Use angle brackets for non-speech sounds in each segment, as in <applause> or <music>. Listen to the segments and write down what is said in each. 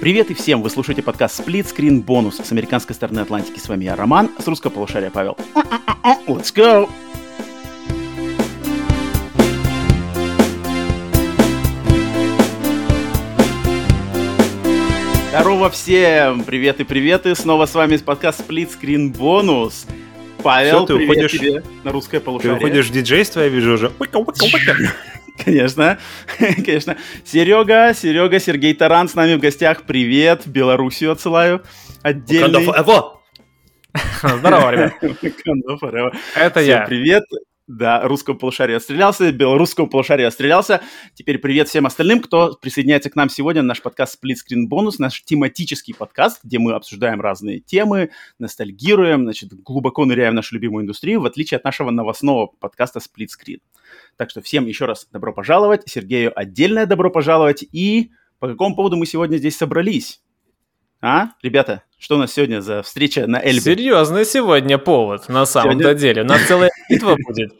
Привет и всем! Вы слушаете подкаст Split Screen Bonus с американской стороны Атлантики. С вами я, Роман, с русского полушария Павел. Let's go! Здорово всем! Привет и привет! И снова с вами подкаст Split Screen Bonus. Павел, Всё, ты привет уходишь- тебе на русское Ты полушарие. уходишь в диджейство, я вижу уже. Конечно, <laughs> конечно. Серега, Серега, Сергей Таран с нами в гостях. Привет, Белоруссию отсылаю. Отдельный. Во! <laughs> Здорово, ребят. <laughs> Это Всем я. привет. Да, русского полушария отстрелялся, белорусского полушария отстрелялся. Теперь привет всем остальным, кто присоединяется к нам сегодня на наш подкаст Split Screen Bonus, наш тематический подкаст, где мы обсуждаем разные темы, ностальгируем, значит, глубоко ныряем в нашу любимую индустрию, в отличие от нашего новостного подкаста Split Screen. Так что всем еще раз добро пожаловать, Сергею отдельное добро пожаловать. И по какому поводу мы сегодня здесь собрались? А, ребята, что у нас сегодня за встреча на Эльбе? Серьезный сегодня повод, на самом-то Сегодня- деле. У нас целая <laughs> битва будет,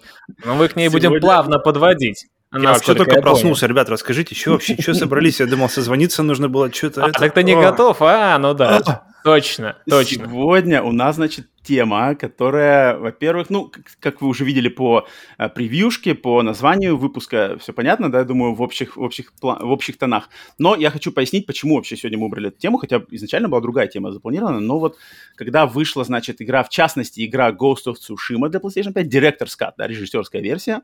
но мы к ней будем плавно подводить. Я вообще только я помню. проснулся, ребят, расскажите, что вообще, что собрались? Я думал, созвониться нужно было, что-то А, это... так ты не готов? А, ну да. А. Точно, точно. Сегодня у нас, значит, тема, которая, во-первых, ну, как, вы уже видели по э, превьюшке, по названию выпуска, все понятно, да, я думаю, в общих, в, общих, в общих тонах. Но я хочу пояснить, почему вообще сегодня мы выбрали эту тему, хотя изначально была другая тема запланирована, но вот когда вышла, значит, игра, в частности, игра Ghost of Tsushima для PlayStation 5, Director's Cut, да, режиссерская версия,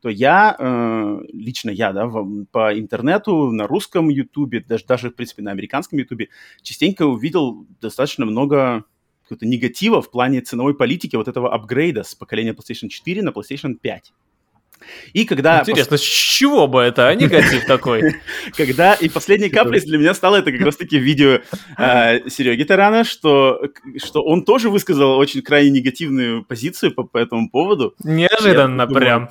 то я, э, лично я, да, в- по интернету, на русском ютубе, даже, даже, в принципе, на американском ютубе, частенько увидел достаточно много какого-то негатива в плане ценовой политики вот этого апгрейда с поколения PlayStation 4 на PlayStation 5. И когда, Интересно, с чего бы это, а негатив такой? <laughs> когда и последней каплей для меня стало это как раз-таки видео э, Сереги Тарана, что, что он тоже высказал очень крайне негативную позицию по, по этому поводу. Неожиданно прям.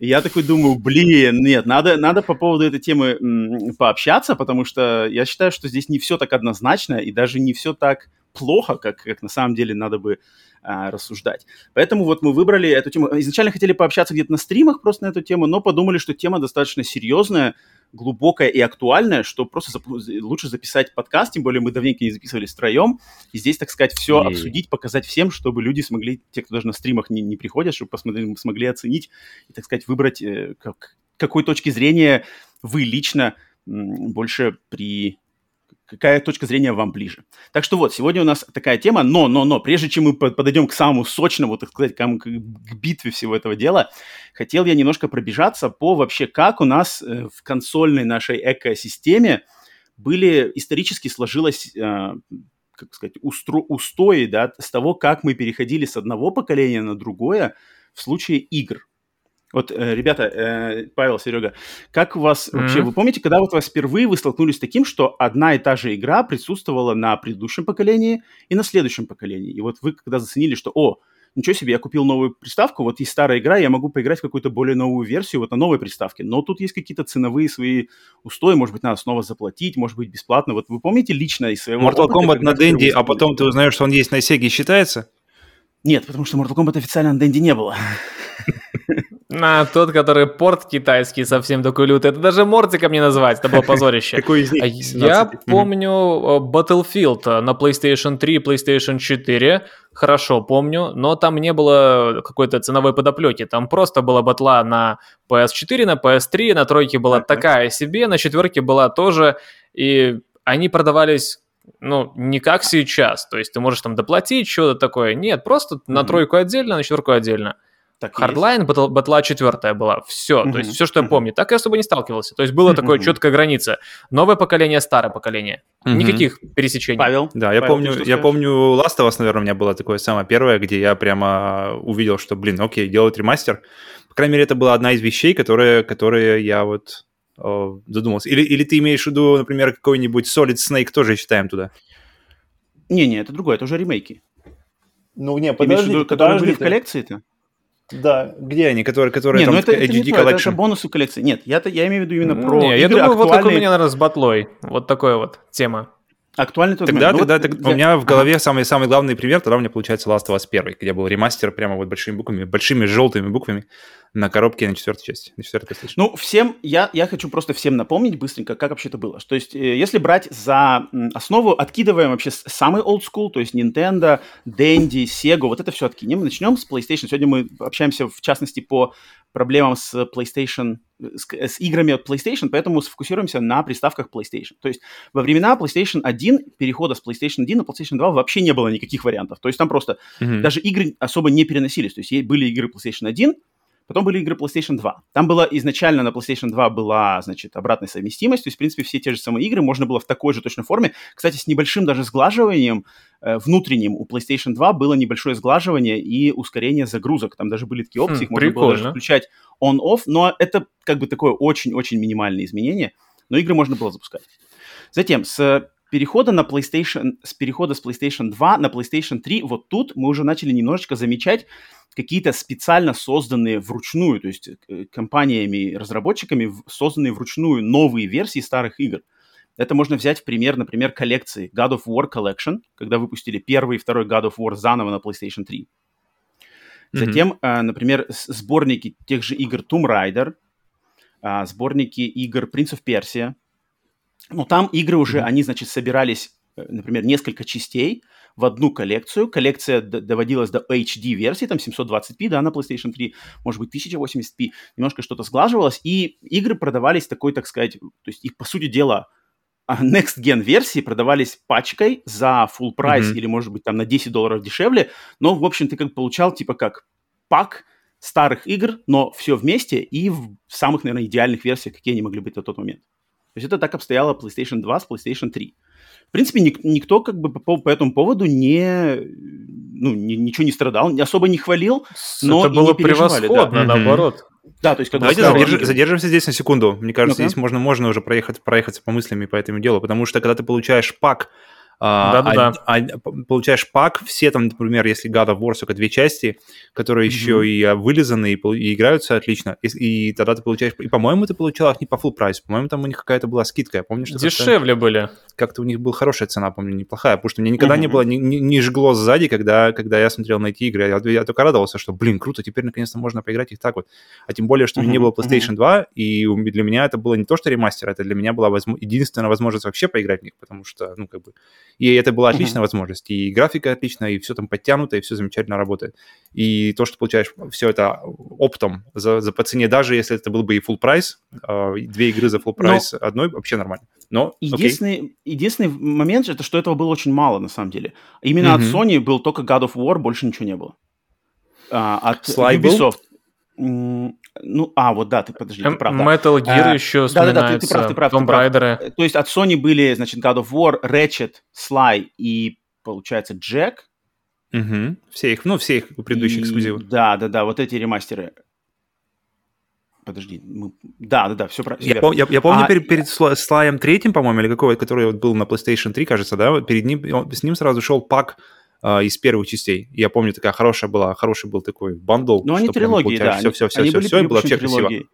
Я такой думаю, блин, нет, надо, надо по поводу этой темы м, пообщаться, потому что я считаю, что здесь не все так однозначно и даже не все так плохо, как, как на самом деле надо бы а, рассуждать. Поэтому вот мы выбрали эту тему. Изначально хотели пообщаться где-то на стримах просто на эту тему, но подумали, что тема достаточно серьезная, глубокая и актуальная, что просто зап- лучше записать подкаст, тем более мы давненько не записывались втроем, и здесь, так сказать, все Ей. обсудить, показать всем, чтобы люди смогли, те, кто даже на стримах не, не приходят, чтобы посмотрели, смогли оценить и, так сказать, выбрать, э, как, какой точки зрения вы лично больше при... Какая точка зрения вам ближе? Так что вот, сегодня у нас такая тема, но, но, но, прежде чем мы под- подойдем к самому сочному, так сказать, к, к- к битве всего этого дела, хотел я немножко пробежаться по вообще, как у нас э, в консольной нашей экосистеме были, исторически сложилось, э, как сказать, устро- устои, да, с того, как мы переходили с одного поколения на другое в случае игр. Вот, э, ребята, э, Павел, Серега, как у вас Мгм. вообще, вы помните, когда вот вас впервые вы столкнулись с таким, что одна и та же игра присутствовала на предыдущем поколении и на следующем поколении? И вот вы когда заценили, что, о, ничего себе, я купил новую приставку, вот есть старая игра, я могу поиграть в какую-то более новую версию вот на новой приставке, но тут есть какие-то ценовые свои устои, может быть, надо снова заплатить, может быть, бесплатно. Вот вы помните лично из своего Mortal опыта, Kombat на Денди, а потом ты узнаешь, что он есть на Сеге, считается? Нет, потому что Mortal Kombat официально на Денди не было. На тот, который порт китайский совсем такой лютый. Это даже мортиком не назвать, это было <laughs> позорище. Какой из них? А Я 17? Мгм. помню э, Battlefield э, на PlayStation 3, PlayStation 4, хорошо помню, но там не было какой-то ценовой подоплеки, там просто была батла на PS4, на PS3, на тройке была Так, так. такая себе, на четверке была тоже, и они продавались ну, не как сейчас, то есть ты можешь там доплатить, что-то такое. Нет, просто на Мгм. тройку отдельно, на четверку отдельно. Так. Hardline батл- батла четвертая была. Все. Мгм. То есть все, что я Мгм. помню. Так я с тобой не сталкивался. То есть была такая Мгм. четкая граница. Новое поколение, старое поколение. Мгм. Никаких пересечений. Павел? Да, я Павел, помню, я скажешь? помню, Last of Us, наверное, у меня было такое самое первое, где я прямо увидел, что, блин, окей, делают ремастер. По крайней мере, это была одна из вещей, которые, которые я вот э, задумался. Или, или ты имеешь в виду, например, какой-нибудь Solid Snake тоже считаем туда? Не-не, это другое, это уже ремейки. Ну, не, в подожди, виду, которые были в подожди ты. коллекции-то? Да. Где они, которые, которые Не, там ну это, это не то, это, это бонусы коллекции. Нет, я, я имею в виду именно про не, я игры думаю, вот как у актуальные. меня, наверное, с батлой. Вот такая вот тема. Актуальный тот Тогда, момент. Ну, тогда, вот так- я- у меня в Ага. голове самый, самый главный пример, тогда у меня получается Last of Us 1, где был ремастер прямо вот большими буквами, большими желтыми буквами на коробке на четвертой части, на четвертой PlayStation. Ну, всем, я, я хочу просто всем напомнить быстренько, как вообще это было. То есть, э, если брать за основу, откидываем вообще самый old school, то есть Nintendo, Dendy, Sega, вот это все откинем. Начнем с PlayStation. Сегодня мы общаемся, в частности, по проблемам с PlayStation, э, с, с играми от PlayStation, поэтому сфокусируемся на приставках PlayStation. То есть, во времена PlayStation 1, перехода с PlayStation 1 на PlayStation 2 вообще не было никаких вариантов. То есть, там просто Мгм. даже игры особо не переносились. То есть были игры PlayStation 1, потом были игры PlayStation 2. Там была изначально на PlayStation 2 была, значит, обратная совместимость. То есть, в принципе, все те же самые игры можно было в такой же точной форме. Кстати, с небольшим даже сглаживанием э, внутренним у PlayStation 2 было небольшое сглаживание и ускорение загрузок. Там даже были такие опции, Хм, их можно было даже прикольно. включать on-off, но это как бы такое очень-очень минимальное изменение, но игры можно было запускать. Затем, с перехода на PlayStation, с перехода с PlayStation 2 на PlayStation 3, вот тут мы уже начали немножечко замечать какие-то специально созданные вручную, то есть э, компаниями, разработчиками созданные вручную новые версии старых игр. Это можно взять в пример, например, коллекции God of War Collection, когда выпустили первый и второй God of War заново на PlayStation 3. Мгм. Затем, э, например, сборники тех же игр Tomb Raider, а, сборники игр Prince of Persia. Но там игры уже, они, значит, собирались, э, например, несколько частей в одну коллекцию. Коллекция доводилась до HD-версии, там 720p, да, на PlayStation 3, может быть, 1080p. Немножко что-то сглаживалось, и игры продавались такой, так сказать, то есть их, по сути дела, а, Next Gen версии продавались пачкой за full прайс Мгм. или, может быть, там на 10 долларов дешевле, но, в общем, ты как получал, типа, как пак старых игр, но все вместе и в самых, наверное, идеальных версиях, какие они могли быть на тот момент. То есть это так обстояло PlayStation 2 с PlayStation 3. В принципе, ник- никто как бы по, по этому поводу не, ну, ни- ничего не страдал, не- особо не хвалил. Но это и было не да. превосходно, Мгм. наоборот. Да, то есть как бы Давайте здорово. задерж- задержимся здесь на секунду. Мне кажется, Ну-ка. здесь можно, можно уже проехать, проехаться по мыслями по этому делу, потому что когда ты получаешь пак, Да-да-да. а- а- п- получаешь пак, все там, например, если God of War только две части, которые Мгм. еще и а, вылизаны, и, и играются отлично, и, и тогда ты получаешь... И, по-моему, ты получал их не по full прайсу, по-моему, там у них какая-то была скидка. Я помню, что как-то- Дешевле были. как-то у них была хорошая цена, помню, неплохая, потому что мне никогда не Мгм. было, не, не- не жгло сзади, когда, когда я смотрел на эти игры. Я, я только радовался, что, блин, круто, теперь наконец-то можно поиграть их так вот. А тем более, что у меня не было PlayStation 2, и для меня это было не то, что ремастер, это для меня была возможно- единственная возможность вообще поиграть в них, потому что, ну, как бы... И это была отличная возможность. И графика отличная, и все там подтянуто, и все замечательно работает. И то, что получаешь все это оптом за, за по цене, даже если это был бы и full прайс, две игры за full прайс одной, вообще нормально. Но. Единственный, единственный момент, это что этого было очень мало, на самом деле. Именно от Мгм. Sony был только God of War, больше ничего не было. А, от Sly был? Ubisoft... м, Ну, а, вот да, ты подожди, ты М- прав. да. Metal Gear А, еще да-да-да, ты- ты вспоминается. прав, ты прав, ты Tomb прав. Raider. Э, То есть от Sony были, значит, God of War, Ratchet, Sly и, получается, Джек. Мгм. Все их, ну, все их предыдущие И- эксклюзивы. Да, да, да, вот эти ремастеры. Подожди, мы- да, да, да, все правильно. Я, пом- я- я помню А, перед, перед Сла- Слаем третьим, по-моему, или какой, который вот был на PlayStation 3, кажется, да, перед ним, он- с ним сразу шел пак а, из первых частей. Я помню, такая хорошая была, хороший был такой бандл. Ну, они трилогии, да. Все, все, все, они все, были все, и было вообще красиво. трилогией.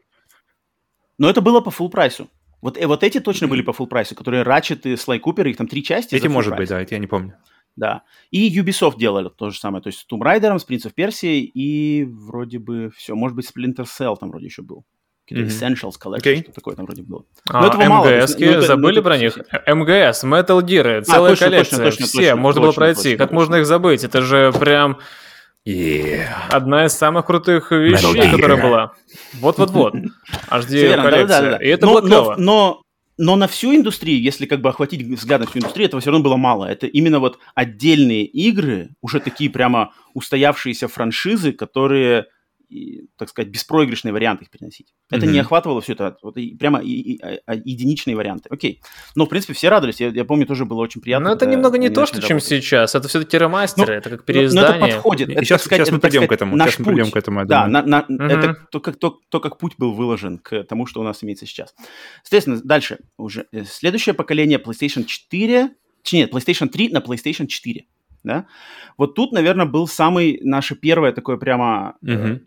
Но это было по full прайсу. Вот, э, вот эти точно были по full прайсу, которые Ratchet и Sly Cooper, их там три части. Эти, может прайс. быть, да, эти я не помню. Да. И Ubisoft делали то же самое. То есть с Tomb Raider, с of Persia и вроде бы все. Может быть, Splinter Cell там вроде еще был. Какие-то Мгм. Essentials Collection, Окей. что такое там вроде было. А, Но этого мало, то есть, MGS-ки, ну, это- забыли про них? МГС, Metal Gear, целая точно, коллекция. точно, точно, Все, точно, можно было точно, пройти. точно, как точно. можно их забыть? Это же прям одна из самых крутых вещей, которая была. Вот-вот-вот. <laughs> HD Всё верно, коллекция. да-да-да. И это но, было но, клево. но, но на всю индустрию, если как бы охватить взглядом всю индустрию, этого все равно было мало. Это именно вот отдельные игры, уже такие прямо устоявшиеся франшизы, которые, и, так сказать, беспроигрышные варианты их переносить. Это не Мгм. охватывало все это, вот, и прямо и- и- а- а- единичные варианты. Окей. Но, в принципе, все радовались. Я, я помню, тоже было очень приятно. Но это немного не то, что чем сейчас. Это все-таки ремастеры, это как Ну, но это переиздание. подходит. И Это, сейчас, сказать, сейчас мы это, придем сказать, к этому. наш Сейчас мы путь. придем к этому, я Да, думаю. на- на- Мгм. это то как, то, то, как путь был выложен к тому, что у нас имеется сейчас. Соответственно, дальше уже э, следующее поколение PlayStation 4, ч- нет, PlayStation 3 на PlayStation 4. Да? Вот тут, наверное, был самый наше первое такое прямо э, Мгм.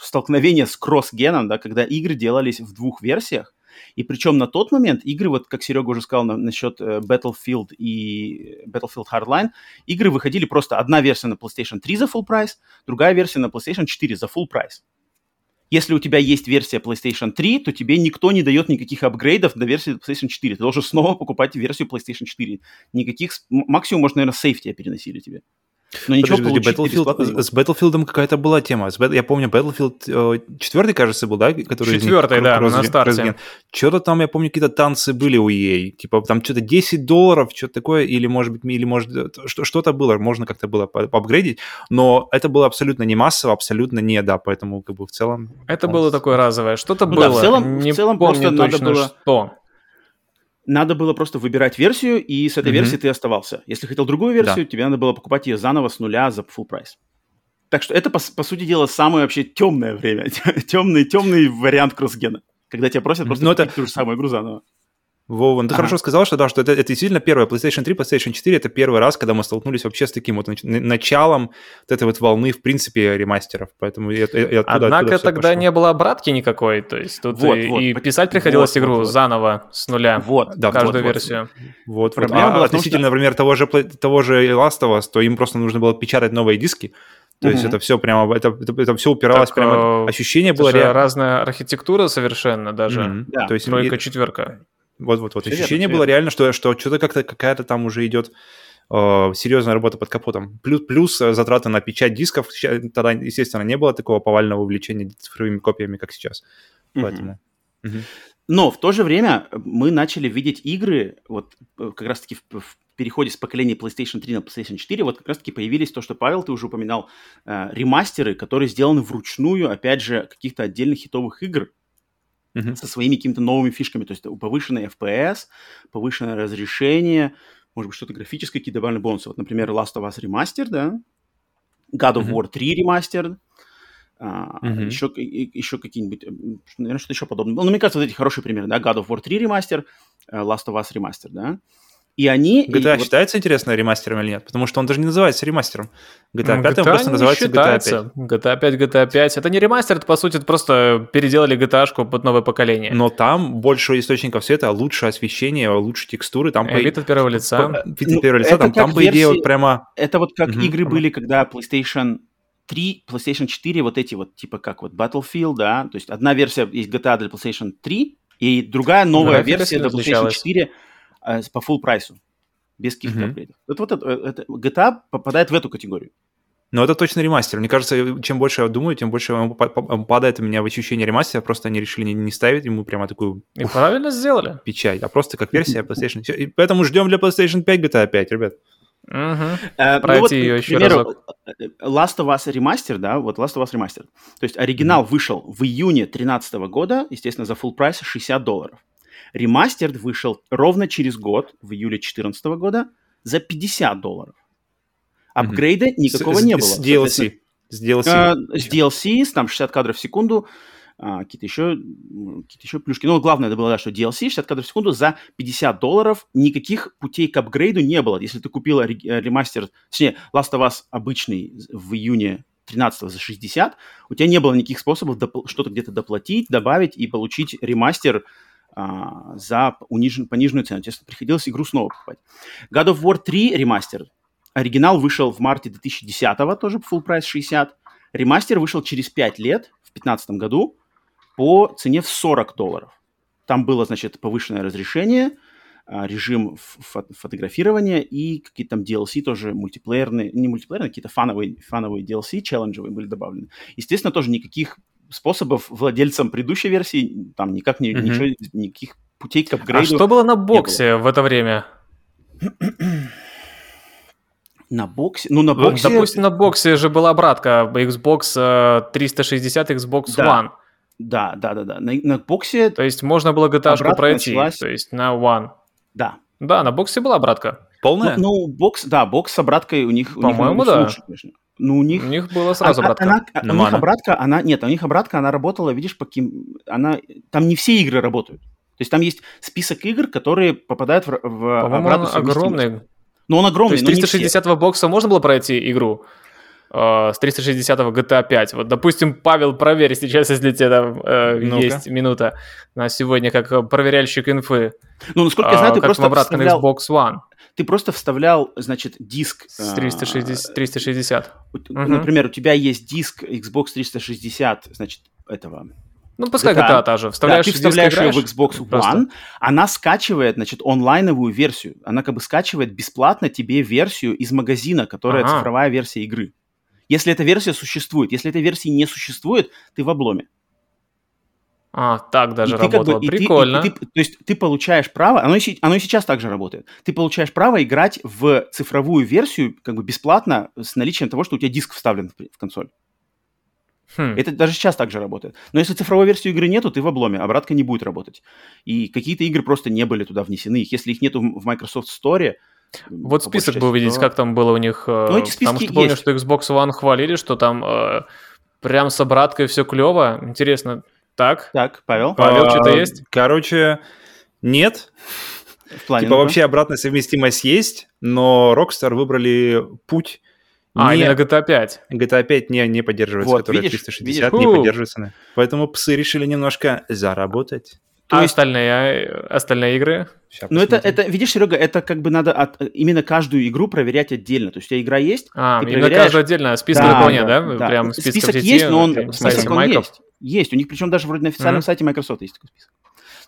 столкновение с кросс-геном, да, когда игры делались в двух версиях. И причем на тот момент игры, вот как Серега уже сказал на, насчет э, Battlefield и Battlefield Hardline, игры выходили просто одна версия на PlayStation 3 за full прайс, другая версия на PlayStation 4 за full прайс. Если у тебя есть версия PlayStation 3, то тебе никто не дает никаких апгрейдов до версии PlayStation 4. Ты должен снова покупать версию PlayStation 4. Никаких... Максимум, может, наверное, сейф тебя переносили тебе. Но ничего Подожди, Battlefield, с Battlefield какая-то была тема. Я помню, Battlefield 4, э, кажется, был, да? Который Четвертый, да, на старте. Что-то там, я помню, какие-то танцы были у EA. Типа там что-то 10 долларов, что-то такое, или может быть, или может что-то было, можно как-то было поапгрейдить, но это было абсолютно не массово, абсолютно не, да, поэтому как бы в целом... Это было такое разовое, что-то ну, было. Да, в целом, не в целом помню просто точно надо было... что надо было просто выбирать версию, и с этой mm-hmm. версией ты оставался. Если хотел другую версию, да. тебе надо было покупать ее заново с нуля за full прайс. Так что это, по, по сути дела, самое вообще темное время, <laughs> темный, темный вариант кроссгена, когда тебя просят просто купить это... ту же самую игру заново. Вова, ну ты ага. хорошо сказал, что да, что это, это действительно первое. PlayStation 3, PlayStation 4 это первый раз, когда мы столкнулись вообще с таким вот началом вот этой вот волны, в принципе, ремастеров. Поэтому и, и оттуда, Однако оттуда тогда пошло. не было обратки никакой, то есть тут вот, и, вот, и писать приходилось вот, игру вот, заново с нуля, вот, да, каждую вот, версию. Вот, вот. Проблема а, была относительно, что... например, того же, того же Last of Us, то им просто нужно было печатать новые диски, то есть это все прямо, это, это, это все упиралось так, прямо, ощущение было... Это разная архитектура совершенно даже, mm-hmm. да. то есть тройка, четверка. Вот-вот-вот. Ощущение было реально, что, что что-то как-то какая-то там уже идет э, серьезная работа под капотом. Плюс, плюс э, затраты на печать дисков. Тогда, естественно, не было такого повального увлечения цифровыми копиями, как сейчас. Поэтому... Mm-hmm. Но в то же время мы начали видеть игры, вот э, как раз-таки в, в переходе с поколения PlayStation 3 на PlayStation 4, вот как раз-таки появились то, что, Павел, ты уже упоминал, э, ремастеры, которые сделаны вручную, опять же, каких-то отдельных хитовых игр, uh-huh. со своими какими-то новыми фишками, то есть повышенный FPS, повышенное разрешение, может быть, что-то графическое, какие-то добавленные бонусы. Вот, например, Last of Us Remastered, да, God of uh-huh. War 3 Remastered, Uh, uh-huh. еще, еще какие-нибудь, наверное, что-то еще подобное. Ну, мне кажется, вот эти хорошие примеры, да, God of War 3 ремастер, Last of Us ремастер, да. И они... GTA и считается вот... интересно ремастером или нет? Потому что он даже не называется ремастером. GTA 5 GTA просто называется считается. GTA 5. GTA 5, GTA 5. Это не ремастер, это, по сути, это просто переделали GTA под новое поколение. Но там больше источников света, лучше освещение, лучше текстуры. Там Вид от первого лица. Вид от первого лица, там, там по идее, вот прямо... Это вот как угу. игры были, когда PlayStation 3, PlayStation 4, вот эти вот, типа как вот Battlefield, да, то есть одна версия есть GTA для PlayStation 3, и другая новая Графика версия для PlayStation 4 э, по full прайсу, без каких-то mm-hmm. апгрейдов. Это вот это, это, GTA попадает в эту категорию. Но это точно ремастер. Мне кажется, чем больше я думаю, тем больше он падает у меня в ощущение ремастера. Просто они решили не, не ставить ему прямо такую... И правильно сделали. Печать, а просто как версия PlayStation. И поэтому ждем для PlayStation 5 GTA 5, ребят. Угу. Пройти ну, вот, ее еще примеру, разок. Last of Us Remaster, да, вот Last of Us Remaster. То есть оригинал mm вышел в июне 2013 года, естественно, за full прайс 60 долларов. Ремастер вышел ровно через год, в июле 2014 года, за 50 долларов. Апгрейда mm никакого с, не было. С DLC. С DLC. Э, с DLC, там 60 кадров в секунду, а, какие-то еще, какие еще плюшки. Но главное это было, да, что DLC 60 кадров в секунду за 50 долларов. Никаких путей к апгрейду не было. Если ты купил э, ремастер, точнее, Last of Us обычный в июне 13 за 60, у тебя не было никаких способов доп- что-то где-то доплатить, добавить и получить ремастер а, за унижен, пониженную цену. Естественно, приходилось игру снова покупать. God of War 3 ремастер. Оригинал вышел в марте 2010 тоже full прайс 60. Ремастер вышел через 5 лет, в 2015 году, по цене в 40 долларов. Там было, значит, повышенное разрешение, а, режим фо- фотографирования и какие-то там DLC тоже мультиплеерные, не мультиплеерные, какие-то фановые, фановые DLC, челленджевые были добавлены. Естественно, тоже никаких способов владельцам предыдущей версии, там никак не, mm-hmm. ничего, никаких путей к а апгрейду. А что было на боксе в это время? <clears throat> На боксе? Ну, на боксе... Допустим, на боксе же была обратка Xbox 360, э, Xbox да. One. Да, да, да, да. На, на боксе... То есть можно было GTA пройти, началась... то есть на One. Да. Да, на боксе была обратка. Полная? Ну, ну бокс, да, бокс с обраткой у них... По-моему, да. Лучше, конечно. Ну, у них... У них была сразу а, обратка. Она, она, у них обратка, она... Нет, у них обратка, она работала, видишь, по каким... Она... Там не все игры работают. То есть там есть список игр, которые попадают в, в По-моему, он огромный. Ну, он огромный. То есть 360 бокса можно было пройти игру? э, с 360 GTA 5. Вот, допустим, Павел, проверь сейчас, если тебе там э, есть минута на сегодня, как проверяльщик инфы. Ну, насколько я А, знаю, ты как просто обратно на вставлял, Xbox One ты просто вставлял, значит, диск. с а, 360. 360. у- Мгм. Например, у тебя есть диск Xbox 360, значит, этого. Ну, пускай GTA. GTA та же. Да, Вставляешь ты диск, вставляешь ее в. Xbox Просто. One, она скачивает, значит, онлайновую версию. Она как бы скачивает бесплатно тебе версию из магазина, которая Ага. цифровая версия игры. Если эта версия существует. Если этой версии не существует, ты в обломе. А, так даже И ты как бы- работало. и ты- и Прикольно. ты- то есть ты получаешь право, оно и, оно и сейчас также работает. Ты получаешь право играть в цифровую версию как бы бесплатно с наличием того, что у тебя диск вставлен в, консоль. Хм. Это даже сейчас также работает. Но если цифровой версии игры нету, ты в обломе, обратка не будет работать. И какие-то игры просто не были туда внесены. Если их нету в Microsoft Store... Вот список бы увидеть, то- как там было у них. э, Ну, эти потому что помню, есть. что Xbox One хвалили, что там э, прям с обраткой все клево. Интересно. Так, Так, Павел, Павел, что-то А, есть? Короче, нет. в плане... Типа ну-ка. вообще обратная совместимость есть, но Rockstar выбрали путь А, не... именно GTA 5. GTA 5 не, не поддерживается, Вот, которая видишь, 360 видишь? не Фу. поддерживается. да. Поэтому псы решили немножко заработать. То а есть- остальные, э, остальные игры? Ну, это, посмотрим. это, видишь, Серега, это как бы надо от- именно каждую игру проверять отдельно. То есть у тебя игра есть, А, Ты именно проверяешь- каждую отдельно. Списка такого нет, да? Прям списком список сети, есть, но он прям список он есть. Есть, у них причем даже вроде на официальном Мгм. сайте Microsoft есть такой список.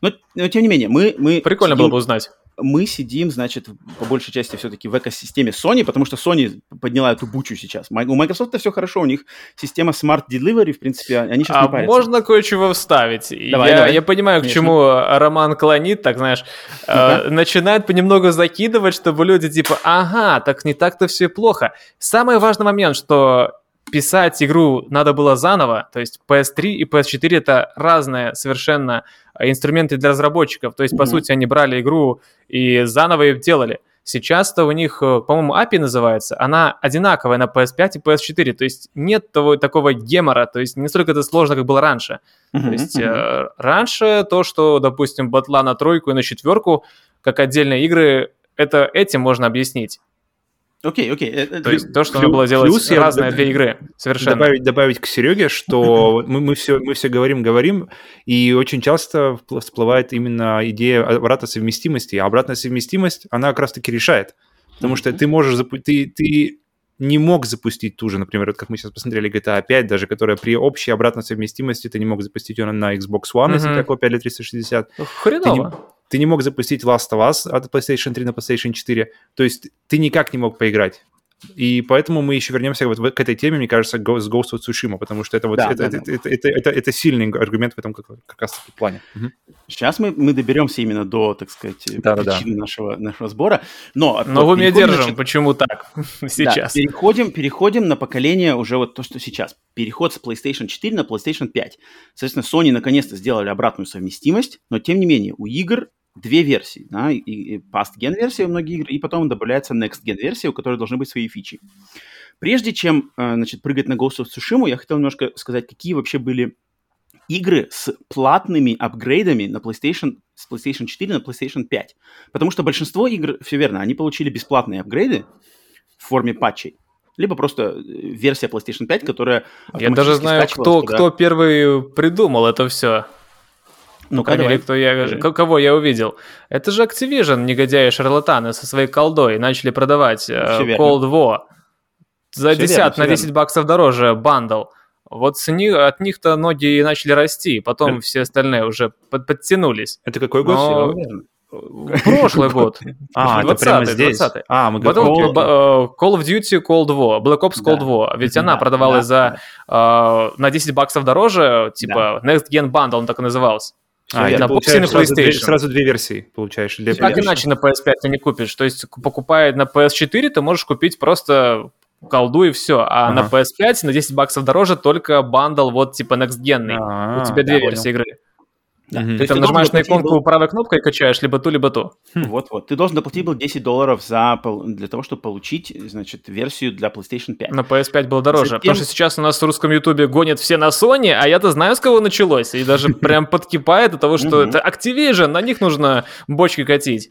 Но, но тем не менее, мы, мы, Прикольно сидим, было бы узнать. мы сидим, значит, по большей части все-таки в экосистеме Sony, потому что Sony подняла эту бучу сейчас. У Microsoft все хорошо, у них система Smart Delivery, в принципе, они сейчас А не парятся. можно кое-чего вставить? Давай, я, давай. я понимаю, к Конечно. чему Роман клонит, так знаешь, э, начинает понемногу закидывать, чтобы люди типа, ага, так не так-то все плохо. Самый важный момент, что писать игру надо было заново, то есть PS3 и PS4 это разные совершенно э, инструменты для разработчиков, то есть по Мгм. сути они брали игру и заново ее делали. Сейчас-то у них, э, по-моему, API называется, она одинаковая на PS5 и PS4, то есть нет того, такого гемора, то есть не столько это сложно, как было раньше. Мгм, То есть мгм. э, раньше то, что, допустим, батла на тройку и на четверку, как отдельные игры, это этим можно объяснить. Окей, окей. э, э, То есть то, что Плю- надо было делать плюс я разные д- две игры. Совершенно. Добавить, добавить к Сереге, что <laughs> мы, мы, все, мы все говорим, говорим, и очень часто всплывает именно идея обратной совместимости. А обратная совместимость, она как раз-таки решает. Потому что ты можешь... Ты, ты не мог запустить ту же, например, вот как мы сейчас посмотрели GTA 5, даже которая при общей обратной совместимости ты не мог запустить ее на Xbox One, если Мгм. копия для 360. Хреново. Ты не мог запустить Last of Us от PlayStation 3 на PlayStation 4. То есть ты никак не мог поиграть. И поэтому мы еще вернемся вот к этой теме, мне кажется, с Ghost of Tsushima, потому что это вот Да, это, да, это, это, это, это- это сильный аргумент в этом как, как раз таки плане. Сейчас мы, мы доберемся именно до, так сказать, Да-да-да. причины нашего, нашего сбора. Но, Но вот в уме переходим, держим, значит, почему так <laughs> Да, сейчас. переходим, переходим на поколение уже вот то, что сейчас. Переход с PlayStation 4 на PlayStation 5. Соответственно, Sony наконец-то сделали обратную совместимость, но тем не менее у игр две версии. Да, и, и past-gen версия у многих игр, и потом добавляется next-gen версия, у которой должны быть свои фичи. Прежде чем э, значит, прыгать на Ghost of Tsushima, я хотел немножко сказать, какие вообще были игры с платными апгрейдами на PlayStation, с PlayStation 4 на PlayStation 5. Потому что большинство игр, все верно, они получили бесплатные апгрейды в форме патчей. Либо просто э, версия PlayStation 5, которая Я даже знаю, кто, туда. кто первый придумал это все. Ну, По крайней мере, кто я, Скажи. к- кого я увидел. Это же Activision, негодяи шарлатаны со своей колдой, начали продавать э, верно. Cold War. За Всё 10 верно, на всё 10 баксов дороже бандл. Вот с них, от них-то ноги и начали расти, потом Это- все остальные уже под- подтянулись. Это какой год? Но-? Верно. Прошлый год. <laughs> А, это прямо 20-й, здесь. 20-й. А, мы Battle- говорим... Ba- э, Call of Duty Cold War, Black Ops Cold Да. War. Ведь Да, она продавалась да, за э, на 10 баксов дороже, типа Next Gen Bundle, он так и назывался. А, и на боксе, и на сразу две, PlayStation. сразу две версии получаешь. Для Как PlayStation. иначе на PS5 ты не купишь? То есть, покупая на PS4, ты можешь купить просто колду и все. А на Ага. PS5 на 10 баксов дороже только бандл вот типа next gen. А, У тебя две да, понял. версии игры. Да. То Ты есть там нажимаешь на иконку был- правой кнопкой и качаешь либо ту, либо ту. Вот-вот. Ты должен доплатить был 10 долларов за, для того, чтобы получить, значит, версию для PlayStation 5. На PS5 было дороже. Затем- Потому что сейчас у нас в русском ютубе гонят все на Sony, а я-то знаю, с кого началось. И даже <laughs> прям подкипает от того, что это Activision, на них нужно бочки катить.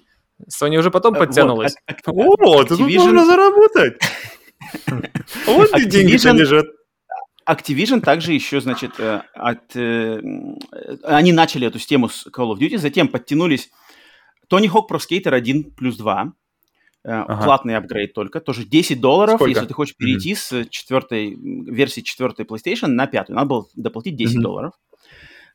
Sony уже потом Э, подтянулась. О, тут можно <laughs> заработать. Вот и Activision- лежат. Activision также еще, значит, э, от, э, они начали эту тему с Call of Duty, затем подтянулись Tony Hawk Pro Skater 1 плюс 2, э, Ага. платный апгрейд только, тоже 10 долларов, Сколько? если ты хочешь перейти с четвертой версии четвертой PlayStation на пятую, надо было доплатить 10 Мгм. долларов.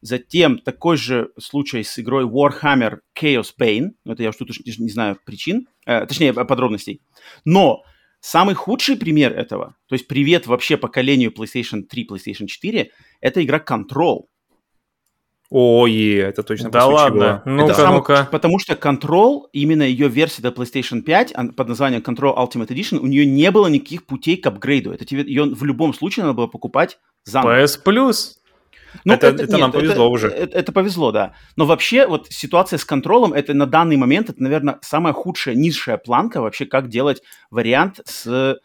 Затем такой же случай с игрой Warhammer Chaos Bane. Это я уж тут уж не знаю причин, э, точнее, подробностей. Но самый худший пример этого, то есть привет вообще поколению PlayStation 3, PlayStation 4, это игра Control. Ой, это точно Да ладно. Ну-ка, самый- ну-ка. Потому что Control, именно ее версия до PlayStation 5 ан- под названием Control Ultimate Edition, у нее не было никаких путей к апгрейду. Это тебе ее в любом случае надо было покупать заново. PS Plus. Ну, Это- это нам повезло уже. Это, это повезло, да. Но вообще вот ситуация с контролем, это на данный момент, это, наверное, самая худшая, низшая планка вообще, как делать вариант с э,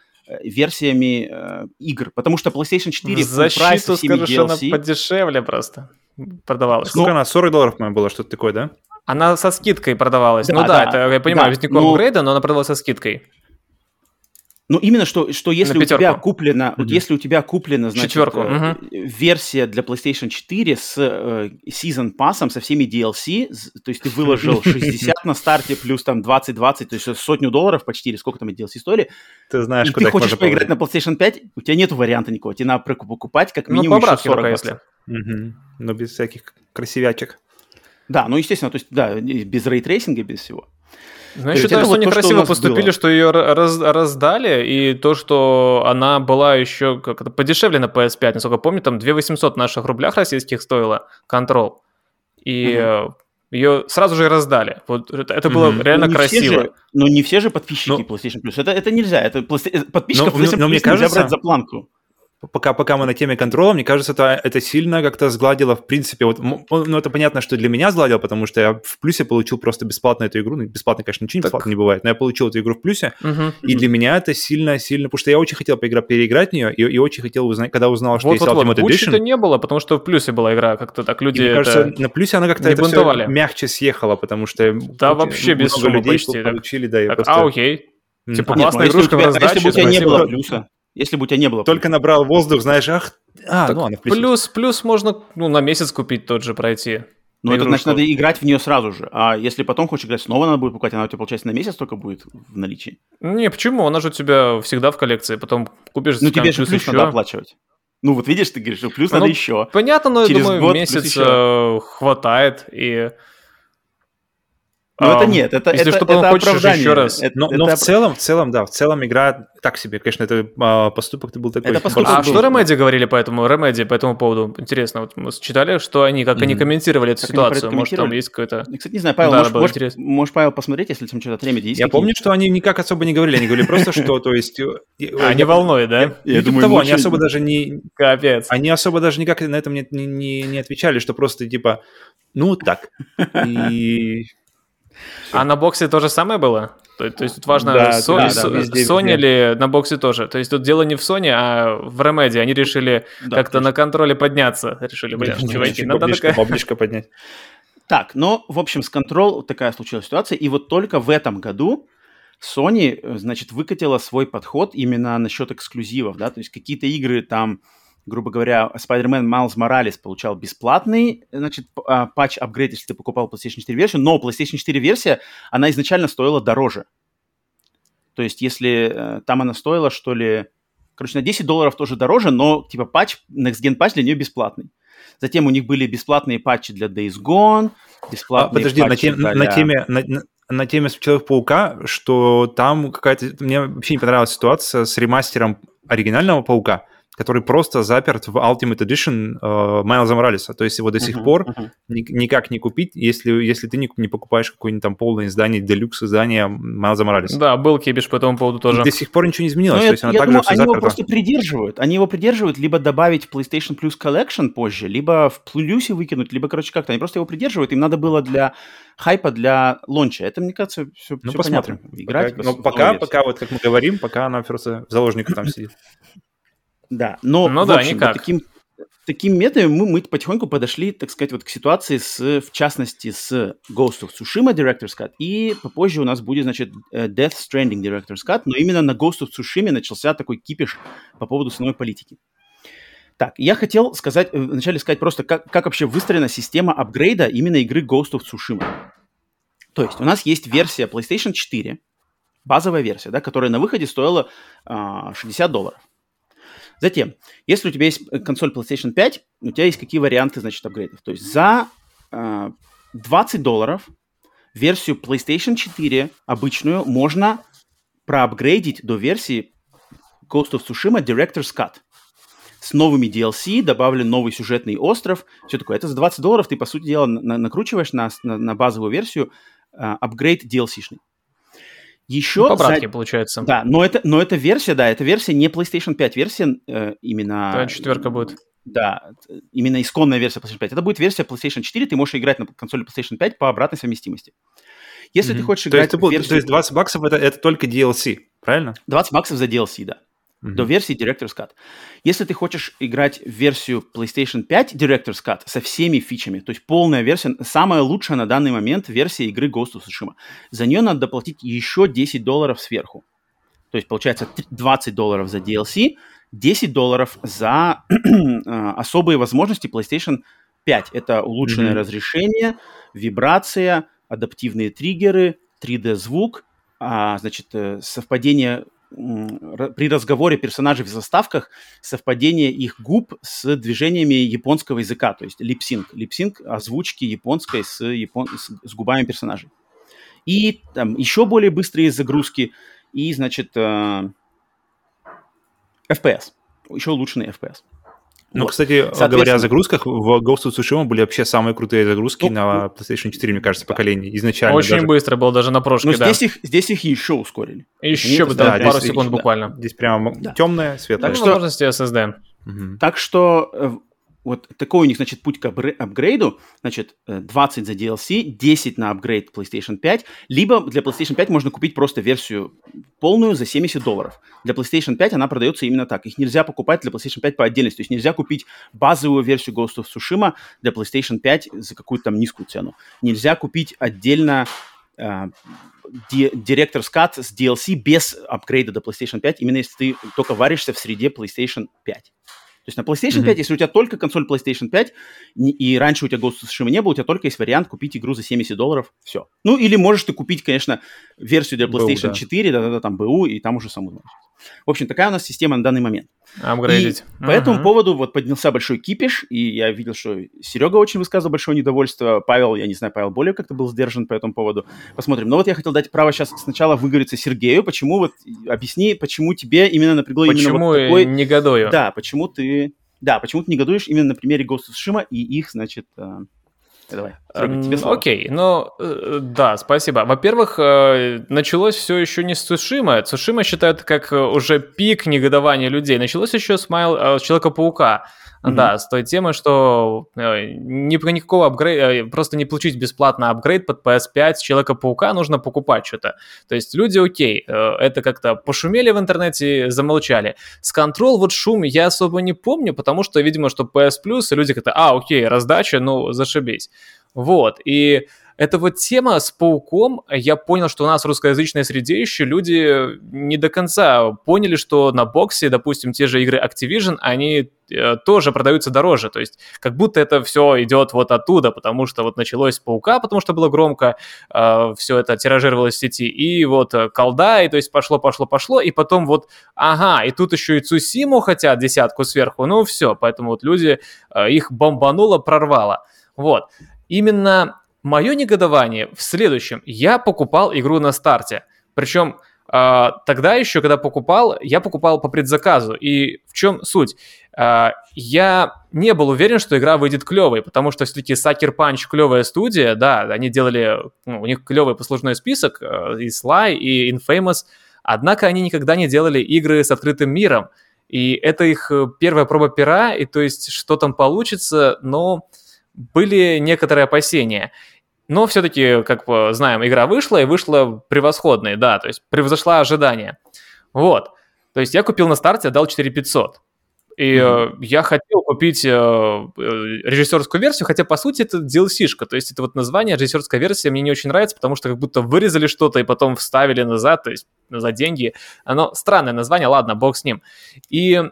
версиями э, игр. Потому что PlayStation 4 В защиту скажу, что она DLC. подешевле просто продавалась. Сколько она? 40 долларов, по-моему, было, что-то такое, да? Она со скидкой продавалась. Да, ну да, да, это я понимаю, да, без никакого но- апгрейда, но она продавалась со скидкой. Ну, именно что, что если у тебя куплена, вот Мгм. если у тебя куплена, значит, Четверку, э, версия для PlayStation 4 с э, Season Pass, со всеми DLC, то есть ты выложил <laughs> 60 на старте, плюс там 20-20, то есть сотню долларов почти, или сколько там DLC стоили, Ты знаешь, и куда ты хочешь поиграть на PlayStation 5, у тебя нет варианта никакого, тебе надо покупать как Ну, минимум по еще братски 40 только баксов. если. Мгм. Но без всяких красивячек. Да, ну, естественно, то есть, да, без ray tracing'а, без всего. Ну, я считаю, что вот они то, красиво поступили, было. что ее раз- раздали, и то, что она была еще как это подешевле на PS5, насколько помню, там 2 800 в наших рублях российских стоила Control. И э, ее сразу же раздали. Вот это было Мгм. реально Ну, красиво. же- но не все же подписчики Ну- PlayStation Plus. Это, это нельзя. Это э, подписчиков Но- но- PlayStation но мне Plus нельзя кажется- брать за планку. Пока, пока мы на теме контроля, мне кажется, это, это сильно как-то сгладило, в принципе, вот, м- ну, это понятно, что для меня сгладило, потому что я в плюсе получил просто бесплатно эту игру, ну, бесплатно, конечно, ничего Так. бесплатно не бывает, но я получил эту игру в плюсе, Мгм. и для меня это сильно-сильно, потому что я очень хотел поиграть, переиграть в нее, и, и очень хотел узнать, когда узнал, что Вот, есть вот, вот. Ultimate Гуччи-то Edition, не было, потому что в плюсе была игра. Как-то так люди и мне это- кажется, на плюсе она как-то это бунтовали. мягче съехала, потому что Да, очень вообще без много шума людей почти, так. получили, да, и так, просто- а, окей. Типа, Нет, классная ну, игрушка в тебя- а если бы у раздаче, тебя не было плюса, если бы у тебя не было Только набрал воздух, знаешь, ах, а, Так ну ладно, плюс, плюс можно ну, на месяц купить тот же пройти. Ну, это значит, игрушку. надо играть в нее сразу же. А если потом хочешь играть, снова надо будет покупать, она у тебя, получается, на месяц только будет в наличии. Не, почему? Она же у тебя всегда в коллекции. Потом купишь Ну, тебе же плюс еще. надо оплачивать. Ну, вот видишь, ты говоришь, что плюс Ну, надо еще. Понятно, но я Через думаю, год месяц еще. э, хватает. И... Ну, это нет, это, если это, что, это хочешь оправдание. еще раз. Это- Но, это но в оп- целом, в целом, да, в целом игра так себе. Конечно, это а, поступок был такой. Это поступок А был, что да. Remedy говорили по этому, Remedy по этому поводу? Интересно, вот мы читали, что они, как они Мгм. комментировали эту Как они ситуацию? Может, там есть какой-то... Я, Кстати, не знаю, Павел, Да, можешь, можешь- интересно. можешь, Павел, посмотреть, если там что-то от Remedy есть Я помню, что они никак особо не говорили. Они говорили просто, <laughs> что, то есть... э, А, не волнует, да? Я типа думаю, того, они особо даже не... Капец. Они особо даже никак на этом не, не, не, не отвечали, что просто типа, ну так. <laughs> И А на боксе то же самое было? То, то есть тут важно, Да, Со- да, Со- да, везде, Sony везде. ли на боксе тоже? То есть тут дело не в Sony, а в Remedy. Они решили Да, как-то на контроле подняться. Решили, блин, чуваки, надо баблишко, такая... баблишко поднять. Так, но, в общем, с Control такая случилась ситуация, и вот только в этом году Sony, э, значит, выкатила свой подход именно насчет эксклюзивов, да, то есть какие-то игры там, грубо говоря, Spider-Man Miles Morales получал бесплатный, значит, а, патч апгрейд, если ты покупал PlayStation 4 версию, но PlayStation 4 версия, она изначально стоила дороже. То есть если э, там она стоила, что ли, короче, на 10 долларов тоже дороже, но типа патч, Next Gen патч для нее бесплатный. Затем у них были бесплатные патчи для Days Gone, А, бесплатные подожди, на, патчи тем- для- на теме... На, на- на теме Человека-паука, что там какая-то... Мне вообще не понравилась ситуация с ремастером оригинального Паука, который просто заперт в Ultimate Edition э, Майлза Моралеса. То есть его до сих Мгм, пор мгм. ни- никак не купить, если, если ты не, не покупаешь какое-нибудь там полное издание, делюкс издание Майлза Моралеса. Да, был кипиш по этому поводу тоже. До сих пор ничего не изменилось. Ну, то я, есть она я также думаю, все они его заперта. просто придерживают. Они его придерживают, либо добавить PlayStation Plus Collection позже, либо в плюсе выкинуть, либо, короче, как-то. Они просто его придерживают. Им надо было для хайпа, для лонча. Это, мне кажется, все, Ну, посмотрим. понятно. Играть. Пока- но пока, пока, вот как мы говорим, пока она просто в заложниках там сидит. <laughs> Да, но, Ну в да, общем, никак. Таким, такими методами мы, мы потихоньку подошли, так сказать, вот к ситуации с, в частности, с Ghost of Tsushima Director's Cut, и попозже у нас будет, значит, э, Death Stranding Director's Cut, но именно на Ghost of Tsushima начался такой кипиш по поводу самой политики. Так, я хотел сказать, э, вначале сказать просто, как, как вообще выстроена система апгрейда именно игры Ghost of Tsushima. То есть у нас есть версия PlayStation 4, базовая версия, да, которая на выходе стоила а, 60 долларов. Затем, если у тебя есть э, консоль PlayStation 5, у тебя есть какие варианты, значит, апгрейдов. То есть за э, 20 долларов версию PlayStation 4 обычную можно проапгрейдить до версии Ghost of Tsushima Director's Cut. С новыми DLC, добавлен новый сюжетный остров, все такое. Это за 20 долларов ты, по сути дела, на- накручиваешь на, на, на базовую версию э, апгрейд DLC-шный. Еще По за- братке, получается. да, но это, но это версия, да, это версия не PlayStation 5, версия э, именно... Да, четверка будет. Да, именно исконная версия PlayStation 5. Это будет версия PlayStation 4, ты можешь играть на консоли PlayStation 5 по обратной совместимости. Если ты Мгм. хочешь То играть есть, ты версию... то есть 20 баксов это, это только DLC, правильно? 20 баксов за DLC, да. До версии Director's Cut. Если ты хочешь играть в версию PlayStation 5 Director's Cut со всеми фичами, то есть полная версия, самая лучшая на данный момент версия игры Ghost of Tsushima, за нее надо доплатить еще 10 долларов сверху. То есть получается т- 20 долларов за DLC, 10 долларов за <clears throat> э, особые возможности PlayStation 5. Это улучшенное Мгм. разрешение, вибрация, адаптивные триггеры, 3D-звук, а, значит, э, совпадение при разговоре персонажей в заставках, совпадение их губ с движениями японского языка, то есть lip sync. Lip sync озвучки японской с, япон... с, губами персонажей. И там еще более быстрые загрузки, и, значит, э, FPS. Еще улучшенный FPS. Ну, Вот. кстати, говоря Соответственно- о загрузках, в Ghost of Tsushima были вообще самые крутые загрузки Ну, на PlayStation 4, мне кажется, поколения. Изначально Очень даже. быстро был даже на прошке, Но да. здесь их, здесь их еще ускорили. Еще Они- бы да, пару здесь- секунд да. буквально. Здесь прямо Да. темное, светлое. Так что... возможности SSD. Мгм. Так что э, вот такой у них, значит, путь к апгре- апгрейду, значит, э, 20 за DLC, 10 на апгрейд PlayStation 5, либо для PlayStation 5 можно купить просто версию полную за 70 долларов. Для PlayStation 5 она продается именно так. Их нельзя покупать для PlayStation 5 по отдельности. То есть нельзя купить базовую версию Ghost of Tsushima для PlayStation 5 за какую-то там низкую цену. Нельзя купить отдельно э, Di- Director's Cut с DLC без апгрейда до PlayStation 5, именно если ты только варишься в среде PlayStation 5. То есть на PlayStation Мгм. 5, если у тебя только консоль PlayStation 5, не- и раньше у тебя Ghost of Tsushima не было, у тебя только есть вариант купить игру за 70 долларов, все. Ну, или можешь ты купить, конечно, версию для PlayStation да. 4, да-да-да, там БУ, и там уже саму знаешь. В общем, такая у нас система на данный момент. Апгрейдить. И по этому поводу вот поднялся большой кипиш, и я видел, что Серега очень высказывал большое недовольство, Павел, я не знаю, Павел более как-то был сдержан по этому поводу. Посмотрим. Но вот я хотел дать право сейчас сначала выговориться Сергею, почему вот, объясни, почему тебе именно напрягло именно Почему вот такой... негодую? Да, почему ты... Да, почему ты негодуешь именно на примере Ghost of Tsushima и их, значит... э, Давай, Серега, тебе слово. Окей, ну э, да, спасибо. Во-первых, э, началось все еще не с Цушима. Цушима считают как э, уже пик негодования людей. Началось еще с Майл э, Человека-паука. Мгм. Да, с той темы, что э, ни про никакого апгрейда, просто не получить бесплатно апгрейд под PS5 с Человека-паука, нужно покупать что-то. То есть люди, окей, э, это как-то пошумели в интернете, замолчали. С Control вот шум я особо не помню, потому что, видимо, что PS Plus, и люди как-то, а, окей, раздача, ну, зашибись. Вот, и эта вот тема с пауком, я понял, что у нас в русскоязычной среде еще люди не до конца поняли, что на боксе, допустим, те же игры Activision, они э, тоже продаются дороже, то есть как будто это все идет вот оттуда, потому что вот началось с паука, потому что было громко, все это тиражировалось в сети, и вот э, колда, и то есть пошло, пошло, пошло, и потом вот, ага, и тут еще и Цусиму хотят десятку сверху, ну все, поэтому вот люди, э, их бомбануло, прорвало. Вот. Именно мое негодование в следующем. Я покупал игру на старте. Причем э, тогда еще, когда покупал, я покупал по предзаказу. И в чем суть? Э, я не был уверен, что игра выйдет клевой, потому что все-таки Sucker Punch клевая студия, да, они делали, ну, у них клевый послужной список, э, и Sly, и Infamous, однако они никогда не делали игры с открытым миром. И это их э, первая проба пера, и то есть что там получится, но были некоторые опасения. Но все-таки, как знаем, игра вышла, и вышла превосходной, да, то есть превзошла ожидания. Вот. То есть я купил на старте, отдал 4500. И э, я хотел купить э, э, режиссерскую версию, хотя, по сути, это DLC-шка. То есть это вот название режиссерская версия мне не очень нравится, потому что как будто вырезали что-то и потом вставили назад, то есть за деньги. Оно странное название, ладно, бог с ним. И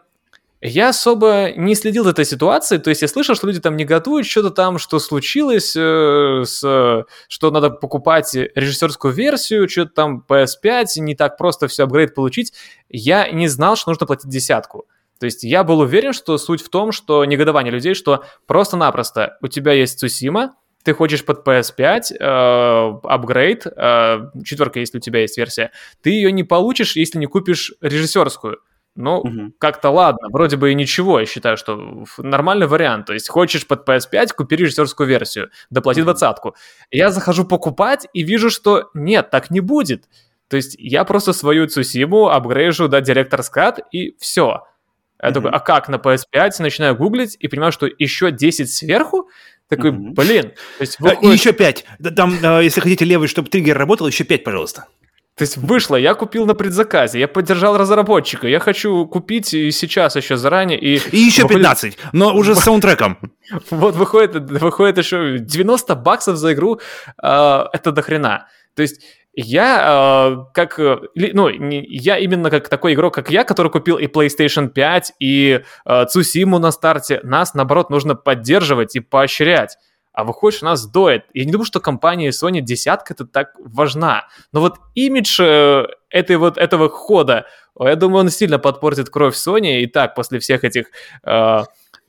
я особо не следил за этой ситуацией, то есть я слышал, что люди там негодуют, что-то там, что случилось, э, с, что надо покупать режиссерскую версию, что-то там PS5, не так просто все апгрейд получить. Я не знал, что нужно платить десятку. То есть я был уверен, что суть в том, что негодование людей, что просто-напросто у тебя есть Цусима, ты хочешь под PS5 э, апгрейд, э, четверка, если у тебя есть версия, ты ее не получишь, если не купишь режиссерскую. Ну, угу. как-то ладно, вроде бы и ничего, я считаю, что нормальный вариант. То есть хочешь под PS5, купи режиссерскую версию, доплати двадцатку. Я захожу покупать и вижу, что нет, так не будет. То есть я просто свою Цусиму апгрейжу до Director's Cut и все. Я mm-hmm. такой, а как на PS5? Начинаю гуглить и понимаю, что еще 10 сверху. Такой, mm-hmm. блин. То есть выходит... И еще 5. Там, э, если хотите левый, чтобы триггер работал, еще 5, пожалуйста. То есть вышло, я купил на предзаказе, я поддержал разработчика, я хочу купить и сейчас еще заранее. И, и еще выходит... 15, но уже с саундтреком. <laughs> Вот выходит, выходит еще 90 баксов за игру, э, это дохрена. То есть я э, как, ну, не, я именно как такой игрок, как я, который купил и PlayStation 5, и э, Цусиму на старте, нас, наоборот, нужно поддерживать и поощрять. А выходишь, у нас доет. Я не думаю, что компания Sony десятка это так важна. Но вот имидж э, этой вот, этого хода, я думаю, он сильно подпортит кровь Sony. И так, после всех этих э, в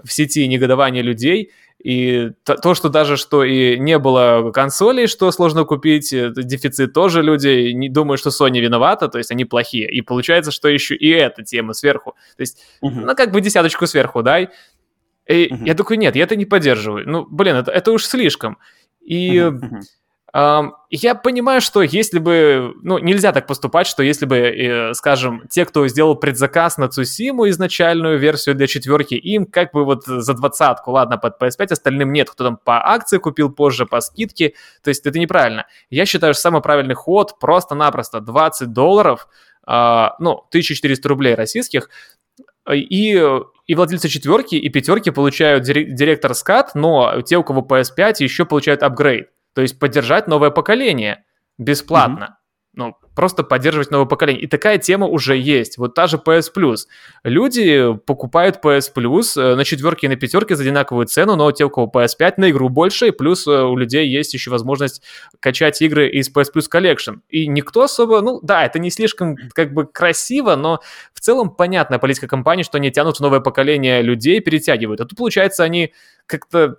сети негодования людей, и то, что даже что и не было консолей, что сложно купить, дефицит тоже люди не думают, что Sony виновата, то есть они плохие. И получается, что еще и эта тема сверху. То есть, угу. ну, как бы десяточку сверху дай. И угу. я такой, нет, я это не поддерживаю. Ну, блин, это, это уж слишком. И угу. Я понимаю, что если бы, ну, нельзя так поступать, что если бы, э, скажем, те, кто сделал предзаказ на Цусиму изначальную версию для четверки, им как бы вот за двадцатку, ладно, под PS5, остальным нет, кто там по акции купил позже, по скидке, то есть это неправильно. Я считаю, что самый правильный ход просто-напросто 20 долларов, а, ну, 1400 рублей российских, и, и владельцы четверки и пятерки получают директор скат, но те, у кого PS5, еще получают апгрейд. То есть поддержать новое поколение бесплатно. Просто поддерживать новое поколение. И такая тема уже есть. Вот та же PS Plus. Люди покупают PS Plus э, на четверке и на пятерке за одинаковую цену, но те, у кого PS5, на игру больше, и плюс э, у людей есть еще возможность качать игры из PS Plus Collection. И никто особо, ну да, это не слишком как бы красиво, но в целом понятная политика компании, что они тянут в новое поколение людей, перетягивают. А тут, получается, они как-то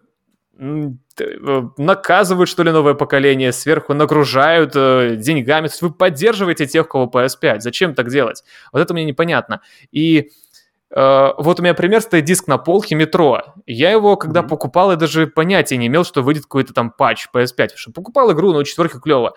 наказывают, что ли, новое поколение, сверху нагружают э, деньгами. То есть вы поддерживаете тех, у кого PS5. Зачем так делать? Вот это мне непонятно. И э, вот у меня пример стоит диск на полке метро. Я его, когда mm-hmm. покупал, я даже понятия не имел, что выйдет какой-то там патч PS5. Потому что покупал игру, но четверка клево.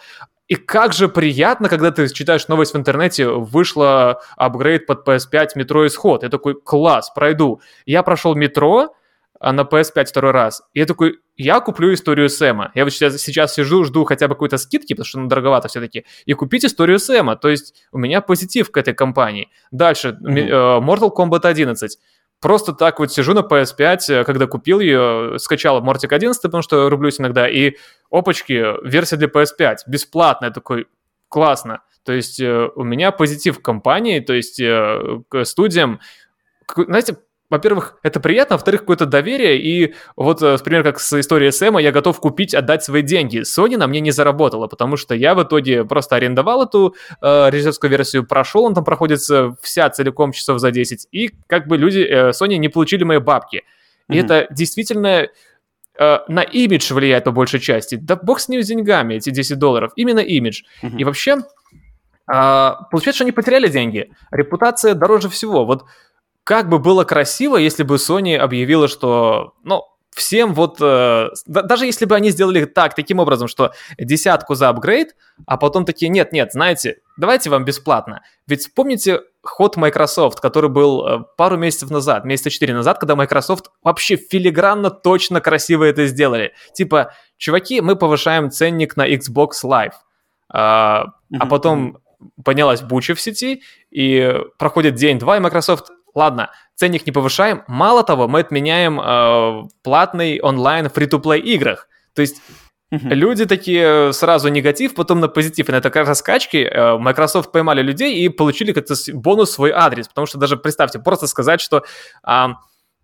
И как же приятно, когда ты читаешь новость в интернете, вышла апгрейд под PS5 метро исход. Я такой, класс, пройду. Я прошел метро, а на PS5 второй раз. И я такой, я куплю историю Сэма. Я вот сейчас, сейчас сижу, жду хотя бы какой-то скидки, потому что ну, дороговато все-таки. И купить историю Сэма. То есть у меня позитив к этой компании. Дальше, mm-hmm. Mortal Kombat 11. Просто так вот сижу на PS5, э, когда купил ее, скачал Мортик 11, потому что рублюсь иногда, и опачки, версия для PS5, бесплатная, такой, классно. То есть э, у меня позитив к компании, то есть к студиям. Знаете, во-первых, это приятно, во-вторых, какое-то доверие, и вот, например, э, как с историей Сэма, я готов купить, отдать свои деньги. Sony на мне не заработала, потому что я в итоге просто арендовал эту э, режиссерскую версию, прошел, он там проходится вся целиком часов за 10, и как бы люди, э, Sony не получили мои бабки. И mm-hmm. это действительно э, на имидж влияет по большей части. Да бог с ним с деньгами, эти 10 долларов. Именно имидж. Mm-hmm. И вообще, э, получается, что они потеряли деньги. Репутация дороже всего. Вот как бы было красиво, если бы Sony объявила, что, ну, всем вот, э, даже если бы они сделали так, таким образом, что десятку за апгрейд, а потом такие, нет, нет, знаете, давайте вам бесплатно. Ведь вспомните ход Microsoft, который был э, пару месяцев назад, месяца четыре назад, когда Microsoft вообще филигранно, точно, красиво это сделали. Типа, чуваки, мы повышаем ценник на Xbox Live. А, mm-hmm. а потом поднялась буча в сети, и проходит день-два, и Microsoft ладно, ценник не повышаем, мало того, мы отменяем э, платный онлайн фри-то-плей играх. То есть Люди такие сразу негатив, потом на позитив. И на этой раскачке э, Microsoft поймали людей и получили как-то бонус свой адрес. Потому что даже представьте, просто сказать, что а,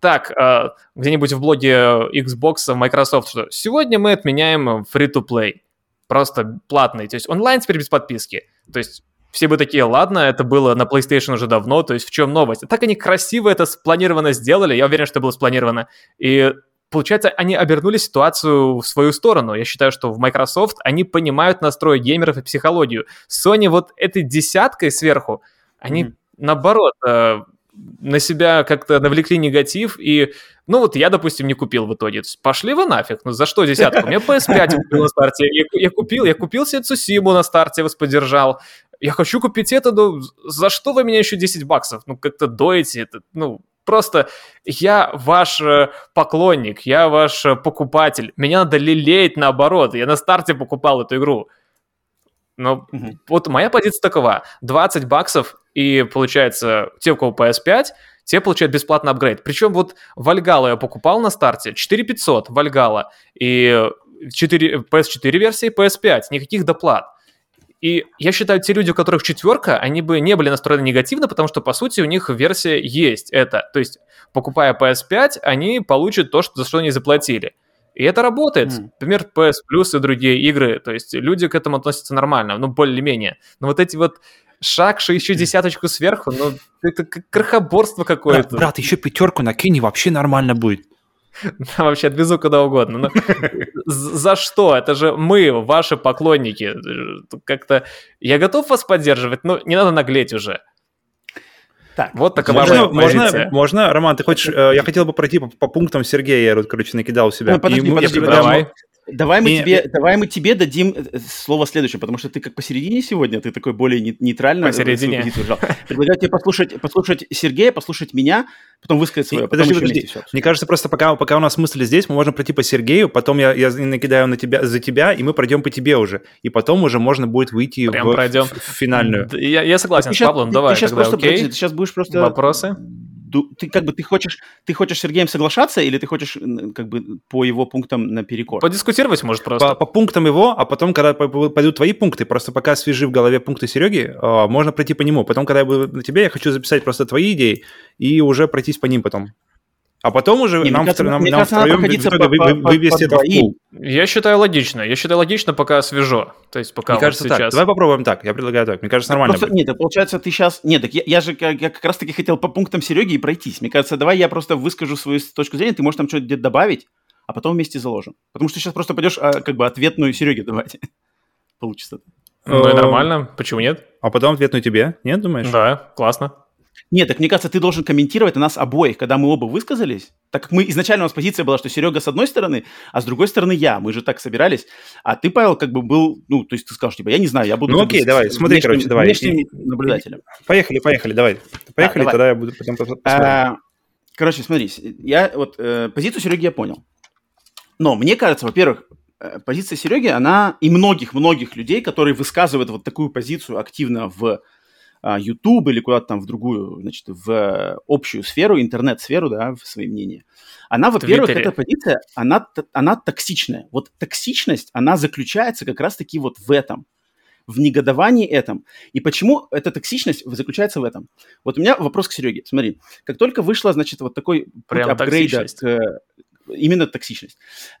так, а, где-нибудь в блоге Xbox, Microsoft, что сегодня мы отменяем free-to-play. Просто платный. То есть онлайн теперь без подписки. То есть все бы такие, ладно, это было на PlayStation уже давно, то есть в чем новость? Так они красиво это спланированно сделали, я уверен, что было спланировано. И получается, они обернули ситуацию в свою сторону. Я считаю, что в Microsoft они понимают настрой геймеров и психологию. Sony вот этой десяткой сверху, они mm-hmm. наоборот э, на себя как-то навлекли негатив и ну вот я, допустим, не купил в итоге. Пошли вы нафиг, ну за что десятку? У меня PS5 <laughs> купил на старте, я, я купил, я купил себе Цусиму на старте, вас поддержал. Я хочу купить это, но за что вы меня еще 10 баксов? Ну как-то доите, это, ну просто я ваш э, поклонник, я ваш э, покупатель. Меня надо лелеять наоборот. Я на старте покупал эту игру. Но угу. вот моя позиция такова. 20 баксов, и получается, те, у кого PS5, те получают бесплатный апгрейд. Причем вот Вальгала я покупал на старте, 4500 Вальгала, и 4, PS4 версии, PS5, никаких доплат. И я считаю, те люди, у которых четверка, они бы не были настроены негативно, потому что, по сути, у них версия есть это. То есть, покупая PS5, они получат то, что, за что они заплатили. И это работает. Mm. Например, PS Plus и другие игры. То есть люди к этому относятся нормально, ну, более-менее. Но вот эти вот шаг, еще десяточку сверху, ну, это крохоборство какое-то. Брат, брат, еще пятерку накинь, и вообще нормально будет. Вообще отвезу куда угодно. Но за что? Это же мы, ваши поклонники. Как-то я готов вас поддерживать, но не надо наглеть уже. Так, вот такая можно, можно, можно, Роман, ты хочешь, э, я хотел бы пройти по, по пунктам Сергея, я, короче, накидал у себя. Ну, подожди, подожди, давай. Давай мы, тебе, давай мы тебе дадим э, слово следующее, потому что ты как посередине сегодня, ты такой более нейтрально посередине. Предлагаю тебе послушать, послушать Сергея, послушать меня, потом высказать свое. Подожди, подожди. Мне кажется, просто пока, пока у нас мысли здесь, мы можем пройти по Сергею, потом я, я накидаю на тебя, за тебя, и мы пройдем по тебе уже. И потом уже можно будет выйти Прям в, пройдем. В, финальную. Я, я согласен ты с Павлом, давай. Ты сейчас, тогда, просто, окей? ты сейчас будешь просто... Вопросы? Ты как бы ты хочешь, ты хочешь с Сергеем соглашаться или ты хочешь как бы по его пунктам на перекор? Подискутировать может просто. По, по пунктам его, а потом, когда пойдут твои пункты, просто пока свежи в голове пункты Сереги, а, можно пройти по нему. Потом, когда я буду на тебе, я хочу записать просто твои идеи и уже пройтись по ним потом. А потом уже не, нам, кажется, нам, нам кажется, втроем по, вы, по, вывести это в пул. Я считаю логично. Я считаю логично, пока свежо. То есть пока Мне вот кажется сейчас. так. Давай попробуем так. Я предлагаю так. Мне кажется, нормально. Просто, нет, получается, ты сейчас... Нет, так я, я же я как раз-таки хотел по пунктам Сереги и пройтись. Мне кажется, давай я просто выскажу свою точку зрения, ты можешь там что-то добавить, а потом вместе заложим. Потому что сейчас просто пойдешь а, как бы ответную Сереге давать. <laughs> Получится. Ну и нормально. Почему нет? А потом ответную тебе? Нет, думаешь? Да, классно. Нет, так мне кажется, ты должен комментировать на нас обоих, когда мы оба высказались. Так как мы изначально у нас позиция была, что Серега с одной стороны, а с другой стороны я. Мы же так собирались. А ты, Павел, как бы был, ну, то есть ты сказал, типа, я не знаю, я буду... Ну окей, давай, смотри, внешним, короче, давай. Внешним наблюдателем. Поехали, поехали, давай. Поехали, да, тогда я буду потом а, Короче, смотри, я вот э, позицию Сереги я понял. Но мне кажется, во-первых, э, позиция Сереги, она и многих-многих людей, которые высказывают вот такую позицию активно в а, YouTube или куда-то там в другую, значит, в общую сферу, интернет-сферу, да, в свои мнения. Она, во-первых, эта позиция, она, она токсичная. Вот токсичность, она заключается как раз-таки вот в этом, в негодовании этом. И почему эта токсичность заключается в этом? Вот у меня вопрос к Сереге. Смотри, как только вышла, значит, вот такой Прям апгрейда к, именно токсичность.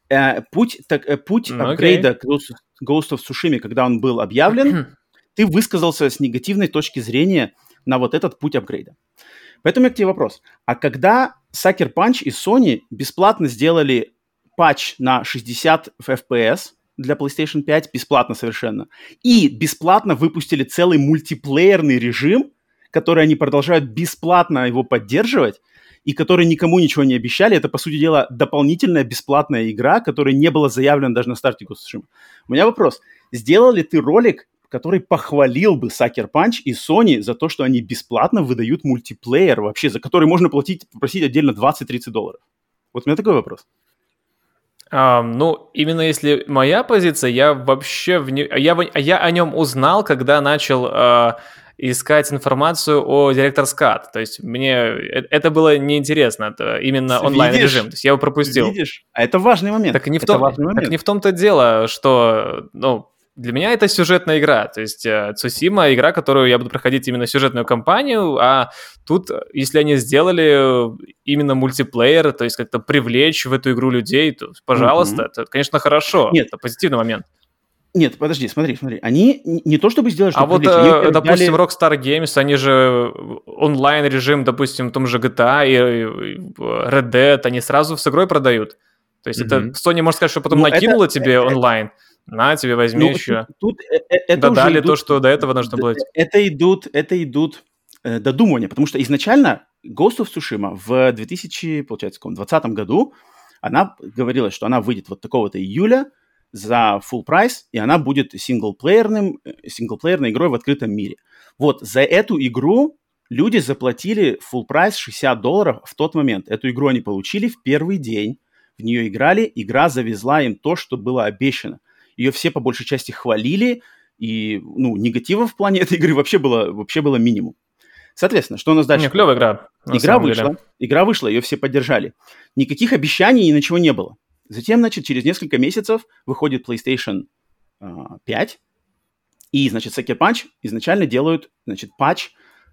Э, путь так, э, путь mm, апгрейда к Ghost of Tsushima, когда он был объявлен, <clears throat> ты высказался с негативной точки зрения на вот этот путь апгрейда. Поэтому меня к тебе вопрос. А когда Sucker Punch и Sony бесплатно сделали патч на 60 FPS для PlayStation 5, бесплатно совершенно, и бесплатно выпустили целый мультиплеерный режим, который они продолжают бесплатно его поддерживать, и который никому ничего не обещали. Это, по сути дела, дополнительная бесплатная игра, которая не была заявлена даже на старте Ghost У меня вопрос. Сделал ли ты ролик который похвалил бы Sucker Punch и Sony за то, что они бесплатно выдают мультиплеер вообще, за который можно платить, попросить отдельно 20-30 долларов. Вот у меня такой вопрос. А, ну, именно если моя позиция, я вообще в не... я, я о нем узнал, когда начал э, искать информацию о Director's Cut. То есть мне э, это было неинтересно, это именно онлайн-режим. То есть я его пропустил. Видишь? А это важный момент. Так не в, том, важный так не в том-то дело, что, ну, для меня это сюжетная игра. То есть э, Цусима игра, которую я буду проходить именно сюжетную кампанию, а тут, э, если они сделали э, именно мультиплеер, то есть как-то привлечь в эту игру людей, то, пожалуйста, Мгм. это, конечно, хорошо. Нет. Это позитивный момент. Нет, подожди, смотри, смотри. Они не то чтобы сделали, А чтобы вот, они, допустим, дали- Rockstar Games, они же онлайн-режим, допустим, в том же GTA и, Red Dead, они сразу с игрой продают. То есть это Мгм. Sony, можно сказать, что потом Ну, это- накинула тебе онлайн. На, тебе возьми Ну, еще. Тут, тут, э, э, это Додали то, идут- что до этого должно было. Это идут, это идут э, додумывания, потому что изначально Ghost of Tsushima в 2000, получается, каком, 2020 году она говорила, что она выйдет вот такого-то июля за full прайс, и она будет синглплеерным, э, синглплеерной игрой в открытом мире. Вот за эту игру люди заплатили full прайс 60 долларов в тот момент. Эту игру они получили в первый день, в нее играли, игра завезла им то, что было обещано. Ее все по большей части хвалили, и ну, негатива в плане этой игры вообще было, вообще было минимум. Соответственно, что у нас дальше? Не, клевая игра. Игра вышла, деле. игра вышла, ее все поддержали. Никаких обещаний и ничего не было. Затем, значит, через несколько месяцев выходит PlayStation а, 5, и, значит, Sucker Punch изначально делают, значит, патч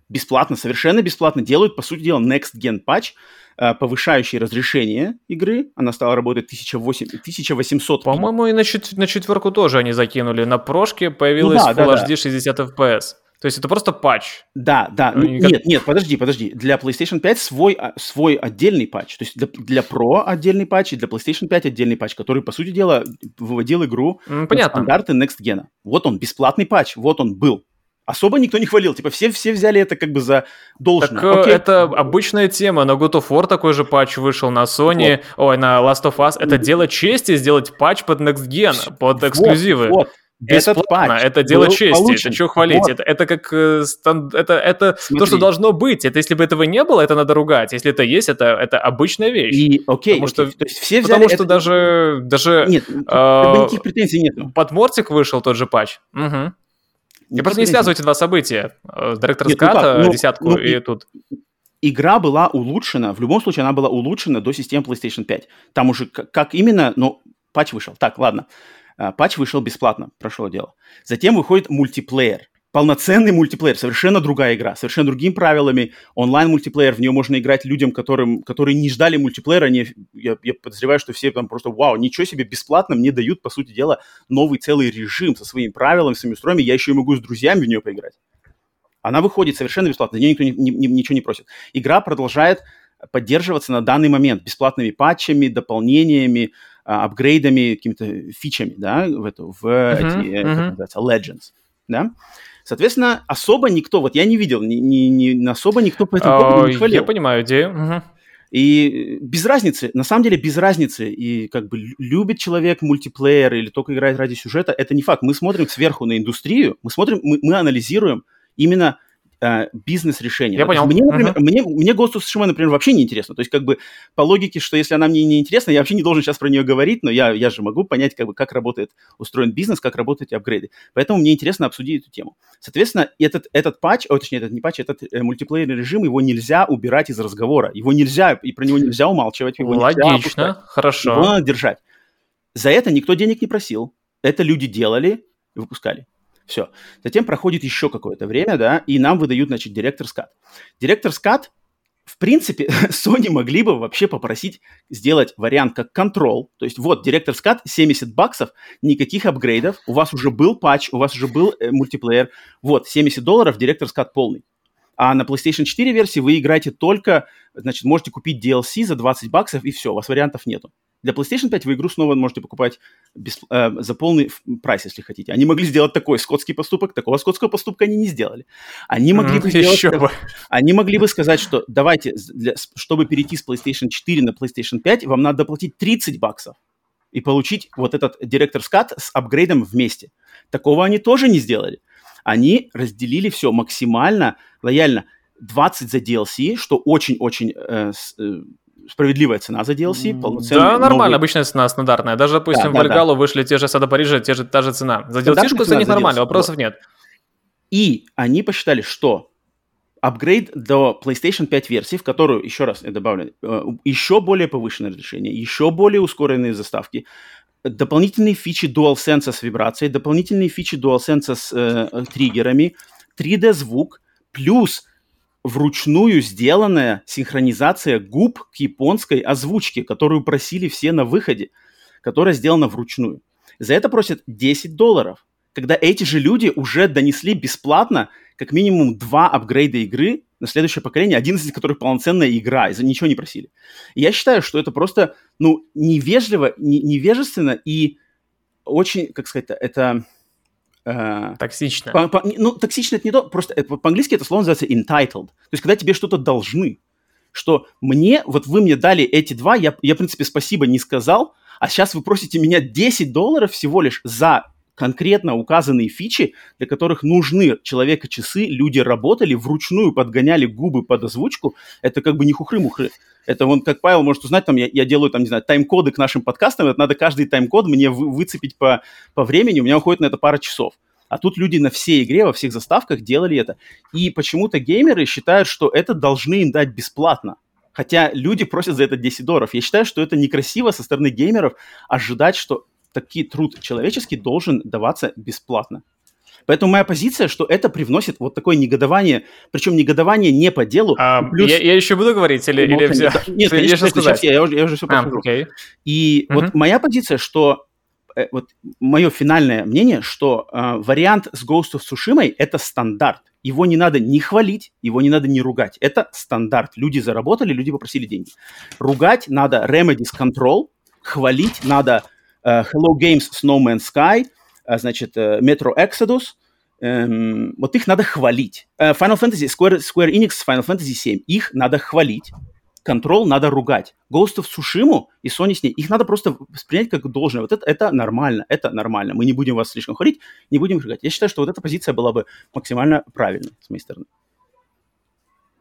бесплатно, совершенно бесплатно делают, по сути дела, Next Gen патч, а, повышающий разрешение игры. Она стала работать 1008 1800 По-моему, и на, чет- на четверку тоже они закинули. На прошке появилась Ну да, Full да, HD 60 FPS. То есть это просто патч. Да, да. Ну, никак- Нет, нет, подожди, подожди. Для PlayStation 5 свой, а, свой отдельный патч. То есть для, для Pro отдельный патч и для PlayStation 5 отдельный патч, который, по сути дела, выводил игру на Понятно. стандарты Next Gen. Вот он, бесплатный патч, вот он был. Особо никто не хвалил. Типа все, все взяли это как бы за должное. Так э, Окей. это обычная тема. На God of War такой же патч вышел, на Sony, ой, на Last of Us. Это дело чести сделать патч под Next Gen, под Вот, эксклюзивы. Вот, Этот Бесплатно, патч это дело чести, получен. это что хвалить, Вот. это, это как э, это, это то, что должно быть, это если бы этого не было, это надо ругать, если это есть, это, это обычная вещь, И окей, Потому окей. что- то есть все взяли потому что это- даже, даже Нет, бы никаких претензий нету. под Мортик вышел тот же патч, Мгм. Я просто не эти два события, Директор Нет, ну Скат, как, ну, десятку ну, и и- тут. игра была улучшена, в любом случае она была улучшена до системы PlayStation 5. Там уже как, именно, но патч вышел. Так, ладно. А, Патч вышел бесплатно, прошло дело. Затем выходит мультиплеер. Полноценный мультиплеер, совершенно другая игра, совершенно другими правилами. Онлайн-мультиплеер, в нее можно играть людям, которым, которые не ждали мультиплеера. Они, я, я подозреваю, что все там просто, вау, ничего себе, бесплатно мне дают, по сути дела, новый целый режим со своими правилами, своими устроями. Я еще и могу с друзьями в нее поиграть. Она выходит совершенно бесплатно, нее никто ни- ни- ни- ничего не просит. Игра продолжает поддерживаться на данный момент бесплатными патчами, дополнениями, а, апгрейдами, какими-то фичами, да, в эту, в эти, э, как называется, Legends, да. Соответственно, особо никто, вот я не видел, ни, ни- ни- особо никто по этому поводу не А, хвалил. Я понимаю идею. Мгм. И без разницы, на самом деле без разницы, и как бы лю- любит человек мультиплеер или только играет ради сюжета, это не факт. Мы смотрим сверху на индустрию, мы смотрим, мы, мы анализируем именно э, бизнес-решения. Я понял. Мне, например, Мгм. мне, мне Ghost of Tsushima, например, вообще не интересно. То есть как бы по логике, что если она мне не интересна, я вообще не должен сейчас про нее говорить, но я, я же могу понять, как, бы, как работает устроен бизнес, как работают эти апгрейды. Поэтому мне интересно обсудить эту тему. Соответственно, этот, этот патч, о, точнее, этот не патч, этот э, мультиплеерный режим, его нельзя убирать из разговора. Его нельзя, и про него нельзя умалчивать. Его нельзя опускать. Логично, Его хорошо. надо держать. За это никто денег не просил. Это люди делали и выпускали. Все. Затем проходит еще какое-то время, да, и нам выдают, значит, директор скат. Директор скат, в принципе, <laughs> Sony могли бы вообще попросить сделать вариант как контрол. То есть вот, директор скат, 70 баксов, никаких апгрейдов, у вас уже был патч, у вас уже был э, мультиплеер. Вот, 70 долларов, директор скат полный. А на PlayStation 4 версии вы играете только, значит, можете купить DLC за 20 баксов, и все, у вас вариантов нету. Для PlayStation 5 вы игру снова можете покупать без, э, за полный прайс, если хотите. Они могли сделать такой скотский поступок, такого скотского поступка они не сделали. Они могли бы сделать... Еще бы. Они могли бы сказать, что давайте, для- чтобы перейти с PlayStation 4 на PlayStation 5, вам надо доплатить 30 баксов и получить вот этот директор скат с апгрейдом вместе. Такого они тоже не сделали. Они разделили все максимально лояльно. 20 за DLC, что очень-очень э, э, справедливая цена за DLC. Да, полноценный нормально, новый- обычная цена стандартная. Даже, допустим, Да, в да, Вальгалу вышли те же Сада Парижа, те же, та же цена. За DLC-шку за нормально, DLC, вопросов нет. И они посчитали, что апгрейд до PlayStation 5 версии, в которую, еще раз я добавлю, э, еще более повышенное разрешение, еще более ускоренные заставки, дополнительные фичи DualSense с вибрацией, дополнительные фичи DualSense с э, триггерами, 3D-звук, плюс вручную сделанная синхронизация губ к японской озвучке, которую просили все на выходе, которая сделана вручную. За это просят 10 долларов, когда эти же люди уже донесли бесплатно как минимум два апгрейда игры на следующее поколение, один из которых полноценная игра, и за ничего не просили. И я считаю, что это просто, ну, невежливо, не, невежественно и очень, как сказать, это... Э, токсично. По, по, ну, токсично это не то, просто по-английски это слово называется entitled. То есть, когда тебе что-то должны, что мне, вот вы мне дали эти два, я, я, в принципе, спасибо не сказал, а сейчас вы просите меня 10 долларов всего лишь за конкретно указанные фичи, для которых нужны человека часы, люди работали, вручную подгоняли губы под озвучку, это как бы не хухры-мухры. Это вон, как Павел может узнать, там я, я делаю, там, не знаю, тайм-коды к нашим подкастам, это надо каждый тайм-код мне вы, выцепить по, по времени, у меня уходит на это пара часов. А тут люди на всей игре, во всех заставках делали это. И почему-то геймеры считают, что это должны им дать бесплатно. Хотя люди просят за это 10 долларов. Я считаю, что это некрасиво со стороны геймеров ожидать, что такой труд человеческий должен даваться бесплатно. Поэтому моя позиция, что это привносит вот такое негодование, причем негодование не по делу. А, плюс... я, я еще буду говорить или, или все? Да, нет, я конечно, сказать? сейчас я, я, уже, я уже все а, okay. И uh-huh. вот моя позиция, что э, вот мое финальное мнение, что э, вариант с Ghost of Tsushima это стандарт. Его не надо ни хвалить, его не надо ни ругать. Это стандарт. Люди заработали, люди попросили деньги. Ругать надо Remedies Control, хвалить надо Э, Hello Games с No Man's Sky, значит, э, Metro Exodus, эм, вот их надо хвалить. Final Fantasy, Square, Square Enix, Final Fantasy 7, их надо хвалить. Control надо ругать. Ghost of Tsushima и Sony с ней, их надо просто воспринять как должное. Вот это, это нормально, это нормально. Мы не будем вас слишком хвалить, не будем ругать. Я считаю, что вот эта позиция была бы максимально правильной с моей стороны.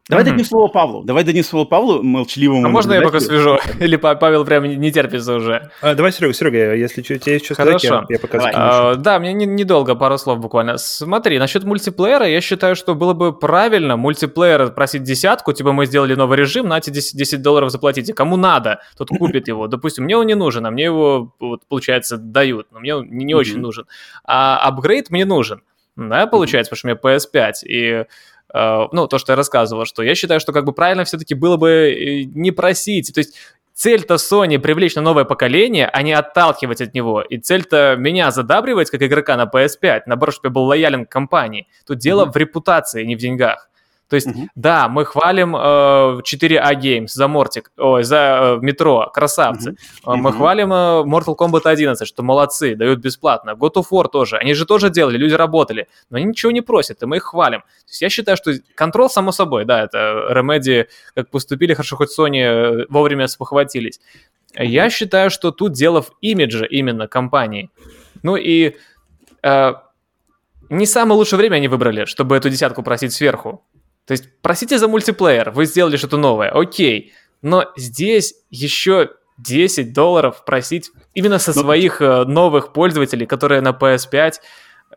Давай mm-hmm. дадим слово Павлу. Давай дадим слово Павлу, молчаливому. А можно я пока свяжу? <laughs> Или Павел прям не терпится уже? А, давай, Серега, Серега, если у тебя есть что сказать, я, я пока а, Да, мне недолго, не пару слов буквально. Смотри, насчет мультиплеера, я считаю, что было бы правильно мультиплеер просить десятку, типа мы сделали новый режим, на эти 10, 10 долларов заплатите. Кому надо, тот <laughs> купит его. Допустим, мне он не нужен, а мне его, вот, получается, дают, но мне он не, не mm-hmm. очень нужен. А апгрейд мне нужен. Да, получается, потому что у меня PS5, и ну, то, что я рассказывал, что я считаю, что как бы правильно все-таки было бы э, не просить, то есть цель-то Sony привлечь на новое поколение, а не отталкивать от него. И цель-то меня задабривать, как игрока на PS5, наоборот, чтобы я был лоялен к компании. Тут дело mm-hmm. в репутации, не в деньгах. То есть, mm-hmm. да, мы хвалим э, 4A Games за Мортик, ой, за э, Метро, красавцы. Mm-hmm. Мы mm-hmm. хвалим э, Mortal Kombat 11, что молодцы, дают бесплатно. God of War тоже, они же тоже делали, люди работали, но они ничего не просят, и мы их хвалим. То есть я считаю, что контрол, само собой, да, это Remedy, как поступили, хорошо, хоть Sony э, вовремя спохватились. Я считаю, что тут дело в имидже именно компании. Ну и э, не самое лучшее время они выбрали, чтобы эту десятку просить сверху. То есть просите за мультиплеер, вы сделали что-то новое, окей. Но здесь еще 10 долларов просить именно со Но... своих э, новых пользователей, которые на PS5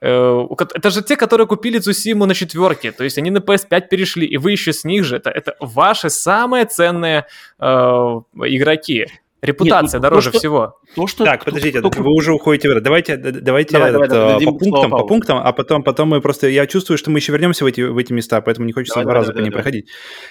э, это же те, которые купили Цусиму на четверке, то есть они на PS5 перешли, и вы еще с них же, это, это ваши самые ценные э, игроки. Репутация Нет, ну, дороже то, всего. То, что, так, подождите, то, вы уже уходите в это. Давайте, давайте давай, этот, давай, давай, по пунктам, по пунктам, а потом, потом мы просто... Я чувствую, что мы еще вернемся в эти, в эти места, поэтому не хочется давай, два давай, раза давай, по ним давай. проходить.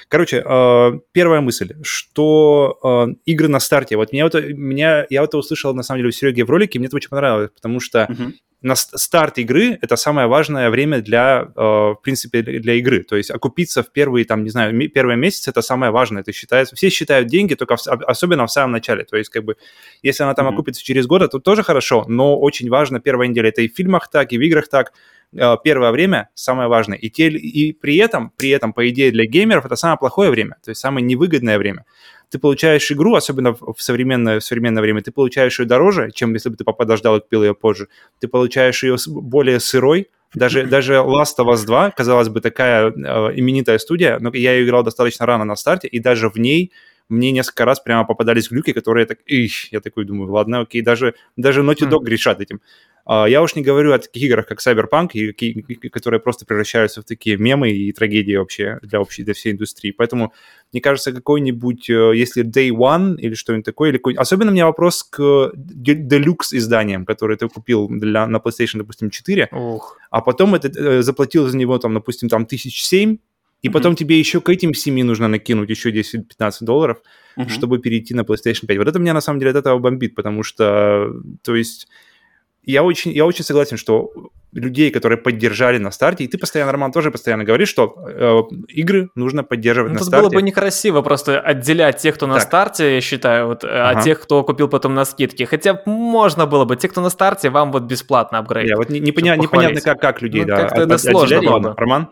Короче, э, первая мысль, что э, игры на старте. Вот меня, вот, меня, я это услышал, на самом деле, у Сереги в ролике, мне это очень понравилось, потому что uh-huh на старт игры это самое важное время для, э, в принципе, для игры. То есть окупиться в первые, там, не знаю, первые месяцы это самое важное. Это считается, все считают деньги, только в, особенно в самом начале. То есть, как бы, если она там mm-hmm. окупится через год, то тоже хорошо, но очень важно первая неделя. Это и в фильмах так, и в играх так. Э, первое время самое важное. И, те, и при этом, при этом, по идее, для геймеров это самое плохое время, то есть самое невыгодное время ты получаешь игру, особенно в современное, в современное время, ты получаешь ее дороже, чем если бы ты подождал и купил ее позже. Ты получаешь ее более сырой, даже, <laughs> даже Last of Us 2, казалось бы, такая э, именитая студия, но я ее играл достаточно рано на старте, и даже в ней мне несколько раз прямо попадались глюки, которые я так, ищ, я такой думаю, ладно, окей, даже, даже Naughty Dog mm. грешат этим. А, Я уж не говорю о таких играх, как Cyberpunk, которые просто превращаются в такие мемы и трагедии вообще для, общей, для всей индустрии. Поэтому, мне кажется, какой-нибудь, э, если Day One или что-нибудь такое, или какой- особенно у меня вопрос к Deluxe изданиям, которые ты купил для, на PlayStation, допустим, 4, Ух. а потом это, э, заплатил за него, там, допустим, там, тысяч семь, и потом тебе еще к этим семи нужно накинуть еще 10-15 долларов, Мгм. чтобы перейти на PlayStation 5. Вот это меня на самом деле от этого бомбит, потому что, то есть, я очень, я очень согласен, что людей, которые поддержали на старте, и ты постоянно, Роман, тоже постоянно говоришь, что э, игры нужно поддерживать Ну, на старте. было бы некрасиво просто отделять тех, кто на Так. старте, я считаю, вот, э, Ага. от тех, кто купил потом на скидке. Хотя можно было бы. Те, кто на старте, вам вот бесплатно апгрейд. Я вот не, непоня- Чтобы непонятно, как, как людей, Ну, да, как-то от- это сложно отделять. было бы. Роман?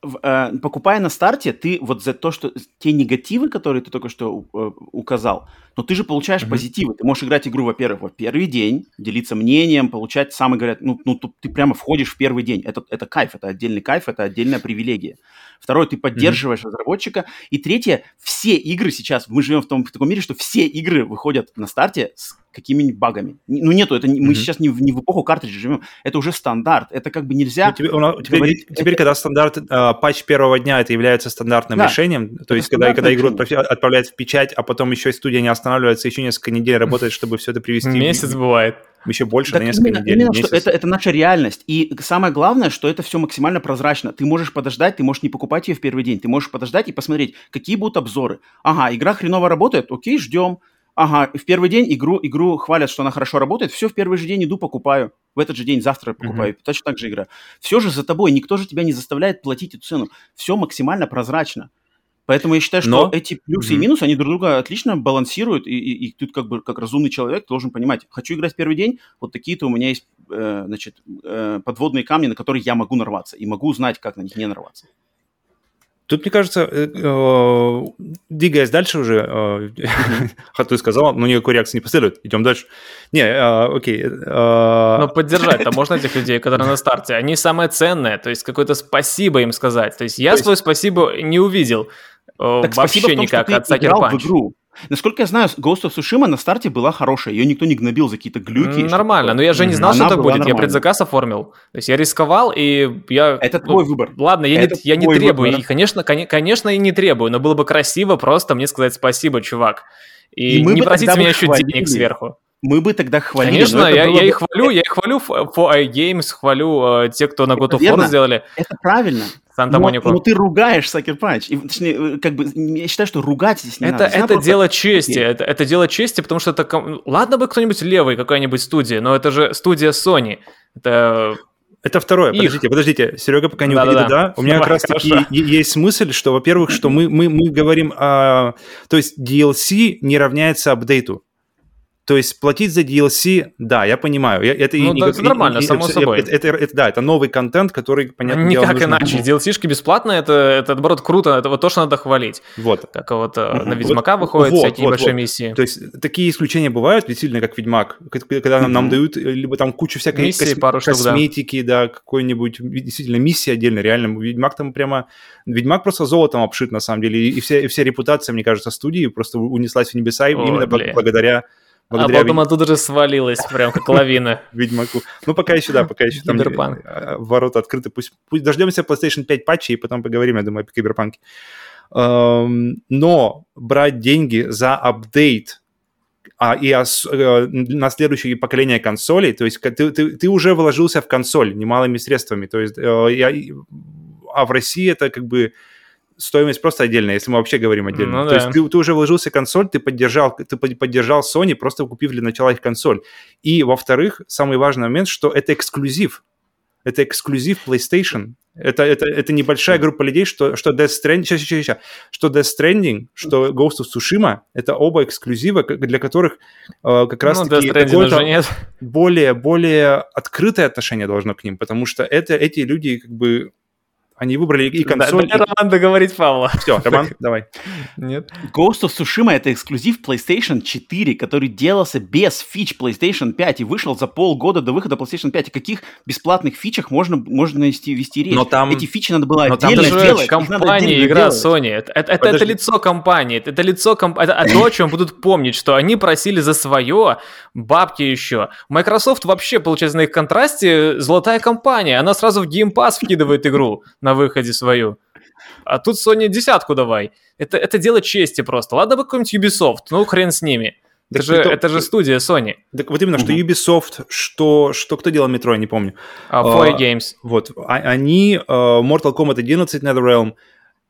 В- э, покупая на старте, ты вот за то, что те негативы, которые ты только что э, указал, но ты же получаешь Мгм. позитивы. Ты можешь играть игру, во-первых, во первый день, делиться мнением, получать самый, говорят, ну, ну тут ты прямо входишь в первый день. Это, это кайф, это отдельный кайф, это отдельная привилегия. Второе, ты поддерживаешь разработчика. И третье, все игры сейчас, мы живем в, том, в таком мире, что все игры выходят на старте с какими-нибудь багами. Ну нету, это не- мы сейчас не в, не в эпоху картриджей живем, это уже стандарт, это как бы нельзя... Ну, тебе- у нас- теперь, говорить- теперь, когда стандарт, э, патч первого дня, это является стандартным Да, решением, то это есть когда, когда игру отправляют в печать, а потом еще и студия не останавливается, еще несколько недель работает, чтобы все это привести. Месяц бывает. Еще больше, Так на несколько именно, недель. именно месяц. что это, это наша реальность. И самое главное, что это все максимально прозрачно. Ты можешь подождать, ты можешь не покупать ее в первый день. Ты можешь подождать и посмотреть, какие будут обзоры. Ага, игра хреново работает, окей, ждем. Ага, в первый день игру, игру хвалят, что она хорошо работает, все, в первый же день иду, покупаю. В этот же день, завтра покупаю. Точно так же игра. Все же за тобой, никто же тебя не заставляет платить эту цену. Все максимально прозрачно. Поэтому я считаю, что Но- эти плюсы и Мгм. минусы, они друг друга отлично балансируют, и, и- и тут как бы как разумный человек должен понимать, хочу играть в первый день, вот такие-то у меня есть э, значит, э, подводные камни, на которые я могу нарваться, и могу знать, как на них не нарваться. Тут, мне кажется, э, э, двигаясь дальше уже, э, <laughs> а ты сказал, но никакой реакции не последует. Идем дальше. Не, окей. Но поддержать-то можно этих людей, которые на старте. Они самое ценное, то есть какое-то спасибо им сказать. То есть я свое спасибо не увидел вообще никак от в Punch. игру. Насколько я знаю, Ghost of Tsushima на старте была хорошая, ее никто не гнобил за какие-то глюки. Нормально, но я же не знал, что Она это была будет. Я нормальной. предзаказ оформил. То есть я рисковал, и я... Это ну, твой выбор. Ладно, я, Это не, я не требую, выбор. и, конечно, коне- конечно, и не требую, но было бы красиво просто мне сказать спасибо, чувак. И, И мы не тогда меня еще хвалили. денег сверху. Мы бы тогда хвалили. Конечно, но это я, я бы- их хвалю, я их хвалю for iGames, хвалю э, те, кто на God of War сделали, Это правильно. Но, Санта-Монику. но ты ругаешь Punch. И, точнее, э, как бы, я считаю, что ругать здесь не Это, надо. Надо это просто- дело чести, это, это дело чести, потому что это... Ладно бы кто-нибудь левый, какая-нибудь студия, но это же студия Sony. Это... Это второе. Их. Подождите, подождите. Серега пока не Да-да-да. уходит, да? У меня как Давай, раз таки хорошо. есть мысль, что, во-первых, что мы, мы, мы говорим о... То есть DLC не равняется апдейту. То есть платить за DLC, да, я понимаю. Я- Это, и Ну, да, никак- это нормально, и- и- само это- собой. Это, это- это- да, это новый контент, который, понятно, дело, Никак нужно- иначе. DLC-шки бесплатно, это, это, наоборот, круто, это вот то, что надо хвалить. Вот. Как вот э, на Ведьмака Вот, выходят вот, всякие вот, небольшие вот. миссии. То есть такие исключения бывают, действительно, как Ведьмак, когда нам, нам дают э, либо там кучу всякой Миссии, кос- пару штук, да. косметики, да, какой-нибудь, действительно, миссии отдельно, реально. Ведьмак там прямо... Ведьмак просто золотом обшит, на самом деле, и, и вся, и вся репутация, мне кажется, студии просто унеслась в небеса Ой, именно бл- блин. благодаря, А благодаря потом Ведь- оттуда же свалилась, прям как лавина. <laughs> Ведьмаку. Ну, пока еще, да, пока еще там э, ворота открыты. Пусть, пусть дождемся PlayStation 5 патчей, и потом поговорим, я думаю, о Киберпанке. Эм, но брать деньги за апдейт а, и ос- э, на следующее поколение консолей, то есть ты, ты, ты уже вложился в консоль немалыми средствами, то есть, э, я, а в России это как бы стоимость просто отдельная, если мы вообще говорим отдельно. Ну то да. есть ты, ты уже вложился в консоль, ты поддержал, ты под- поддержал Sony, просто купив для начала их консоль. И, во-вторых, самый важный момент, что это эксклюзив. Это эксклюзив PlayStation. Это, это, это небольшая группа людей, что, что Death Stranding, щас, щас, щас, что Death Stranding, что Ghost of Tsushima, это оба эксклюзива, для которых э, как раз Ну, таки какое-то более, более открытое отношение должно к ним, потому что это, эти люди как бы Они выбрали и Да- консоль, дай Роман договорить Павла. Все, Роман, <laughs> давай. Нет? Ghost of Tsushima это эксклюзив PlayStation 4, который делался без фич PlayStation 5 и вышел за полгода до выхода PlayStation 5. О каких бесплатных фичах можно, можно вести, вести речь? Но там- Эти фичи надо было но там отдельно сделать. их надо компания, игра делать. Sony. Это, это, это- это лицо компании. Это, это лицо комп... это, это то, о чем будут помнить, что они просили за свое бабки еще. Microsoft вообще, получается, на их контрасте золотая компания. Она сразу в Game Pass вкидывает игру на выходе свою. А тут Sony десятку давай. Это, это дело чести просто. Ладно бы какой-нибудь Ubisoft, ну хрен с ними. Это Так же, при том- это же студия Sony. Так вот именно, что Мгм. Ubisoft, что, что кто делал метро, я не помню. А, А, 4A Games. Вот, а- они, э, Mortal Kombat 11 NetherRealm.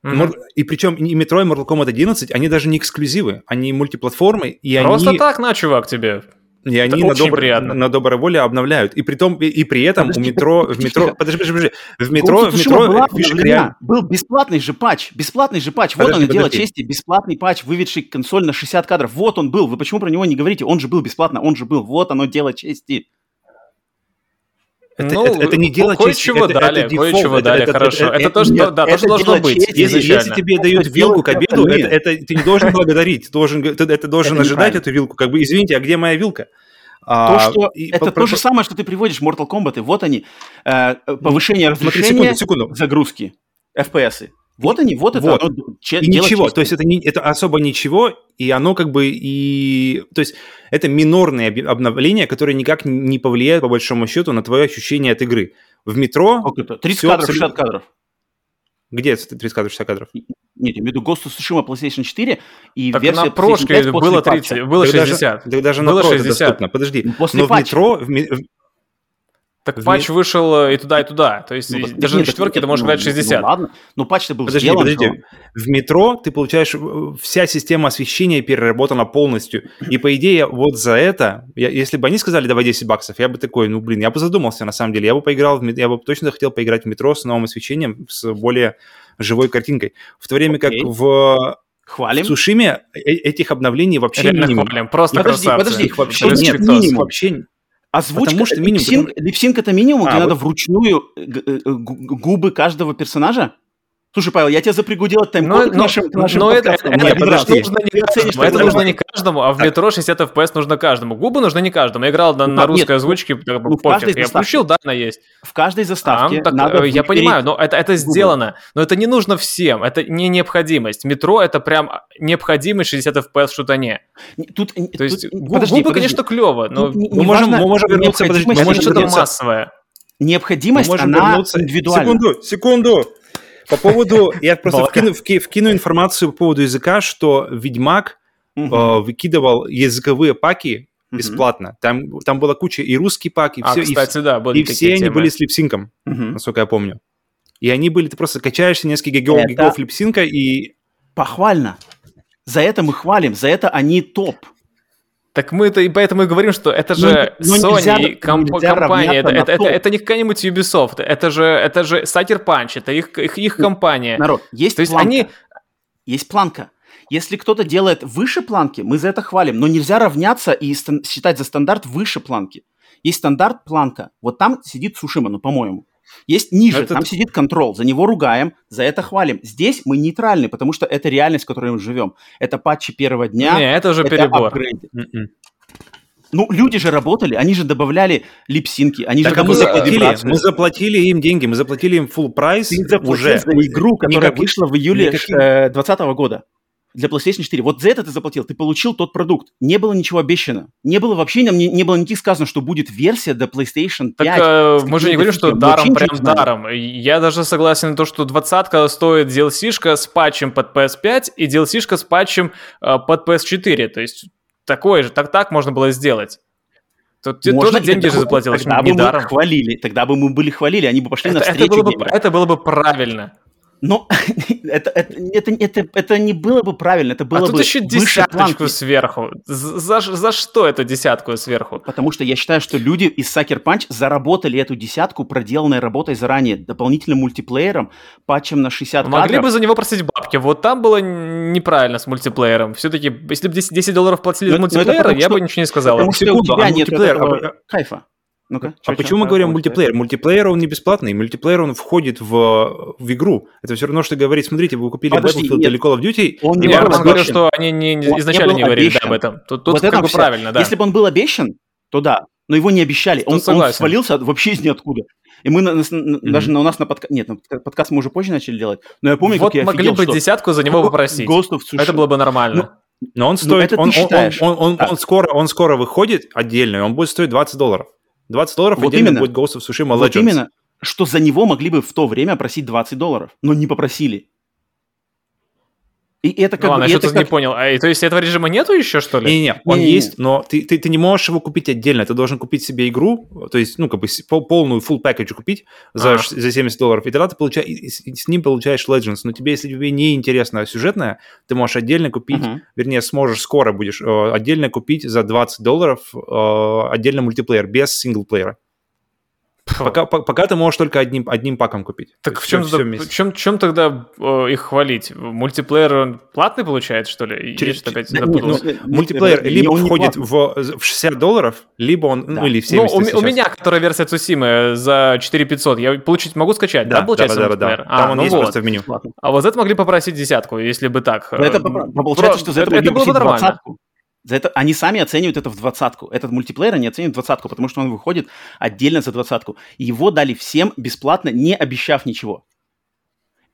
Мор- и причем и Metro, и Mortal Kombat 11, они даже не эксклюзивы, они мультиплатформы, и Просто они, так, на, чувак, тебе. И они Это на, очень добр- приятно. на доброй воле обновляют. И при, том, и, и при этом Подожди, у метро, в подожди, метро, тихо. подожди, подожди, подожди, в метро, в метро была фишка реально. Был бесплатный же патч, бесплатный же патч. Вот Подожди, оно дело подожди. чести, бесплатный патч, выведший консоль на 60 кадров. Вот он был. Вы почему про него не говорите? Он же был бесплатно, он же был. Вот оно дело чести. Это, Ну, это, это не дело кое-чего это, дали, это дефолт, кое-чего дали, хорошо. Это то, что- нет, да, то, это что должно быть чести. Если, изначально. если тебе Это дают что вилку к обеду, это, это ты не должен благодарить, ты должен, ты, это должен Это ожидать эту вилку. Как бы, извините, а где моя вилка? То, А, что и это по- то же самое, что ты приводишь в Mortal Kombat. И вот они, э, повышение Смотри, разрешения, секунду, секунду. загрузки, FPS. Вот они, вот это Вот. оно, че- И ничего, чести. то есть это, не, это особо ничего, и оно как бы и... То есть это минорные обновления, которые никак не повлияют, по большому счету, на твое ощущение от игры. В метро... Сколько это? 30 всё кадров, абсолютно- 60 кадров. Где это 30 кадров, 60 кадров? Нет, я имею в виду Ghost of Tsushima PlayStation 4 и Так версия на PlayStation прошке 5 после было патча. 30, было Так даже- 60. так даже Было на Pro это 60. доступно. Подожди. Ну, после Но в патча. метро... в ми- в- Так В патч вышел э, и туда, и туда. То есть Ну, так- даже нет, на четверке ты можешь ну, играть 60. Ну, ладно, но патч-то был Подожди, сделан. подожди. В метро ты получаешь э, вся система освещения переработана полностью. И по идее вот за это, я- если бы они сказали давай 10 баксов, я бы такой, ну блин, я бы задумался на самом деле. Я бы поиграл, в я бы точно хотел поиграть в метро с новым освещением, с более живой картинкой. В то время как Окей. в, в Хвалим. Цусиме э- этих обновлений вообще Реально минимум. хвалим, просто Подожди, красавцы. подожди, Их вообще нет. минимум. Минимум. Вообще Озвучка, Потому что минимум, lip sync, lip sync это минимум, А, где надо вот. вручную э, э, гу- губы каждого персонажа? Слушай, Павел, я тебя запрягу делать Но, тайм-код к но- нашим, к нашим но это, это- Нет, это подожди. нужно не каждому. Это что нужно не каждому, а в Так. метро 60 FPS нужно каждому. Губы нужны не каждому. Я играл на, Ну, на так, нет, русской озвучке, как бы ну, в каждой пофиг. Я включил, да, она есть. В каждой А, заставке так, надо э, я понимаю, но это, это губы. сделано. Но это не нужно всем. Это не необходимость. Метро это прям необходимость 60 FPS в шутане. Не, Тут, То есть тут- гу- подожди, губы, подожди. конечно, клево, но не- Мы не можем, мы можем вернуться, подожди, мы можем что-то вернуться. массовое. необходимость, она вернуться. индивидуальна. Секунду, секунду. По поводу, я просто вкину, вки- вкину информацию по поводу языка, что Ведьмак э, выкидывал языковые паки бесплатно. Там, там была куча и русский пак, и А, все, и, кстати, да, были и все такие они темы. были с липсинком, насколько я помню. И они были, ты просто качаешься несколько гигов, Это- гигов липсинка, и Похвально. За это мы хвалим, за это они топ. Так мы-то и поэтому и говорим, что это Ну, же ну, Sony нельзя- комп- нельзя компания, это, это, это, это не какая-нибудь Ubisoft, это же, это же Sucker Punch, это их, их, их компания. Народ, есть То есть планка. они- Есть планка. Если кто-то делает выше планки, мы за это хвалим. Но нельзя равняться и считать за стандарт выше планки. Есть стандарт планка. Вот там сидит Сушима, ну, по-моему. Есть ниже, Это- там сидит контрол. За него ругаем, за это хвалим. Здесь мы нейтральны, потому что это реальность, в которой мы живем. Это патчи первого дня. Не, это уже это перебор. апгрейды. м-м. Ну, люди же работали, они же добавляли липсинки, они Так же а мы заплатили, мы заплатили им деньги, мы заплатили им full прайс уже. за игру, которая Никаких- вышла в июле никаких- 2020 года для PlayStation 4. Вот за это ты заплатил, ты получил тот продукт. Не было ничего обещано. Не было вообще, нам не, не было никаких сказано, что будет версия до PlayStation 5. Так э, мы же не говорим, что. Мы даром прям даром. Я даже согласен на то, что двадцатка стоит DLC-шка с патчем под PS5 и DLC-шка с патчем э, под PS4. То есть такое же, так так можно было сделать. Тут Можно, тоже деньги тогда- же заплатил, Тогда бы мы хвалили, тогда бы мы были хвалили, они бы пошли Это, это навстречу было бы, это было бы правильно. Но <laughs> это, это, это, это, это не было бы правильно, это было а тут бы еще выше десяточку сверху. За, за, что это десятку сверху? Потому что я считаю, что люди из Sucker Punch заработали эту десятку, проделанной работой заранее, дополнительным мультиплеером, патчем на 60 Могли кадров. бы за него просить бабки. Вот там было неправильно с мультиплеером. Все-таки, если бы 10, 10 долларов платили Ну, за ну, это мультиплеер, я что- бы ничего не сказал. Потому что секунду, у тебя а нет этого а- кайфа. Ну-ка, А чё, почему чё? мы говорим А, мультиплеер? Мультиплеер он не бесплатный, мультиплеер он входит в, в игру. Это все равно, что говорить, смотрите, вы купили Подожди, Battlefield нет. или Call of Duty, Он не Не, Роман говорил, что они не, Он не изначально не говорили да, об этом. Тут, тут Вот как это бы правильно, да. Если бы он был обещан, то да. Но его не обещали. Тут Он, он согласен. свалился вообще из ниоткуда. И мы на- на- на- даже на, у нас на подкаст... Нет, на подка- подкаст мы уже позже начали делать. Но я помню, вот как я могли офигел, бы что десятку за него попросить. Это было бы нормально. но он стоит, это ты он, он- считаешь. он, он- Да. он скоро, он скоро выходит отдельно, и он будет стоить 20 долларов. 20 долларов Вот именно. будет Ghost of Tsushima Вот Legends. именно, что за него могли бы в то время просить 20 долларов, но не попросили. И это Ну как ладно, бы... я что-то не как- понял. А, и то есть этого режима нету еще, что ли? Не-не, он Не-не-не. есть, но ты, ты, ты не можешь его купить отдельно. Ты должен купить себе игру, то есть, ну, как бы полную full package купить за, А. за 70 долларов, и тогда ты получаешь, и с, ним получаешь Legends. Но тебе, если тебе не интересно сюжетное, ты можешь отдельно купить, Мгм. вернее, сможешь скоро будешь э, отдельно купить за 20 долларов э, отдельно мультиплеер, без синглплеера. Пока, по- пока ты можешь только одним, одним паком купить. Так То в чем, всё- тогда, в чем, чем тогда э, их хвалить? Мультиплеер он платный получается, что ли? Через- Я что-то опять Да, запутался. нет, ну, Мультиплеер не- либо он входит в, в 60 долларов, либо он, Да. ну или в Ну, 70 у, ме- сейчас. у меня, которая версия Цусимы за 4500, я получить могу скачать, да, да, получается, да, да, да, да. Там А, он ну есть вот. просто в меню. А вот за это могли попросить десятку, если бы так. Это Э, получается, про- что за это, это, могли было бы нормально. двадцатку. За это они сами оценивают это в двадцатку. Этот мультиплеер они оценивают в двадцатку, потому что он выходит отдельно за двадцатку. Его дали всем бесплатно, не обещав ничего.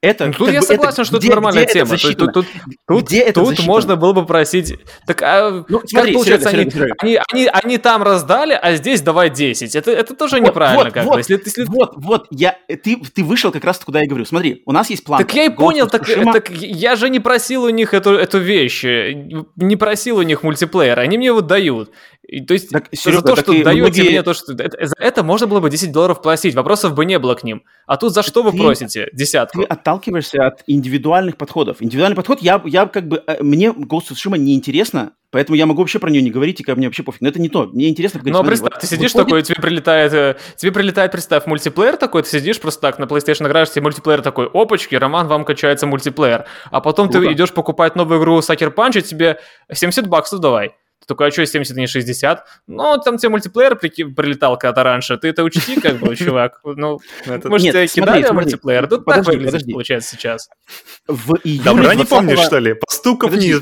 Это, Ну, тут как я бы, согласен, что где- это нормальная где тема. Это засчитано? тут, тут, Где это тут засчитано? можно было бы просить. Так а Ну, как смотри, получается, Серега, они, Серега. Они, они, они там раздали, а здесь давай 10. Это, это тоже Вот, неправильно вот, как-то. вот, Если, если- Вот, вот, я, ты, ты вышел как раз куда я говорю. Смотри, у нас есть план. Так я и понял, так, так я же не просил у них эту, эту вещь, не просил у них мультиплеер, они мне его дают. И, то есть Так, за Серега, то, так что даете многие- мне то, что... это- за это можно было бы 10 долларов платить, вопросов бы не было к ним. А тут за что вы ты- просите десятку? Ты отталкиваешься от индивидуальных подходов. Индивидуальный подход, я, я как бы, э, мне Ghost of Tsushima не интересно, поэтому я могу вообще про нее не говорить, и как мне вообще пофиг. Но это не то. Мне интересно поговорить. Ну, а смотри, представь, вот ты сидишь выходит- такой, тебе прилетает, э, тебе прилетает, представь, мультиплеер такой, ты сидишь просто так на PlayStation играешь, тебе мультиплеер такой, опачки, Роман, вам качается мультиплеер. А потом ты Круто. идешь покупать новую игру Sucker Punch, и тебе 70 баксов давай. Ты такой, а что 70, а не 60? Ну, там тебе мультиплеер прики- прилетал когда-то раньше, ты это учти, как бы, чувак. Ну, Это- может, Нет, тебя кидали смотри. мультиплеер? Тут так Подожди, выглядит, подожди. получается, сейчас. В июле Добра не 20-го помнишь, что ли? Постуков не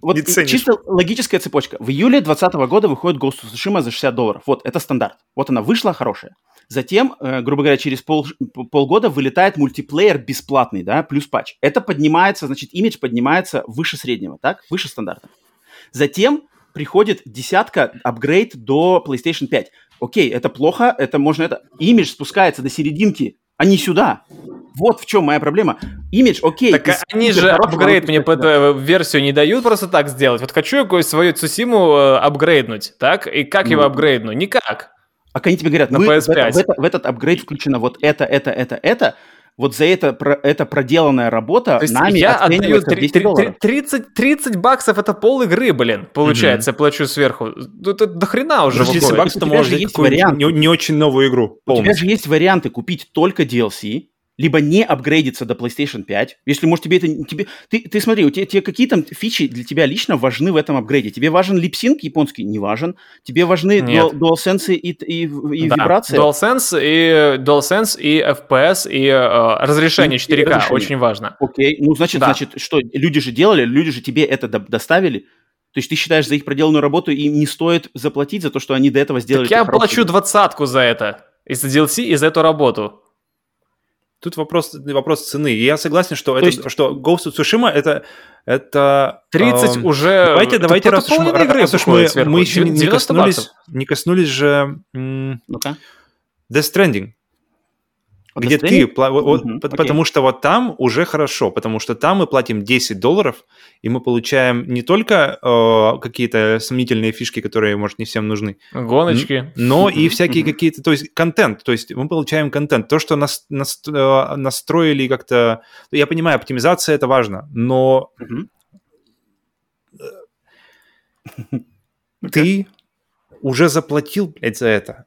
Вот не ценишь. чисто логическая цепочка. В июле 2020 года выходит Ghost of Tsushima за 60 долларов. Вот, это стандарт. Вот она вышла, хорошая. Затем, э, грубо говоря, через пол, полгода вылетает мультиплеер бесплатный, да, плюс патч. Это поднимается, значит, имидж поднимается выше среднего, так, выше стандарта. Затем приходит десятка, апгрейд до PlayStation 5. Окей, это плохо, это можно это... Имидж спускается до серединки, а не сюда. Вот в чем моя проблема. Имидж, окей. Так из они же апгрейд мне под версию не дают просто так сделать. Вот хочу я какую свою Цусиму э, апгрейднуть, так? И как его Ну. апгрейдну? Никак. А они тебе говорят, На вы, в, PS5. это- в это- в этот апгрейд включено вот это, это, это, это. Вот за это, про, это проделанная работа То есть нами я отдаю оценивается в три- 10 три- долларов. 30, 30 баксов, это пол игры, блин, получается, я плачу сверху. Ну, Это до хрена уже Подожди, выходит. собак, У ты можешь взять есть вариант. не, не очень новую игру. У тебя полностью. же есть варианты купить только DLC, либо не апгрейдиться до PlayStation 5. Если, может, тебе это... Тебе, ты, ты смотри, у тебя, тебе какие там фичи для тебя лично важны в этом апгрейде? Тебе важен липсинг японский? Не важен. Тебе важны Нет. dual- DualSense и, и, и Да, вибрация? DualSense и, DualSense и FPS и э, разрешение И- и 4К разрешение. очень важно. Окей, ну, значит, Да. значит, что, люди же делали, люди же тебе это до- доставили. То есть ты считаешь за их проделанную работу им не стоит заплатить за то, что они до этого сделали? Так я хорошую плачу двадцатку за это. Из-за DLC и за эту работу. Тут вопрос, вопрос цены. И я согласен, что, это, есть- что Ghost of Tsushima это... это 30 эм, уже... Давайте, это давайте, раз уж мы, раз уж мы, мы еще не 90 коснулись, баксов. не коснулись же м, Ну-ка. Death Stranding, Вот где ты, пла- вот- потому что вот там уже хорошо, потому что там мы платим 10 долларов, и мы получаем не только э, какие-то сомнительные фишки, которые, может, не всем нужны, Гоночки. но и всякие какие-то, то есть контент, то есть мы получаем контент. То, что нас, нас- э, настроили как-то... Я понимаю, оптимизация это важно, но Мгм. <laughs> ты уже заплатил, блядь, за это.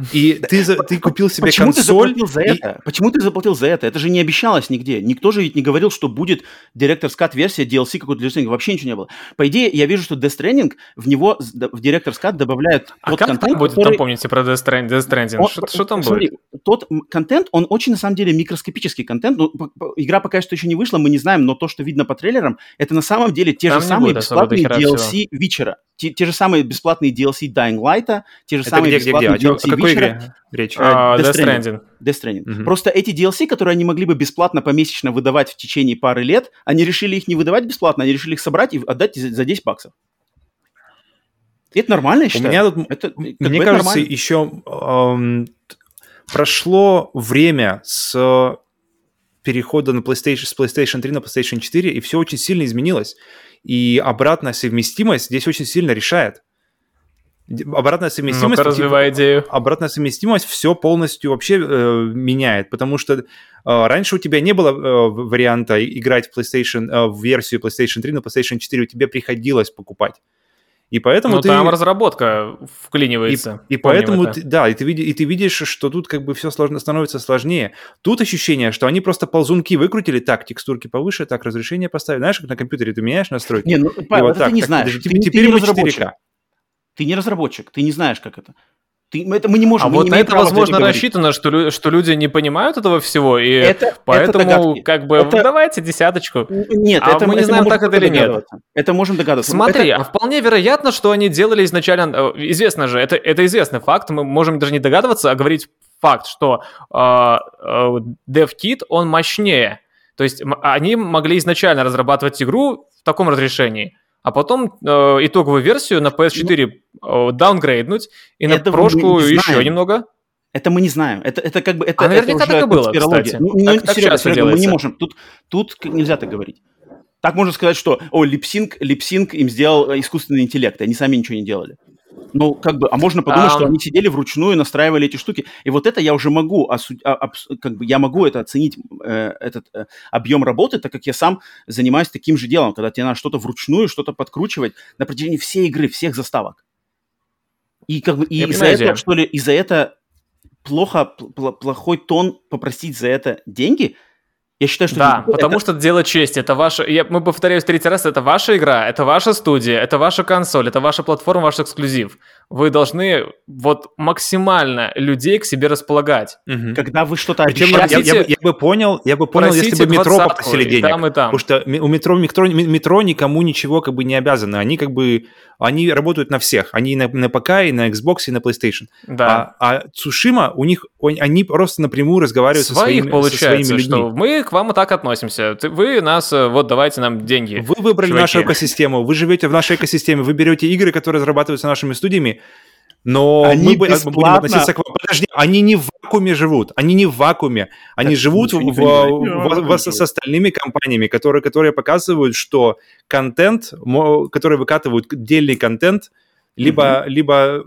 <laughs> И ты, ты купил себе Почему ты консоль, заплатил за и- это? Почему ты заплатил за это? Это же не обещалось нигде. Никто же ведь не говорил, что будет Director's Cut версия DLC какой-то для Death. Вообще ничего не было. По идее, я вижу, что Death Stranding в него в Director's Cut добавляют А тот как контент, там будет, который- там помните про Death Stranding? Death Stranding? Он- Что, что там смотри, будет? Тот контент, он очень, на самом деле, микроскопический контент. Ну, игра пока что еще не вышла, мы не знаем, но то, что видно по трейлерам, это на самом деле те Там же самые бесплатные DLC Вичера. Те, те же самые бесплатные DLC Dying Light, те же Это самые где, где, где? бесплатные О, чё- DLC о какой игре речь? А, Death Death Stranding. Stranding. Death Stranding. Просто эти DLC, которые они могли бы бесплатно помесячно выдавать в течение пары лет, они решили их не выдавать бесплатно, они решили их собрать и отдать за за 10 баксов. Это нормально, я У считаю. меня тут, это, мне это кажется, нормально. еще эм, прошло время с перехода на PlayStation, с PlayStation 3 на PlayStation 4, и все очень сильно изменилось. И обратная совместимость здесь очень сильно решает. Обратная совместимость... Типа, развивай идею. обратная совместимость все полностью вообще э, меняет, потому что э, раньше у тебя не было э, варианта играть в PlayStation э, в версию PlayStation 3 на PlayStation 4, тебе приходилось покупать. И поэтому Ну, ты... там разработка И, вклинивается. и Помним поэтому, это. ты- да, и ты, види- и ты видишь, что тут как бы все сложно, становится сложнее. Тут ощущение, что они просто ползунки выкрутили, так, текстурки повыше, так, разрешение поставили. Знаешь, как на компьютере ты меняешь настройки? Не, ну, И Павел, вот это так, ты не так, знаешь. Ты, теперь- ты не мы разработчик. 4К. Ты не разработчик, ты не знаешь, как это. Ты, это мы не можем. А мы вот не на это, возможно, рассчитано, что, что люди не понимают этого всего, и Это- это поэтому, догадки. как бы, Это- давайте десяточку. Нет, А это мы не это знаем, так это или нет. Это можем догадываться. Ну, Смотри, это- а вполне вероятно, что они делали изначально... э, Известно же, это, это известный факт, мы можем даже не догадываться, а говорить факт, что э, э, DevKit, он мощнее. То есть они могли изначально разрабатывать игру в таком разрешении, а потом э, итоговую версию на PS4 э, даунгрейднуть и на прошку еще немного. Это мы не знаем. Это, это как бы это, А наверняка это так уже и было, кстати. Ну, ну, Так- так Серега, Серега, мы не можем. Тут, тут нельзя так говорить. Так можно сказать, что о, липсинг, липсинг им сделал э, искусственный интеллект, они сами ничего не делали. Ну, как бы, а можно подумать, Ам. что они сидели вручную, настраивали эти штуки. И вот это я уже могу, осу- а- как бы я могу это оценить, э, этот э, объем работы, так как я сам занимаюсь таким же делом, когда тебе надо что-то вручную, что-то подкручивать на протяжении всей игры, всех заставок. И как бы и из-за этого, что ли, из-за это плохо, пл- плохой тон попросить за это деньги, я считаю, что Да, это- потому что дело чести. Это ваша, я, мы повторяюсь третий раз, это ваша игра, это ваша студия, это ваша консоль, это ваша платформа, ваш эксклюзив. Вы должны вот максимально людей к себе располагать. Мгм. когда вы что-то Причем я, обещаете, я- я бы- я бы понял, я бы понял, если бы метро попросили и денег. там, и там. Потому что у метро, метро, метро никому ничего как бы не обязаны. Они как бы, они работают на всех. Они и на, на ПК, и на Xbox, и на PlayStation. Да. А, а Цушима, у них, он- они просто напрямую разговаривают со Своих своими, со получается, своими людьми. что мы к вам и так относимся. Вы нас, э, вот давайте нам деньги. Вы выбрали чуваки. нашу экосистему, вы живете в нашей экосистеме, вы берете игры, которые разрабатываются нашими студиями, но Они мы бы- будем бесплатно- относиться к вам. Подожди, они не в вакууме живут, они не в вакууме, они Так, живут в- в- в- в- с остальными компаниями, которые, которые показывают, что контент, которые выкатывают отдельный контент, либо, либо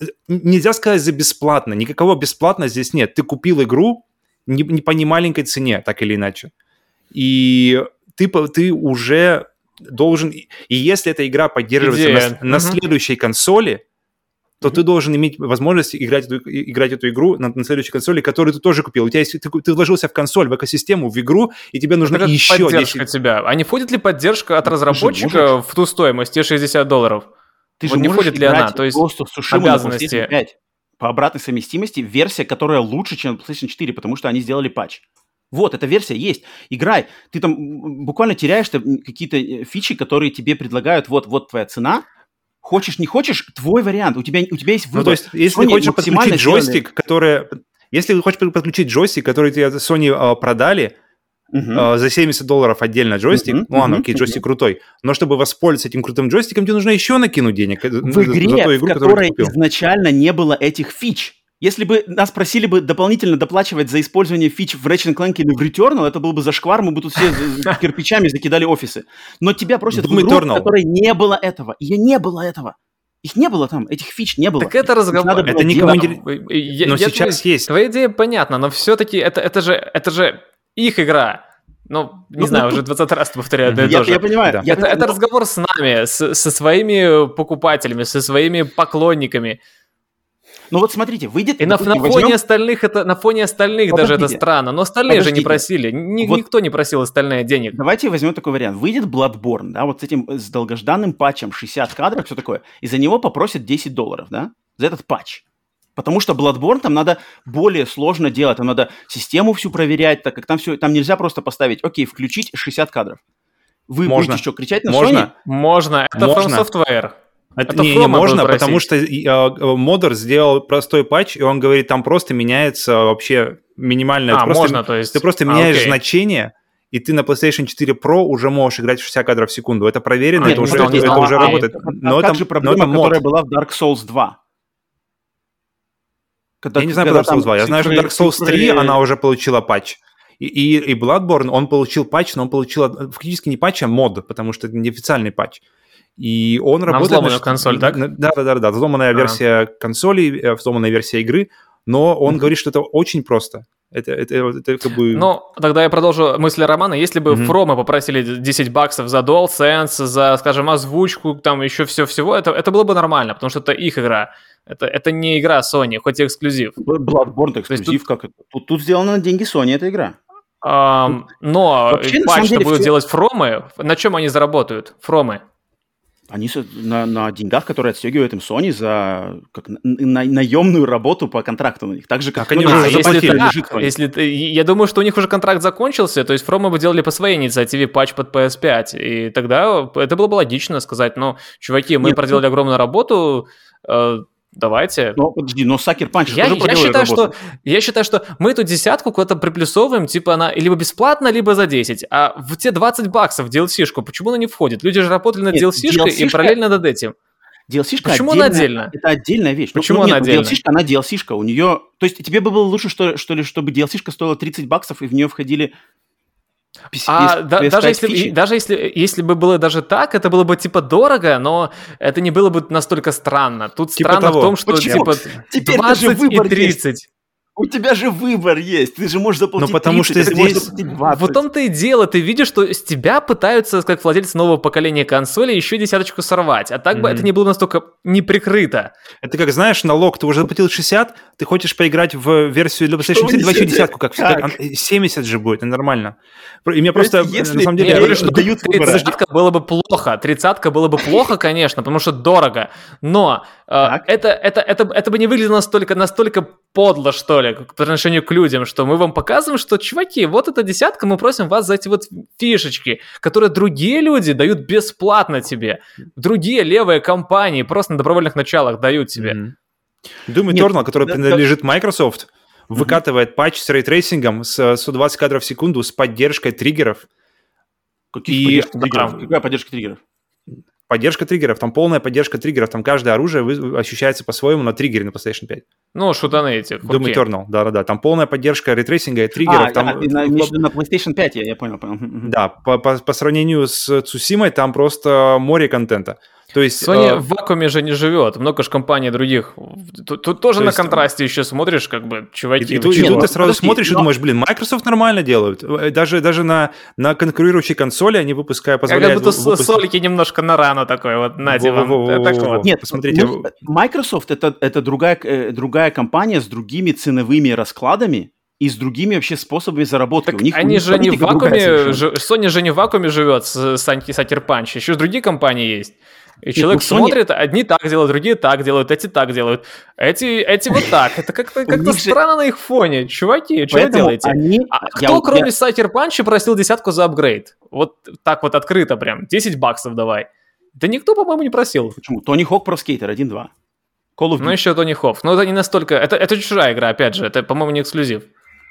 э, нельзя сказать за бесплатно, никакого бесплатно здесь нет. Ты купил игру не, не по немаленькой цене, так или иначе. И ты, ты уже должен... И если эта игра поддерживается на, Идея. с- на Мгм. следующей консоли, то ты должен иметь возможность играть эту, играть эту игру на, на следующей консоли, которую ты тоже купил. У тебя есть, ты, ты вложился в консоль, в экосистему, в игру, и тебе нужно Это как еще поддержка 10... тебя. А не входит ли поддержка от разработчика можешь. в ту стоимость, те 60 долларов? ты вот же не входит ли она? То есть на обязанности- PlayStation 5. По обратной совместимости версия, которая лучше, чем PlayStation 4, потому что они сделали патч. Вот, эта версия есть. Играй. Ты там буквально теряешь какие-то э, фичи, которые тебе предлагают. Вот, вот твоя цена. Хочешь, не хочешь, твой вариант. У тебя, у тебя есть выбор. Ну, то есть, если Sony хочешь подключить джойстик, который... Если хочешь подключить джойстик, который тебе Sony а, продали, а, за 70 долларов отдельно джойстик, Мгм, ну ладно, окей, джойстик крутой, но чтобы воспользоваться этим крутым джойстиком, тебе нужно еще накинуть денег э, в игре, за ту игру, в которой изначально не было этих фич. Если бы нас просили бы дополнительно доплачивать за использование фич в Ratchet Clank или в Returnal, это был бы зашквар, мы бы тут все <laughs> кирпичами закидали офисы. Но тебя просят в игру, Eternal. в которой не было этого. Ее не было этого. Их не было там, этих фич не было. Так это разговор. надо было Это никому не- Я- Но я сейчас твою- есть. Твоя идея понятна, но все-таки это, это, же, это же их игра. Ну, не Ну, знаю, ну, уже 20 раз повторяю одно и Я, то же. я понимаю. Да. я Это, понимаю, это но- разговор с нами, с- со своими покупателями, со своими поклонниками. Ну вот смотрите, выйдет... И на, на допустим, фоне возьмем- остальных это на фоне остальных даже это Подождите. странно. Но остальные же не Подождите. просили. Ни- Вот- Никто не просил остальные денег. Давайте возьмем такой вариант. Выйдет Bloodborne, да, вот с этим, с долгожданным патчем 60 кадров, все такое, и за него попросят 10 долларов, да, за этот патч. Потому что Bloodborne там надо более сложно делать, там надо систему всю проверять, так как там все, там нельзя просто поставить, окей, включить 60 кадров. Вы Можно. будете что, кричать на Sony? Можно. Можно. Это Можно. From Software. Это, Это не, не можно, потому что э, э, модер сделал простой патч, и он говорит, там просто меняется вообще минимальное. А, ты просто, можно, то есть... Ты просто а, меняешь окей. значение, и ты на PlayStation 4 Pro уже можешь играть в 60 кадров в секунду. Это проверено, А, это, уже, это, это уже А, работает. А Но как это, же но проблема, это мод. которая была в Dark Souls 2? Когда- Я не знаю про Dark Souls там 2. Я знаю, что Dark Souls 3, цифры- она уже получила патч. И, и, и Bloodborne, он получил патч, но он получил э, фактически не патч, а мод, потому что это неофициальный патч. И он На работает... ш- консоль, так? на- Да, да, да, да. Взломанная А. версия консоли, э, взломанная версия игры, но он говорит, что это очень просто. Это, это, это как бы... Ну, тогда я продолжу мысль Романа. Если бы Мгм. Фромы попросили 10 баксов за DualSense, за, скажем, озвучку, там еще все-всего, это, это было бы нормально, потому что это их игра. Это, это не игра Sony, хоть и эксклюзив. Bloodborne эксклюзив, как это? Тут, тут сделано на деньги Sony, эта игра. Ам, но Вообще, на патч-то деле, будут все- делать Фромы. На чем они заработают? Фромы. Они на, на деньгах, которые отстегивают им Sony за как, на, на- наемную работу по контракту на них. Так же, как Так они ну, уже да, если лежит Sony. если ты- я думаю, что у них уже контракт закончился, то есть Фромы бы делали по своей инициативе патч под PS5, и тогда это было бы логично сказать, ну, чуваки, мы Нет, проделали огромную работу, э, давайте. Но подожди, но Сакер Панч Я, я считаю, работу. что, я считаю, что мы эту десятку куда-то приплюсовываем, типа она либо бесплатно, либо за 10. А в те 20 баксов DLC-шку, почему она не входит? Люди же работали над DLC-шкой и DLC-шка параллельно над этим. DLC-шка Почему она отдельно? Это отдельная вещь. Ну, Почему ну, она нет, ну, отдельно? DLC-шка, она DLC-шка. У нее... То есть тебе бы было лучше, что, что ли, чтобы DLC-шка стоила 30 баксов, и в нее входили А да- PS5 даже, если, фичи? даже если, если бы было даже так, это было бы типа дорого, но это не было бы настолько странно. Тут Типа странно того. в том, что Почему? типа Теперь 20 даже выбор и 30. У тебя же выбор есть. Ты же можешь заплатить Ну, потому 30, что а здесь- заплатить 20. В том-то и дело, ты видишь, что с тебя пытаются, как владелец нового поколения консоли, еще десяточку сорвать. А так бы Мгм. это не было настолько не прикрыто. Это как, знаешь, налог, ты уже заплатил 60, ты хочешь поиграть в версию для PlayStation вы 4, давай еще десятку, как, Как? как- 70 же будет, это нормально. И мне просто, если- на самом деле, я говорю, что дают тридцатка было бы плохо, тридцатка было бы плохо, конечно, потому что дорого, но э, это, это, это, это бы не выглядело настолько, настолько подло, что ли, по отношению к людям, что мы вам показываем, что, чуваки, вот эта десятка, мы просим вас за эти вот фишечки, которые другие люди дают бесплатно тебе, другие левые компании просто на добровольных началах дают тебе. Мгм. Doom Eternal, который да- принадлежит Microsoft, выкатывает патч с ray tracing'ом с 120 кадров в секунду с поддержкой триггеров. Каких И- поддержка триггеров? да. Какая поддержка триггеров? Поддержка триггеров, там полная поддержка триггеров, там каждое оружие ощущается по-своему на триггере на PlayStation 5. Ну, шутаны эти. Doom курки. Eternal, да-да-да, там полная поддержка ray tracing'а и триггеров. А, там, а, на, на PlayStation 5, я, я понял, понял. Да, по, по- по сравнению с Цусимой там просто море контента. То есть... Sony э, в вакууме же не живет. Много же компаний других. Тут, тут тоже То на есть, контрасте еще смотришь, как бы, И, чуваки. и вы тут, и тут ты сразу Подожди, смотришь и но- думаешь, блин, Microsoft нормально делают. Э, Даже, даже на, на конкурирующей консоли они выпускают, Как позволяют... будто с- выпустить- сольки немножко на рану такой вот, нате вам. Вот. Нет, Посмотрите, ну, Microsoft это, это другая, э, другая компания с другими ценовыми раскладами и с другими вообще способами заработки. Так У них, у они них же не в вакууме, жи- Sony же не в вакууме живет с Сатир Панч, еще же другие компании есть. И человек ну, Sony- смотрит, одни так делают, другие так делают, эти так делают, эти, эти вот так. Это как-то как них же- странно на их фоне. Чуваки, что вы делаете? они- А кто, я- кроме Сатир Панча, просил десятку за апгрейд? Вот так вот открыто прям. 10 баксов давай. Да никто, по-моему, не просил. Почему? Тони Хок про скейтер 1-2. Call of Duty. Ну, еще Тони Хофф. Но это не настолько... Это, это чужая игра, опять же. Это, по-моему, не эксклюзив.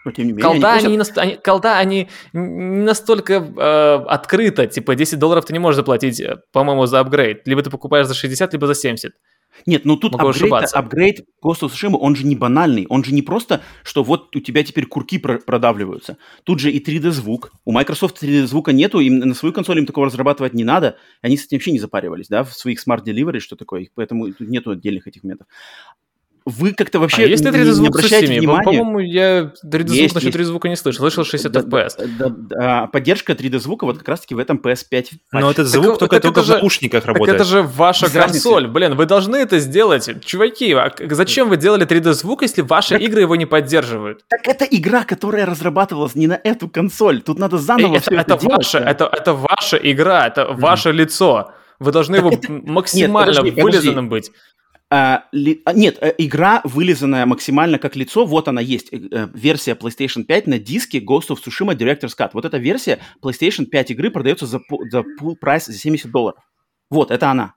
Но тем не менее, Колда, они они, наст- они- колда, они не настолько э, открыто. Типа, 10 долларов ты не можешь заплатить, э, по-моему, за апгрейд. Либо ты покупаешь за 60, либо за 70. Нет, ну тут Могу апгрейд, ошибаться. апгрейд Ghost of Tsushima, он же не банальный. Он же не просто, что вот у тебя теперь курки про- продавливаются. Тут же и 3D-звук. У Microsoft 3D-звука нету, им на свою консоль им такого разрабатывать не надо. Они с этим вообще не запаривались, да, в своих Smart Delivery, что такое. Поэтому тут нету отдельных этих моментов. Вы как-то вообще а есть ли не, 3D не обращаете внимания. По-моему, я 3D звук Есть, насчет есть. 3D звука не слышал. Слышал 60 Да, FPS. да, да, поддержка 3D звука вот как раз-таки в этом PS5. Но этот Так, звук только, так только это в же- наушниках Так работает. это же ваша Без разницы. консоль. Блин, вы должны это сделать. Чуваки, а зачем вы делали 3D звук, если ваши Так- игры его не поддерживают? Так это игра, которая разрабатывалась не на эту консоль. Тут надо Эй, заново это, все это, это делать. ваша, да. это, это ваша игра, это ваше лицо. Вы должны Так его это- максимально подожди. вылизанным быть. А, ли- а, нет, э, игра, вылизанная максимально как лицо, вот она есть. Э, э, версия PlayStation 5 на диске Ghost of Tsushima Director's Cut. Вот эта версия PlayStation 5 игры продается за, за full прайс за 70 долларов. Вот, это она.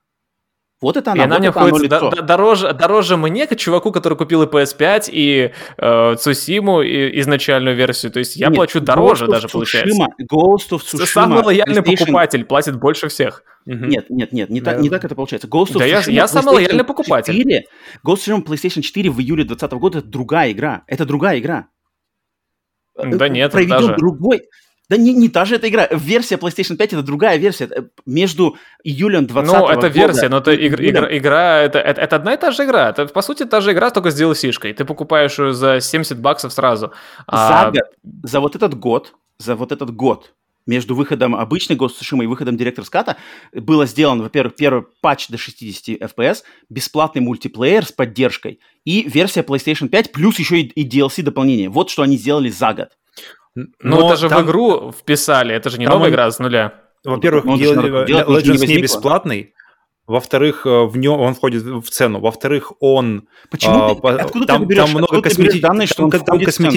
Вот это И она, она вот мне лицо. до- до- дороже, дороже мне, как чуваку, который купил и PS5, и э, Цусиму, и изначальную версию. То есть я Нет, плачу дороже Ghost даже, получается. Tsushima- Ghost of Tsushima. Самый лояльный PlayStation- покупатель платит больше всех. Мгм. Нет, нет, нет, не, так, Да. не так это получается. Ghost of Да я- Tsushima я самый PlayStation лояльный покупатель. 4, Ghost of Tsushima PlayStation 4 в июле 2020 года это другая игра. Это другая игра. Да Э, нет, это Проведен та же. другой. Да не, не та же эта игра. Версия PlayStation 5 это другая версия. Это Между июлем 2020 Ну, это версия, но это игр- игра, игра это, это, это одна и та же игра. Это, по сути, та же игра, только с DLC-шкой. Ты покупаешь ее за 70 баксов сразу. За А, год, за вот этот год, за вот этот год между выходом обычной Ghost of Tsushima и выходом Director's Cut было сделано, во-первых, первый патч до 60 FPS, бесплатный мультиплеер с поддержкой и версия PlayStation 5, плюс еще и, и DLC дополнение. Вот что они сделали за год. ну, Но это же там- в игру вписали, это же не там новая он- игра с нуля. Во-первых, делали- не Legends не бесплатный. Во-вторых, э, в нем он входит в цену. Во-вторых, он Почему а, ты, откуда там, ты берешь, там много откуда ты берешь космети- данные, что там, он там входит в цену?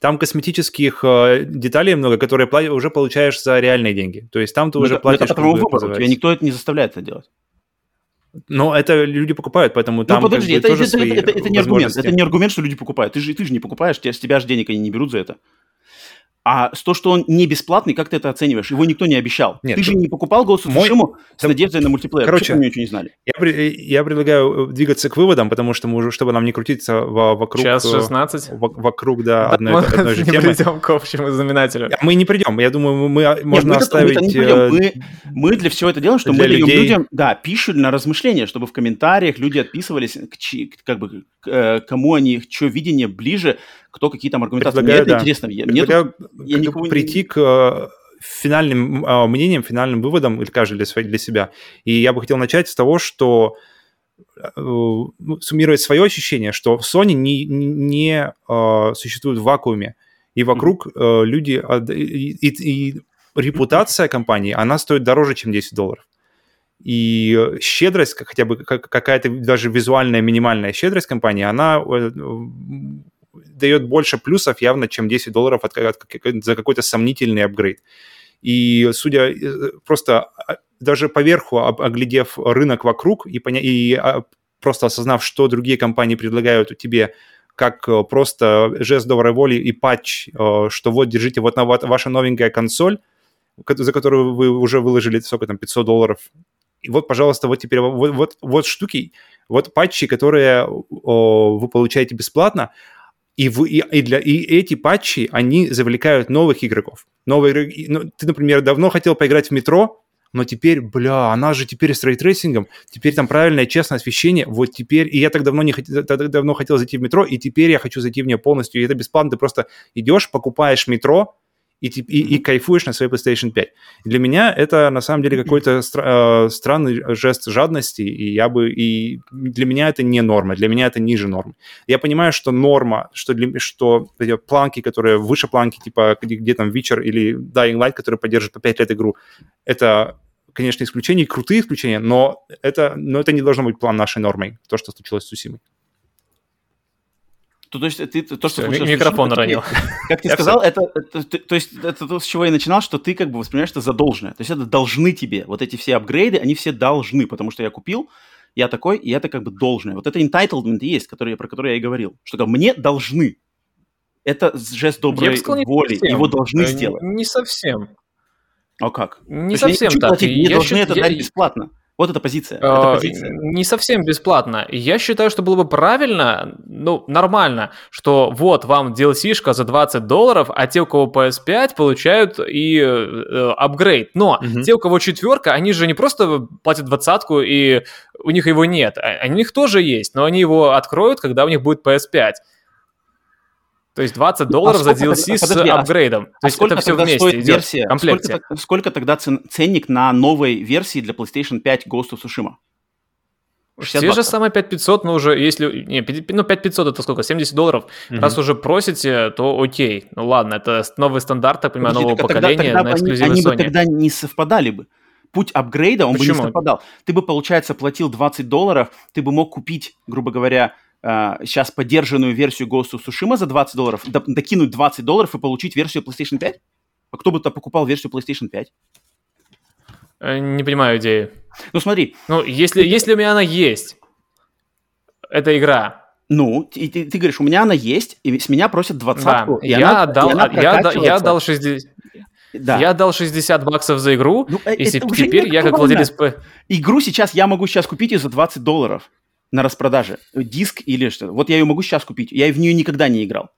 Там косметических э, деталей много, которые пла- уже получаешь за реальные деньги. То есть там ты Ну, уже это, ну, платишь. это бы, выбору, тебя никто это не заставляет это делать. Но это люди покупают, поэтому там ну подожди, это, тоже это, свои это- это не аргумент, это не аргумент, что люди покупают. Ты же, ты же не покупаешь, тебя, с тебя же денег они не берут за это. А с то, что он не бесплатный, как ты это оцениваешь? Его никто не обещал. Нет, ты же не покупал Ghost of мой- Tsushima с надеждой на мультиплеер. Короче, Почему мы ничего не знали? Я, при- я предлагаю э, двигаться к выводам, потому что мы уже, чтобы нам не крутиться во- вокруг... Час э, 16. во- Вокруг, да, Да, одной, мы одной же не темы. придем к общему знаменателю. Мы не придем. Я думаю, мы, Нет, можно мы оставить... мы не э. Мы, мы для всего это делаем, что для мы даем людей- людям, да, пищу на размышления, чтобы в комментариях люди отписывались, к как бы, к, э, кому они, что видение ближе, кто какие там аргументации. Мне Предлагаю, это да. интересно. Я- мне предлагаю я никого не- прийти к э, финальным э, мнениям, финальным выводам, или каждый для, для себя. И я бы хотел начать с того, что э, ну, суммировать свое ощущение, что Sony не, не э, существует в вакууме, и вокруг э, люди... от- И, и- и репутация компании, она стоит дороже, чем 10 долларов. И э, щедрость, хотя бы как- какая-то даже визуальная минимальная щедрость компании, она э, дает больше плюсов явно, чем 10 долларов от, от- за какой-то сомнительный апгрейд. И судя э, просто а, даже поверху, оглядев рынок вокруг и, поня- и а, просто осознав, что другие компании предлагают тебе как э, просто жест доброй воли и патч, э, что вот, держите, вот на ваша новенькая консоль, ко- за которую вы уже выложили, сколько там, 500 долларов, и вот, пожалуйста, вот теперь вот, вот, вот штуки, вот патчи, которые о, вы получаете бесплатно, и, вы, и, и, для, и эти патчи, они завлекают новых игроков. Новые. Ну, ты, например, давно хотел поиграть в метро, но теперь, бля, она же теперь с ray tracing ом, теперь там правильное, честное освещение, вот теперь, и я так давно, не хотел, так давно хотел зайти в метро, и теперь я хочу зайти в нее полностью, и это бесплатно, ты просто идешь, покупаешь метро, и, и, и кайфуешь на своей PlayStation 5. Для меня это на самом деле какой-то стра- э, странный жест жадности, и я бы и для меня это не норма, для меня это ниже нормы. Я понимаю, что норма, что для что эти планки, которые выше планки, типа где, где там Witcher или Dying Light, которые поддерживают по 5 лет игру, это конечно, исключения, крутые исключения, но это, но это не должно быть план нашей нормой, то, что случилось с Сусимой. То, то есть ты, то, что с микрофон уронил. ты- <laughs> Как ты сказал, это, это- то, есть это то, с чего я начинал, что ты как бы воспринимаешь это за должное. То есть это должны тебе. Вот эти все апгрейды, они все должны, потому что я купил, я такой, и это как бы должное. Вот это entitlement и есть, который, про который я и говорил. Что как, мне должны. Это жест доброй сказал, воли. совсем. Его должны Э, сделать. Не совсем. А как? Не То совсем так. платить, мне Я должны счит- это я- дать бесплатно. Вот эта позиция. Это Э, позиция. Не совсем бесплатно. Я считаю, что было бы правильно, ну, нормально, что вот вам DLC-шка за 20 долларов, а те, у кого PS5, получают и э, апгрейд. Но Мгм. те, у кого четверка, они же не просто платят двадцатку, и у них его нет. А- У них тоже есть, но они его откроют, когда у них будет PS5. То есть 20 долларов за Ну, сколько DLC тогда- с подожди, а апгрейдом. То А есть сколько это все вместе стоит идет версия? в комплекте. Сколько, сколько тогда цен- ценник на новой версии для PlayStation 5 Ghost of Tsushima? 60 Те же самые 5500, но уже если... Не, пяти- ну 5500 это сколько? 70 долларов. Мгм. Раз уже просите, то окей. Ну ладно, это новый стандарт, так понимаю, Подожди, нового а тогда- поколения тогда на бы они, эксклюзивы они бы Sony. тогда не совпадали бы. Путь апгрейда, он бы Почему? не совпадал. Ты бы, получается, платил 20 долларов, ты бы мог купить, грубо говоря, сейчас поддержанную версию Ghost of Tsushima за 20 долларов, докинуть 20 долларов и получить версию PlayStation 5? А кто бы то покупал версию PlayStation 5? Э, Не понимаю идею. Ну смотри, Ну, если, если у меня она есть, эта игра, ну, и ты, ты говоришь, у меня она есть, и с меня просят да, двадцатку. и я, она- отдал, и она я, да- я дал 60, Да. я дал 60 баксов за игру, Ну, э, и теперь я как владелец... Игру сейчас я могу сейчас купить ее за 20 долларов на распродаже. Диск или что Вот я ее могу сейчас купить. Я в нее никогда не играл.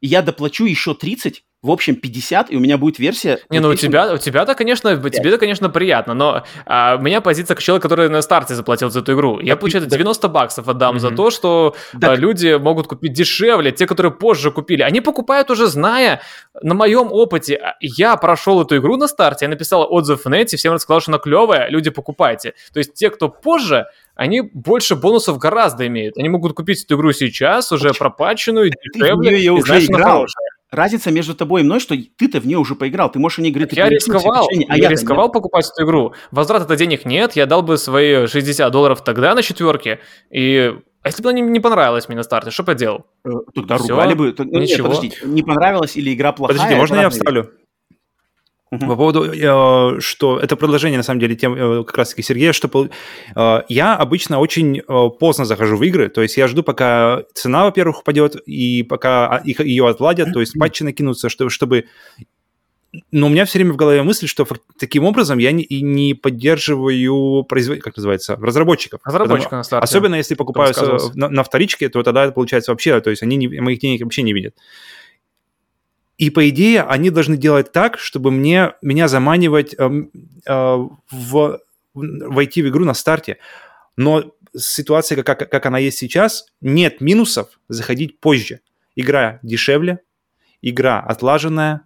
И я доплачу еще 30, в общем 50, и у меня будет версия... Не, ну у тебя, у тебя-то, конечно, тебе-то, конечно, приятно, но а, у меня позиция как человека, который на старте заплатил за эту игру. Я, получается, так- 90 баксов отдам за Мгм. то, что Так- а, люди могут купить дешевле, те, которые позже купили. Они покупают уже зная, на моем опыте, а, я прошел эту игру на старте, я написал отзыв в нете, всем рассказал, что она клевая, люди покупайте. То есть те, кто позже, они больше бонусов гораздо имеют. Они могут купить эту игру сейчас, уже пропаченную, в дешевле, неё и уже она играл. Разница между тобой и мной, что ты-то в нее уже поиграл. Ты можешь в ней говорить... Так я рисковал, а я я рисковал покупать эту игру. Возврата-то денег нет, я дал бы свои 60 долларов тогда на четверке, и а если бы она не, не понравилась мне на старте, что поделал? Тогда Всё, ругали бы. Ну, нет, ничего. подожди, не понравилась или игра плохая... Подождите, это можно я вставлю? Мгм. По поводу, э, что это продолжение, на самом деле, тем, э, как раз-таки Сергея, что э, я обычно очень поздно захожу в игры, то есть я жду, пока цена, во-первых, упадет, и пока а, их, ее отладят, то есть патчи накинутся, что- чтобы... Но у меня все время в голове мысль, что таким образом я не, и не поддерживаю производ... как называется, разработчиков. Разработчика Потому- на старте. Особенно если покупаю на, на вторичке, то тогда это получается вообще, то есть они не- моих денег вообще не видят. И по идее они должны делать так, чтобы мне, меня заманивать эм, э, в, войти в игру на старте. Но ситуация, как, как, она есть сейчас, нет минусов заходить позже. Игра дешевле, игра отлаженная,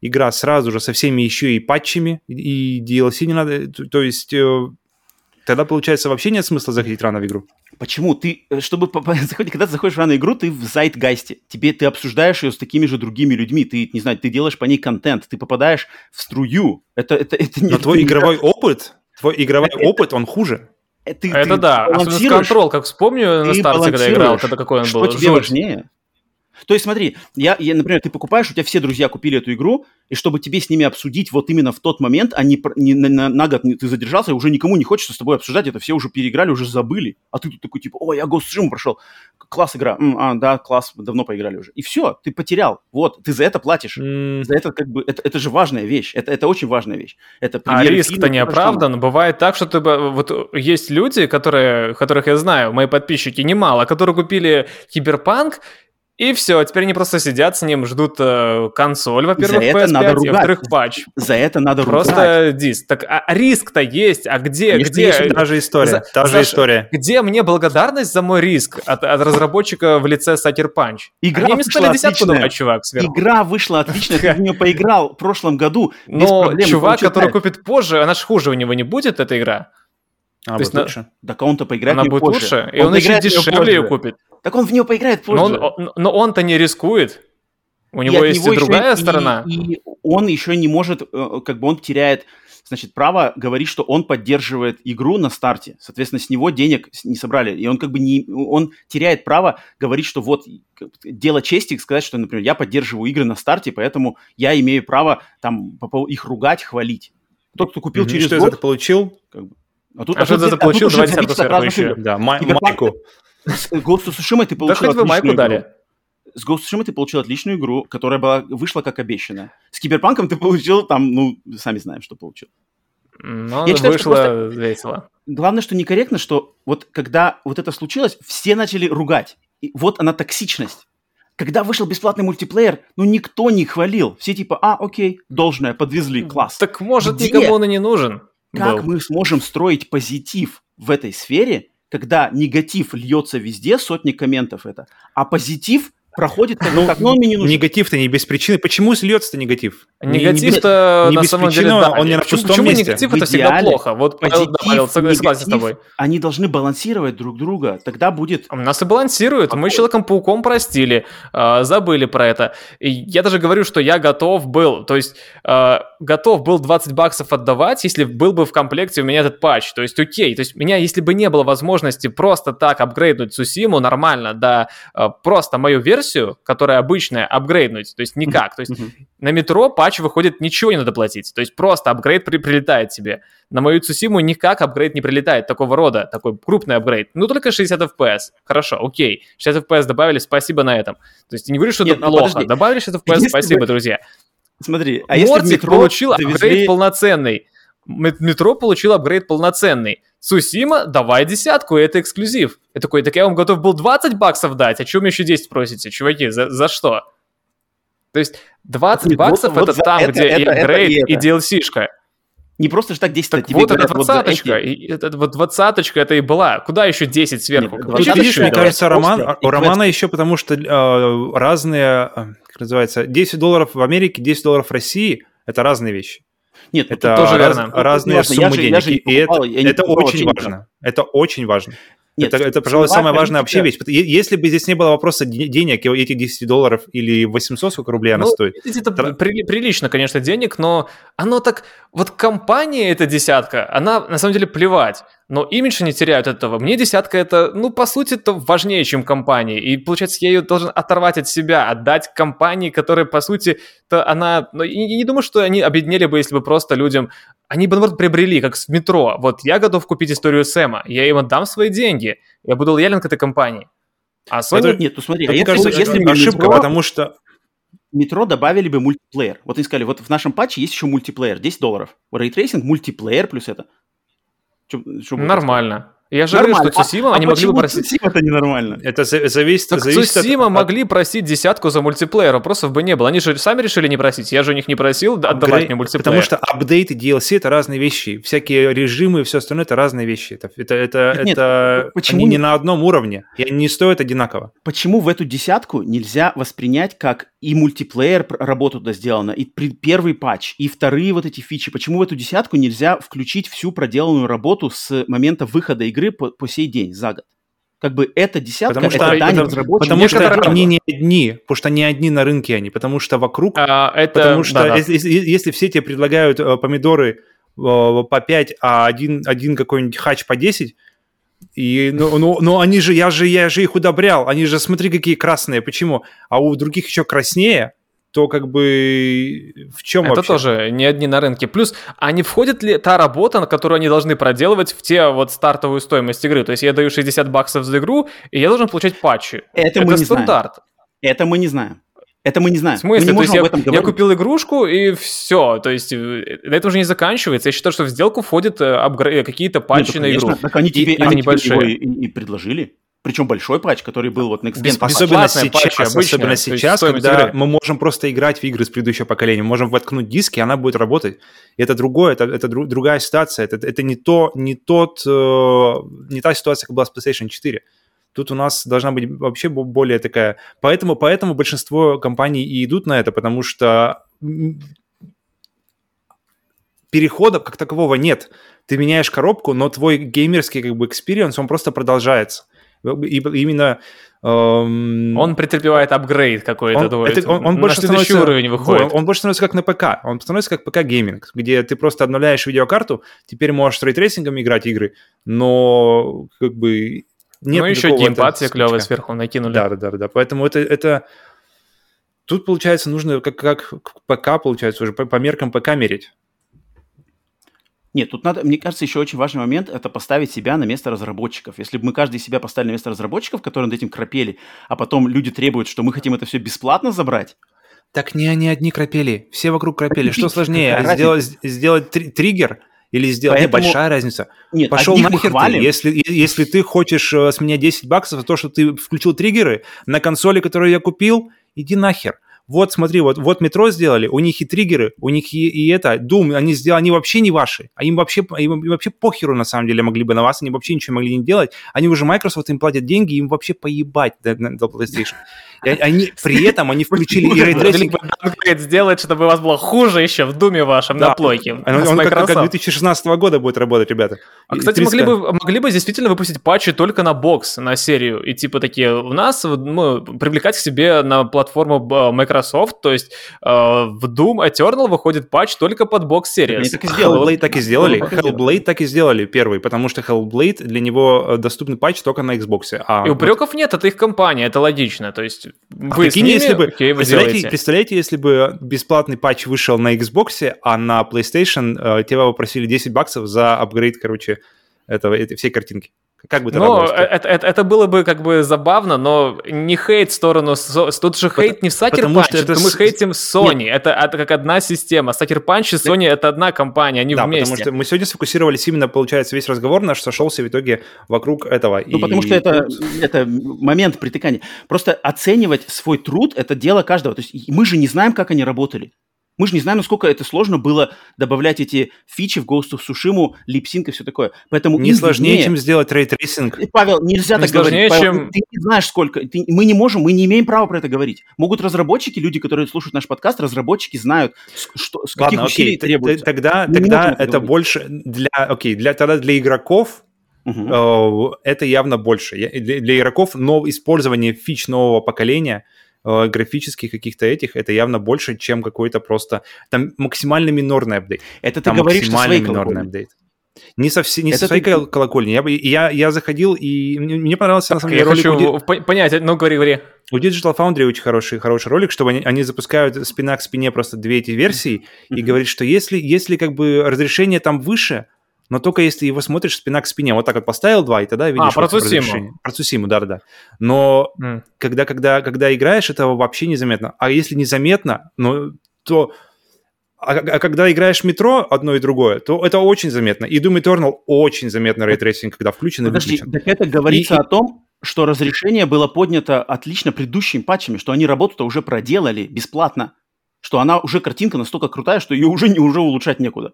игра сразу же со всеми еще и патчами, и DLC не надо. То есть э, тогда, получается, вообще нет смысла заходить рано в игру. Почему? Ты, э, чтобы <laughs> когда ты заходишь в раную игру, ты в зайтгайсте. Тебе ты обсуждаешь ее с такими же другими людьми. Ты, не знаю, ты делаешь по ней контент, ты попадаешь в струю. Это, это, это не... Но твой это не игровой опыт, твой игровой Это- опыт, он хуже. как- ты- Это ты да, особенно с контрол, как вспомню на старте, когда играл, когда какой он Что был. тебе Жуть. важнее? То есть смотри, я, я, например, ты покупаешь, у тебя все друзья купили эту игру, и чтобы тебе с ними обсудить вот именно в тот момент, а не, не на, на- на год ты задержался, и уже никому не хочется с тобой обсуждать, это все уже переиграли, уже забыли. А ты тут такой, типа, о, я Ghost Tsushima прошел, класс игра, М, а, да, класс, давно поиграли уже. И все, ты потерял, вот, ты за это платишь. М, За это как бы, это, это же важная вещь, это, это очень важная вещь. Это А риск-то не оправдан. Бывает так, что ты вот есть люди, которые, которых я знаю, мои подписчики немало, которые купили Киберпанк, и все, теперь они просто сидят с ним, ждут э, консоль, во-первых, За это PS5, надо и ругать. во-вторых, патч. За это надо ругать. Просто диск. Так а риск-то есть, а где, Конечно, где, есть. Та же история, За- та же Саша, история. где мне благодарность за мой риск от, от разработчика в лице Sucker Punch? Игра Они вышла десятку отличная. давать, чувак, сверху. Игра вышла отлично, ты <laughs> в нее поиграл в прошлом году. Но чувак, который купит позже, она же хуже у него не будет, эта игра. А, То есть вот на- лучше. Так он-то поиграет она будет позже. лучше, и он, еще дешевле ее купит. Так он в нее поиграет позже. Но, он, но он-то не рискует. У И него от есть него и еще другая и- сторона. И он еще не может, э, как бы он теряет, значит, право говорить, что он поддерживает игру на старте. Соответственно, с него денег не собрали. И он как бы не, он теряет право говорить, что вот как бы, дело чести, сказать, что, например, я поддерживаю игры на старте, поэтому я имею право там их ругать, хвалить. Тот, кто купил Мгм. через Что год, это получил? а тут, А что тут- за это а тут получил? уже Давайте разных еще. Да, ма- майку. С Ghost of Tsushima ты Да получил хоть вы майку отличную игру. дали. С Ghost of Tsushima ты получил отличную игру, которая была, вышла как обещанная. С Киберпанком ты получил там, ну, сами знаем, что получил. Но Я считаю, что вышло весело. Главное, что некорректно, что вот когда вот это случилось, все начали ругать. И вот она токсичность. Когда вышел бесплатный мультиплеер, ну никто не хвалил. Все типа, а, окей, должное, подвезли, класс. Так может Где? никому он и не нужен. Как был. мы сможем строить позитив в этой сфере, когда негатив льется везде, сотни комментов это, а позитив проходит как, как ну, он мне не нужен. Негатив-то не без причины. Почему сльется негатив? Не- не без- Негатив-то не на без самом причины, деле, да. он не на пустом почему месте. негатив это всегда плохо? Вот да, Павел, согласен, с тобой. Они должны балансировать друг друга. Тогда будет... У Нас и балансируют. Мы Человеком-пауком простили, э, забыли про это. И я даже говорю, что я готов был, то есть э, готов был 20 баксов отдавать, если был бы в комплекте у меня этот патч. То есть окей, то есть меня, если бы не было возможности просто так апгрейднуть Сусиму нормально, да, э, просто мою версию, которая обычная, апгрейднуть, то есть никак. То есть на метро патч выходит, ничего не надо платить. То есть просто апгрейд при- прилетает тебе. На мою Цусиму никак апгрейд не прилетает такого рода, такой крупный апгрейд. Ну, только 60 FPS. Хорошо, окей. 60 FPS добавили, спасибо на этом. То есть не говорю, что Нет, это ну, плохо. подожди. Добавили 60 FPS, Если спасибо, бы- друзья. Смотри, а если Мортик метро получил апгрейд завезли... полноценный. Метро получил апгрейд полноценный. Сусима, давай десятку, это эксклюзив. Я такой, так я вам готов был 20 баксов дать, а чем мне еще 10 просите, чуваки, за, за что? То есть 20 Нет, вот- баксов вот это за там, это- где и это- это апгрейд, и и это. DLC-шка. Не просто же так 10 Так тебе вот эта говорят, вот двадцаточка, эти- и это вот двадцаточка это и была. Куда еще 10 сверху? Нет, Тут, Двадцаточка видишь, мне это кажется, Роман, и у Романа квесты. еще потому что э, разные, э, как называется, 10 долларов в Америке, 10 долларов в России – это разные вещи. Нет, Это тоже раз- разные я суммы же- я денег. же и это, покупал, это покупал, очень важно. Это очень важно. Нет, это, это, пожалуй, самая важная вообще вещь. Если бы здесь не было вопроса де- денег, этих 10 долларов или 800, сколько рублей она Ну, стоит, Это Тра- при- прилично, конечно, денег, но оно так... Вот компания эта десятка, она на самом деле плевать. Но имидж не теряют от этого. Мне десятка это, ну, по сути, это важнее, чем компания. И, получается, я ее должен оторвать от себя, отдать компании, которая, по сути, то она... Ну, и, и не думаю, что они объединили бы, если бы просто людям... Они бы, наоборот, приобрели, как с метро. Вот я готов купить историю Сэма, я им отдам свои деньги. Я буду лоялен к этой компании. А Sony... Это- Нет, ну смотри, а мне если, кажется, если это ошибка, метро, потому что метро добавили бы мультиплеер. Вот они сказали, вот в нашем патче есть еще мультиплеер, 10 долларов. Ray tracing, мультиплеер плюс это. Чё будет Нормально. Я же говорю, Нормально. что Цусима А- они а могли бы просить... Цусима это ненормально? это за- зависит, Так зависит Цусима от- могли просить десятку за мультиплеер, вопросов бы не было. Они же сами решили не просить. Я же у них не просил да, отдавать апгрейд- мне мультиплеер. Потому что апдейты DLC это разные вещи. Всякие режимы и все остальное это разные вещи. Это, это, это, Нет, нет, это- почему они не- на одном уровне. И они не стоят одинаково. Почему в эту десятку нельзя воспринять как и мультиплеер работа туда сделана, и первый патч, и вторые вот эти фичи? Почему в эту десятку нельзя включить всю проделанную работу с момента выхода игры по, по сей день, за год? Как бы эта десятка, Потому что, это дань потому, разработчикам. потому что они не одни, потому что они одни на рынке они, потому что вокруг, А, это... потому что да-да. если, если- если все тебе предлагают э, помидоры э, по 5, а один, один какой-нибудь хач по 10, и, ну, ну, ну, они же, я же, я же их удобрял, они же, смотри, какие красные, почему? А у других еще краснее, то как бы в чем Это вообще? тоже не одни на рынке. Плюс, а не входит ли та работа, на которую они должны проделывать в те вот стартовую стоимость игры? То есть я даю 60 баксов за игру, и я должен получать патчи. Это мы не знаем. стандарт. Это мы не знаем. Это мы не знаем. В смысле? Мы не То есть я, я говорить. купил игрушку и все. То есть э, на этом уже не заканчивается. Я считаю, что в сделку входят э, апгрей- какие-то Нет, патчи ну, на игру. конечно, Так они тебе, и они тебе небольшие. его и- и предложили. Причем большой патч, который был вот Gen патч. Особенно сейчас, обычные, особенно сейчас, когда мы можем просто играть в игры с предыдущего поколения, мы можем воткнуть диски, она будет работать. И это другое, это, это дру- другая ситуация, это, это не, то, не, тот, э, не та ситуация, как была с PlayStation 4. Тут у нас должна быть вообще бо- более такая... Поэтому, поэтому большинство компаний и идут на это, потому что перехода как такового нет. Ты меняешь коробку, но твой геймерский как бы experience, он просто продолжается. И именно... эм, Он претерпевает апгрейд какой-то. он, то это- он- он на больше становится, уровень выходит. Во, Он, больше становится как на ПК. Он становится как ПК-гейминг, где ты просто обновляешь видеокарту, теперь можешь с ray tracing ом играть игры, но как бы нет ну, еще геймпад себе клевый сверху накинули. Да, да, да, да. Поэтому это, это... Тут, получается, нужно как, как ПК, получается, уже по, по меркам ПК мерить. Нет, тут надо, мне кажется, еще очень важный момент – это поставить себя на место разработчиков. Если бы мы каждый себя поставили на место разработчиков, которые над этим крапели, а потом люди требуют, что мы хотим это все бесплатно забрать, Так не они одни крапели, все вокруг крапели. Что сложнее, сделать, сделать три- триггер Или сделал... Поэтому- Нет, большая разница. Нет, Пошел нахер ты. Если, если ты хочешь э, с меня 10 баксов за то, что ты включил триггеры на консоли, которую я купил, иди нахер. Вот смотри, вот, вот метро сделали, у них и триггеры, у них и, и это, Doom, они сделали, они вообще не ваши, а им вообще, им вообще похеру на самом деле могли бы на вас, они вообще ничего могли не делать, они уже Microsoft им платят деньги, им вообще поебать до, до PlayStation. И они, при этом они включили и Либо апгрейд сделать, чтобы у вас было хуже еще в Думе вашем на плойке. он, как, как Microsoft. 2016 года будет работать, ребята. А, кстати, 30 могли бы, могли бы действительно выпустить патчи только на бокс, на серию. И типа такие, у нас ну, привлекать к себе на платформу Microsoft, то есть э, в Doom Eternal выходит патч только под бокс серию. Они так и сделали. Hellblade так и сделали. Hellblade так и сделали первый, потому что Hellblade для него э, доступный патч только на Xbox. А И упреков нет, это их компания, это логично. То есть вы с Прикинь, ними, если бы, окей, вы представляете, делаете. представляете, если бы бесплатный патч вышел на Xbox, а на PlayStation э, тебя попросили 10 баксов за апгрейд, короче, этого, этой всей картинки. Как бы это Ну, работало? это, это, это было бы как бы забавно, но не хейт в сторону... Тут же хейт не в Sucker потому Punch, что это мы с- хейтим Sony. Это, это как одна система. Sucker Punch и Sony — это одна компания, они да, вместе. потому что мы сегодня сфокусировались именно, получается, весь разговор наш сошелся в итоге вокруг этого. Ну, И потому что это, это момент преткновения. Просто оценивать свой труд – это дело каждого. То есть мы же не знаем, как они работали. Мы же не знаем, насколько это сложно было добавлять эти фичи в Ghost of Tsushima, lip sync и все такое. Поэтому не сложнее, виднее. чем сделать ray tracing. Павел, нельзя Не так сложнее, говорить. Павел, чем- Ты не знаешь, сколько. ты- мы не можем, мы не имеем права про это говорить. Могут разработчики, люди, которые слушают наш подкаст, разработчики знают, с, что, с каких Ладно, усилий окей, требуется. тогда, Мы тогда это это больше для, окей, для, тогда для игроков э, это явно больше. Для игроков но использование фич нового поколения, э, графических каких-то этих, это явно больше, чем какой-то просто... Там максимально минорный апдейт. Это ты Там говоришь со максимально своей минорный колокольни. апдейт. Не со, все- не Это со своей ты- кол- колокольни. Я, я, я заходил, и мне, мне понравился, на самом Я деле, ролик хочу у Ди- по- понять, ну говори, говори. у Digital Foundry очень хороший, хороший ролик, что они, они запускают спина к спине просто две эти версии и Мгм. говорит, что если, если как бы разрешение там выше, но только если его смотришь спина к спине, вот так вот поставил два, и тогда видишь про Цусиму. разрешение. Про Цусиму, да-да-да. Но М. когда, когда, когда играешь, этого вообще незаметно. А если незаметно, ну, то... А, а когда играешь в метро, одно и другое, то это очень заметно. И Doom Eternal очень заметно ray tracing, когда включен и Подожди, выключен. так это говорится И- и- о том, что разрешение было поднято отлично предыдущими патчами, что они работу-то уже проделали бесплатно, что она уже картинка настолько крутая, что ее уже, не, уже улучшать некуда.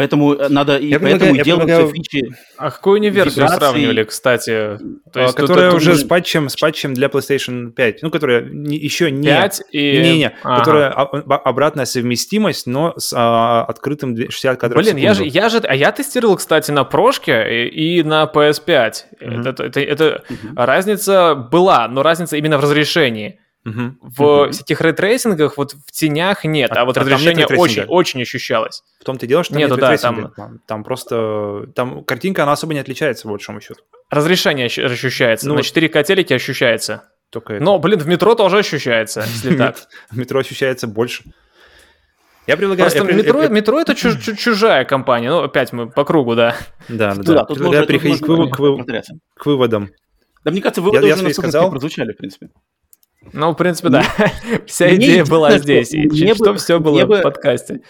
Поэтому э, надо и Я поэтому предлагаю- делаются предлагаю- фичи. А какую они версию Вибрации. сравнивали, кстати? То А, есть тут- которая тут уже уже- с патчем, с патчем для PlayStation 5. Ну, которая не- еще не... 5 и... Не-не, Ага. которая обратная совместимость, но с а, открытым две- 60 кадров Блин, в я же, я же, а я тестировал, кстати, на прошке и, и на PS5. Мгм. Это, это, это Мгм. разница была, но разница именно в разрешении. Мгм. В Мгм. всяких ray tracing ах вот в тенях нет, а, А- вот а нет разрешение очень, ray tracing а? очень ощущалось. В том-то и дело, что там Нету, нет да, там... там просто... Там картинка, она особо не отличается, по большому счету. Разрешение ощ- ощущается, Ну на вот- 4К телеке ощущается. Только это. Но, блин, в метро тоже ощущается, если так. В метро ощущается больше. Я предлагаю... Просто я метро, я- метро это чу- <clears throat> чу- чужая компания. Ну, опять мы по кругу, да. Да, да, да. Предлагаю переходить к, можно вы- к вы- повторяться. к выводам. Да мне кажется, выводы я уже настолько сказал. прозвучали, в принципе. Ну, в принципе, да. <laughs> Вся идея была здесь. что И все было в подкасте.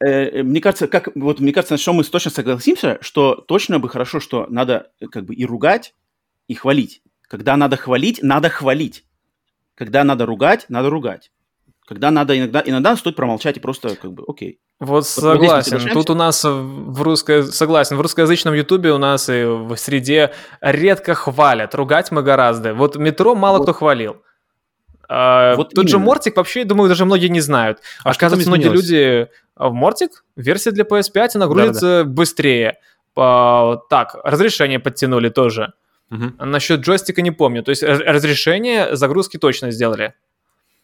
Э, Мне кажется, как вот мне кажется, на что мы точно согласимся, что точно бы хорошо, что надо э, как бы и ругать, и хвалить. Когда надо хвалить, надо хвалить. Когда надо ругать, надо ругать. Когда надо иногда, иногда стоит промолчать и просто как бы окей. Вот согласен. Тут у нас в русско... согласен. В русскоязычном ютубе у нас и в среде редко хвалят. Ругать мы гораздо. Вот метро мало Вот. кто хвалил. А, Вот Тот же именно. Мортик вообще, думаю, даже многие не знают. А Оказывается, многие люди... В Мортик версия для PS5, она грузится быстрее. А, Так, разрешение подтянули тоже. А Насчет джойстика не помню. То есть раз- разрешение загрузки точно сделали.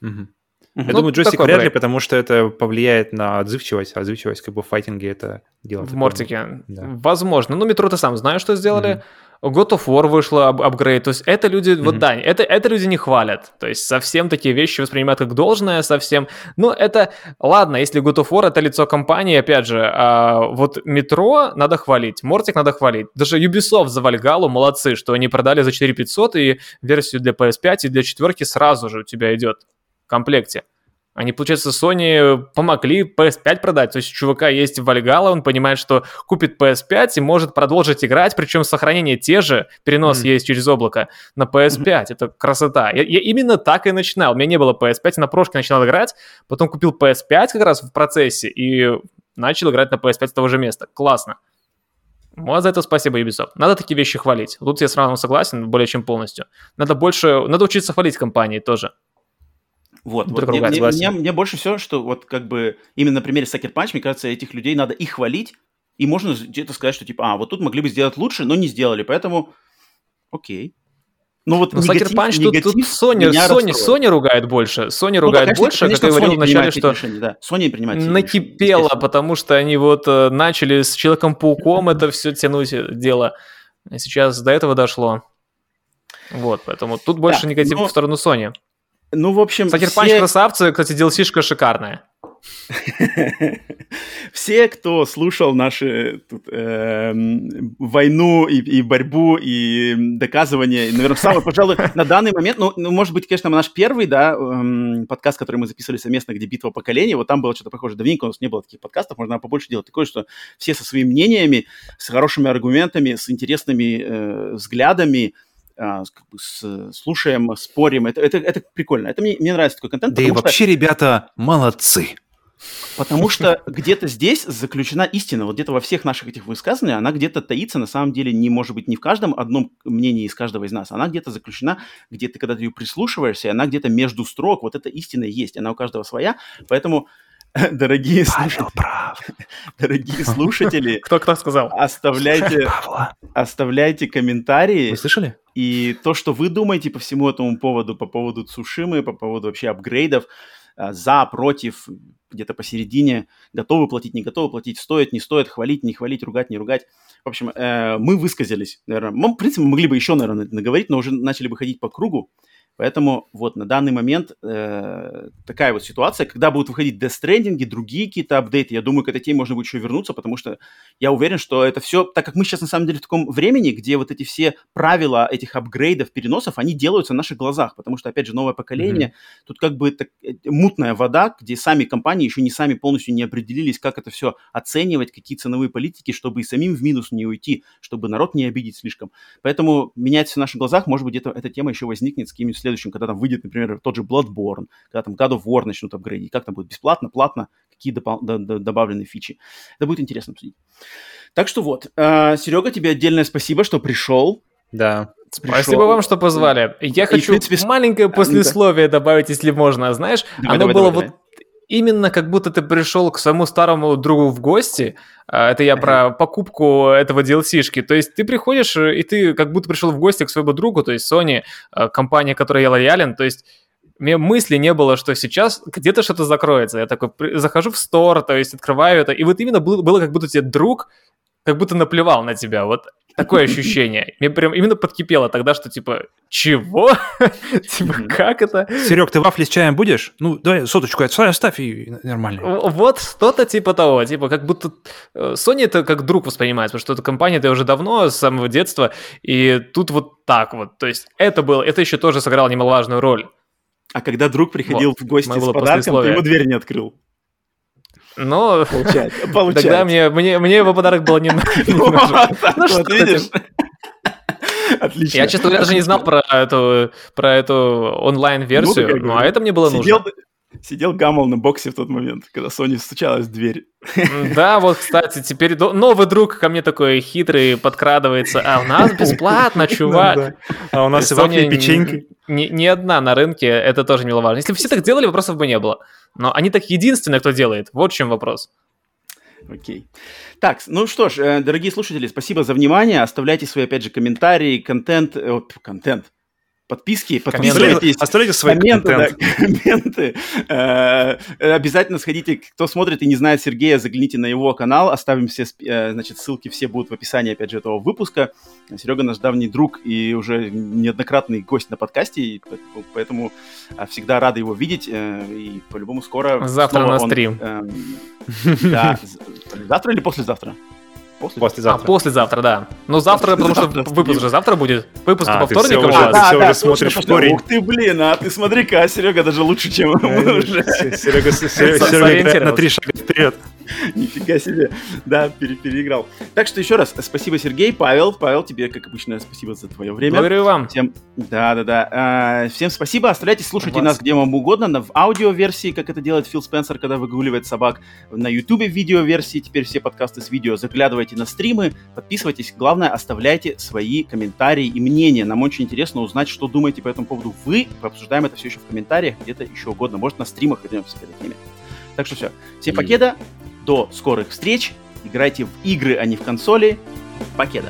Мгм. Я Ну, думаю, джойстик вряд ли, потому что это повлияет на отзывчивость, а отзывчивость как бы в файтинге это дело. В такое. Мортике. Да. Возможно. Ну, метро ты сам знаешь, что сделали. Мгм. God of War вышла ап- апгрейд. То есть это люди, вот Мгм. да, это, это люди не хвалят. То есть совсем такие вещи воспринимают как должное, совсем. Ну, это, ладно, если God of War это лицо компании, опять же, а вот метро надо хвалить, Мортик надо хвалить. Даже Ubisoft за Вальгалу молодцы, что они продали за 4500 и версию для PS5 и для четверки сразу же у тебя идет в комплекте. Они, получается, Sony помогли PS5 продать. То есть у чувака есть Valhalla, он понимает, что купит PS5 и может продолжить играть, причем сохранение те же, перенос mm. есть через облако на PS5. Mm-hmm. Это красота. Я, я именно так и начинал. У меня не было PS5, на прошке начинал играть, потом купил PS5 как раз в процессе и начал играть на PS5 с того же места. Классно. Вот за это спасибо Ubisoft. Надо такие вещи хвалить. Тут я с Равном согласен более чем полностью. Надо больше, надо учиться хвалить компании тоже. Вот, вот мне, мне, мне, мне больше всего, что вот как бы именно на примере Sucker Punch, мне кажется, этих людей надо их хвалить, и можно где-то сказать, что типа, а, вот тут могли бы сделать лучше, но не сделали, поэтому окей. Ну вот ну, негатив, Punch тут, тут Sony, Sony, Sony ругает больше. Sony ну, ругает конечно, больше, конечно, как я говорил вначале, что решения, да. Sony принимает накипело, решения, потому что они вот э, начали с Человеком-пауком это все тянуть э, дело. Сейчас до этого дошло. Вот, поэтому тут больше да, негатив но... в сторону Sony. Ну, в общем, Sucker все... Красавцы, кстати, DLC-шка шикарная. <laughs> Все, кто слушал наши тут, э, войну и, и борьбу и доказывание, наверное, самый, пожалуй, <laughs> на данный момент, ну, ну, может быть, конечно, наш первый, да, эм, подкаст, который мы записывали совместно, где битва поколений, вот там было что-то похоже. Давненько у нас не было таких подкастов, можно побольше делать такое, что все со своими мнениями, с хорошими аргументами, с интересными э, взглядами, как бы с, слушаем, спорим. Это, это, это прикольно. Это мне, мне нравится такой контент. Да и вообще, что... ребята, молодцы. Потому <laughs> что где-то здесь заключена истина. Вот где-то во всех наших этих высказываниях она где-то таится, на самом деле, не может быть не в каждом одном мнении из каждого из нас. Она где-то заключена, где ты, когда ты ее прислушиваешься, она где-то между строк. Вот эта истина есть. Она у каждого своя. Поэтому <laughs> дорогие, прав. <laughs> дорогие слушатели, <laughs> кто кто сказал? Оставляйте, оставляйте комментарии. Вы слышали? И то, что вы думаете по всему этому поводу, по поводу Цушимы, по поводу вообще апгрейдов, а, за, против, где-то посередине, готовы платить, не готовы платить, стоит, не стоит, хвалить, не хвалить, ругать, не ругать. В общем, э, мы высказались, наверное. Мы, в принципе, могли бы еще, наверное, наговорить, но уже начали бы ходить по кругу. Поэтому вот на данный момент э, такая вот ситуация, когда будут выходить Stranding, другие какие-то апдейты, я думаю, к этой теме можно будет еще вернуться, потому что я уверен, что это все, так как мы сейчас на самом деле в таком времени, где вот эти все правила этих апгрейдов, переносов, они делаются на наших глазах, потому что, опять же, новое поколение, mm-hmm. тут как бы так, э, мутная вода, где сами компании еще не сами полностью не определились, как это все оценивать, какие ценовые политики, чтобы и самим в минус не уйти, чтобы народ не обидеть слишком. Поэтому все на наших глазах, может быть, где-то эта тема еще возникнет с какими-то следующим, когда там выйдет, например, тот же Bloodborne, когда там God of War начнут апгрейдить, как там будет бесплатно, платно, какие допол- д- д- добавленные фичи. Это будет интересно обсудить. Так что вот, э, Серега, тебе отдельное спасибо, что пришел. Да. Пришел. Спасибо вам, что позвали. Я и, хочу принципе, маленькое послесловие добавить, если можно. Знаешь, давай, оно давай, было давай, вот именно как будто ты пришел к своему старому другу в гости. А, это я про покупку этого DLC-шки. То есть ты приходишь, э, и ты как будто пришел в гости к своему другу, то есть Sony, э, компания, которой я лоялен. То есть мне мысли не было, что сейчас где-то что-то закроется. Я такой захожу в стор, то есть открываю это, и вот именно было, было как будто тебе друг как будто наплевал на тебя. Вот такое ощущение. Мне прям именно подкипело тогда, что типа, чего? <laughs> типа, как это? Серег, ты вафли с чаем будешь? Ну, давай соточку оставь и нормально. Вот что-то типа того. Типа, как будто э, Sony это как друг воспринимается, потому что эта компания это уже давно, с самого детства, и тут вот так вот. То есть это было, это еще тоже сыграло немаловажную роль. А когда друг приходил вот, в гости с подарком, ты ему дверь не открыл. Но получается. <laughs> тогда мне, мне, мне его подарок был не <laughs> нужен. Ну что видишь? <laughs> Отлично. Я, честно говоря, даже не знал про эту, про эту онлайн-версию, ну, а это мне было нужно. Сидел Гаммел на боксе в тот момент, когда Sony стучалась в дверь. Да, вот, кстати, теперь новый друг ко мне такой хитрый подкрадывается. А у нас бесплатно, чувак. А у нас и вафли печеньки. Ни одна на рынке, это тоже немаловажно. Если бы все так делали, вопросов бы не было. Но они так единственные, кто делает. Вот в чем вопрос. Окей. Так, ну что ж, э, дорогие слушатели, спасибо за внимание. Оставляйте свои, опять же, комментарии, контент, э, контент, подписки, подписывайтесь. Оставляйте свои комменты. Да, комменты. Э, обязательно сходите, кто смотрит и не знает Сергея, загляните на его канал, оставим все, э, значит, ссылки все будут в описании, опять же, этого выпуска. Серега наш давний друг и уже неоднократный гость на подкасте, поэтому всегда рады его видеть, э, и по-любому скоро... Завтра на стрим. Да, завтра или послезавтра? После. А, Послезавтра. послезавтра, да. Ну, завтра, потому что Послезавтра выпуск же завтра будет. Выпуск А, по ты вторникам уже- у ты вас. всё уже смотришь в корень. Ух ты, блин, а ты смотри-ка, Серега даже лучше, чем мы уже. Серега, на три шага вперед. <laughs> Нифига себе. Да, пере- переиграл. Так что еще раз, спасибо, Сергей, Павел. Павел, тебе, как обычно, спасибо за твое время. Благодарю вам. Всем, да, да, да. А, всем спасибо. Оставляйте, слушайте Вас. нас где вам угодно. На, в аудиоверсии, как это делает Фил Спенсер, когда выгуливает собак. На Ютубе в видеоверсии. Теперь все подкасты с видео. Заглядывайте на стримы, подписывайтесь. Главное, оставляйте свои комментарии и мнения. Нам очень интересно узнать, что думаете по этому поводу вы. Пообсуждаем это все еще в комментариях, где-то еще угодно. Может, на стримах вернемся перед ними. Так что все. Всем покеда. До скорых встреч. Играйте в игры, а не в консоли. Покеда.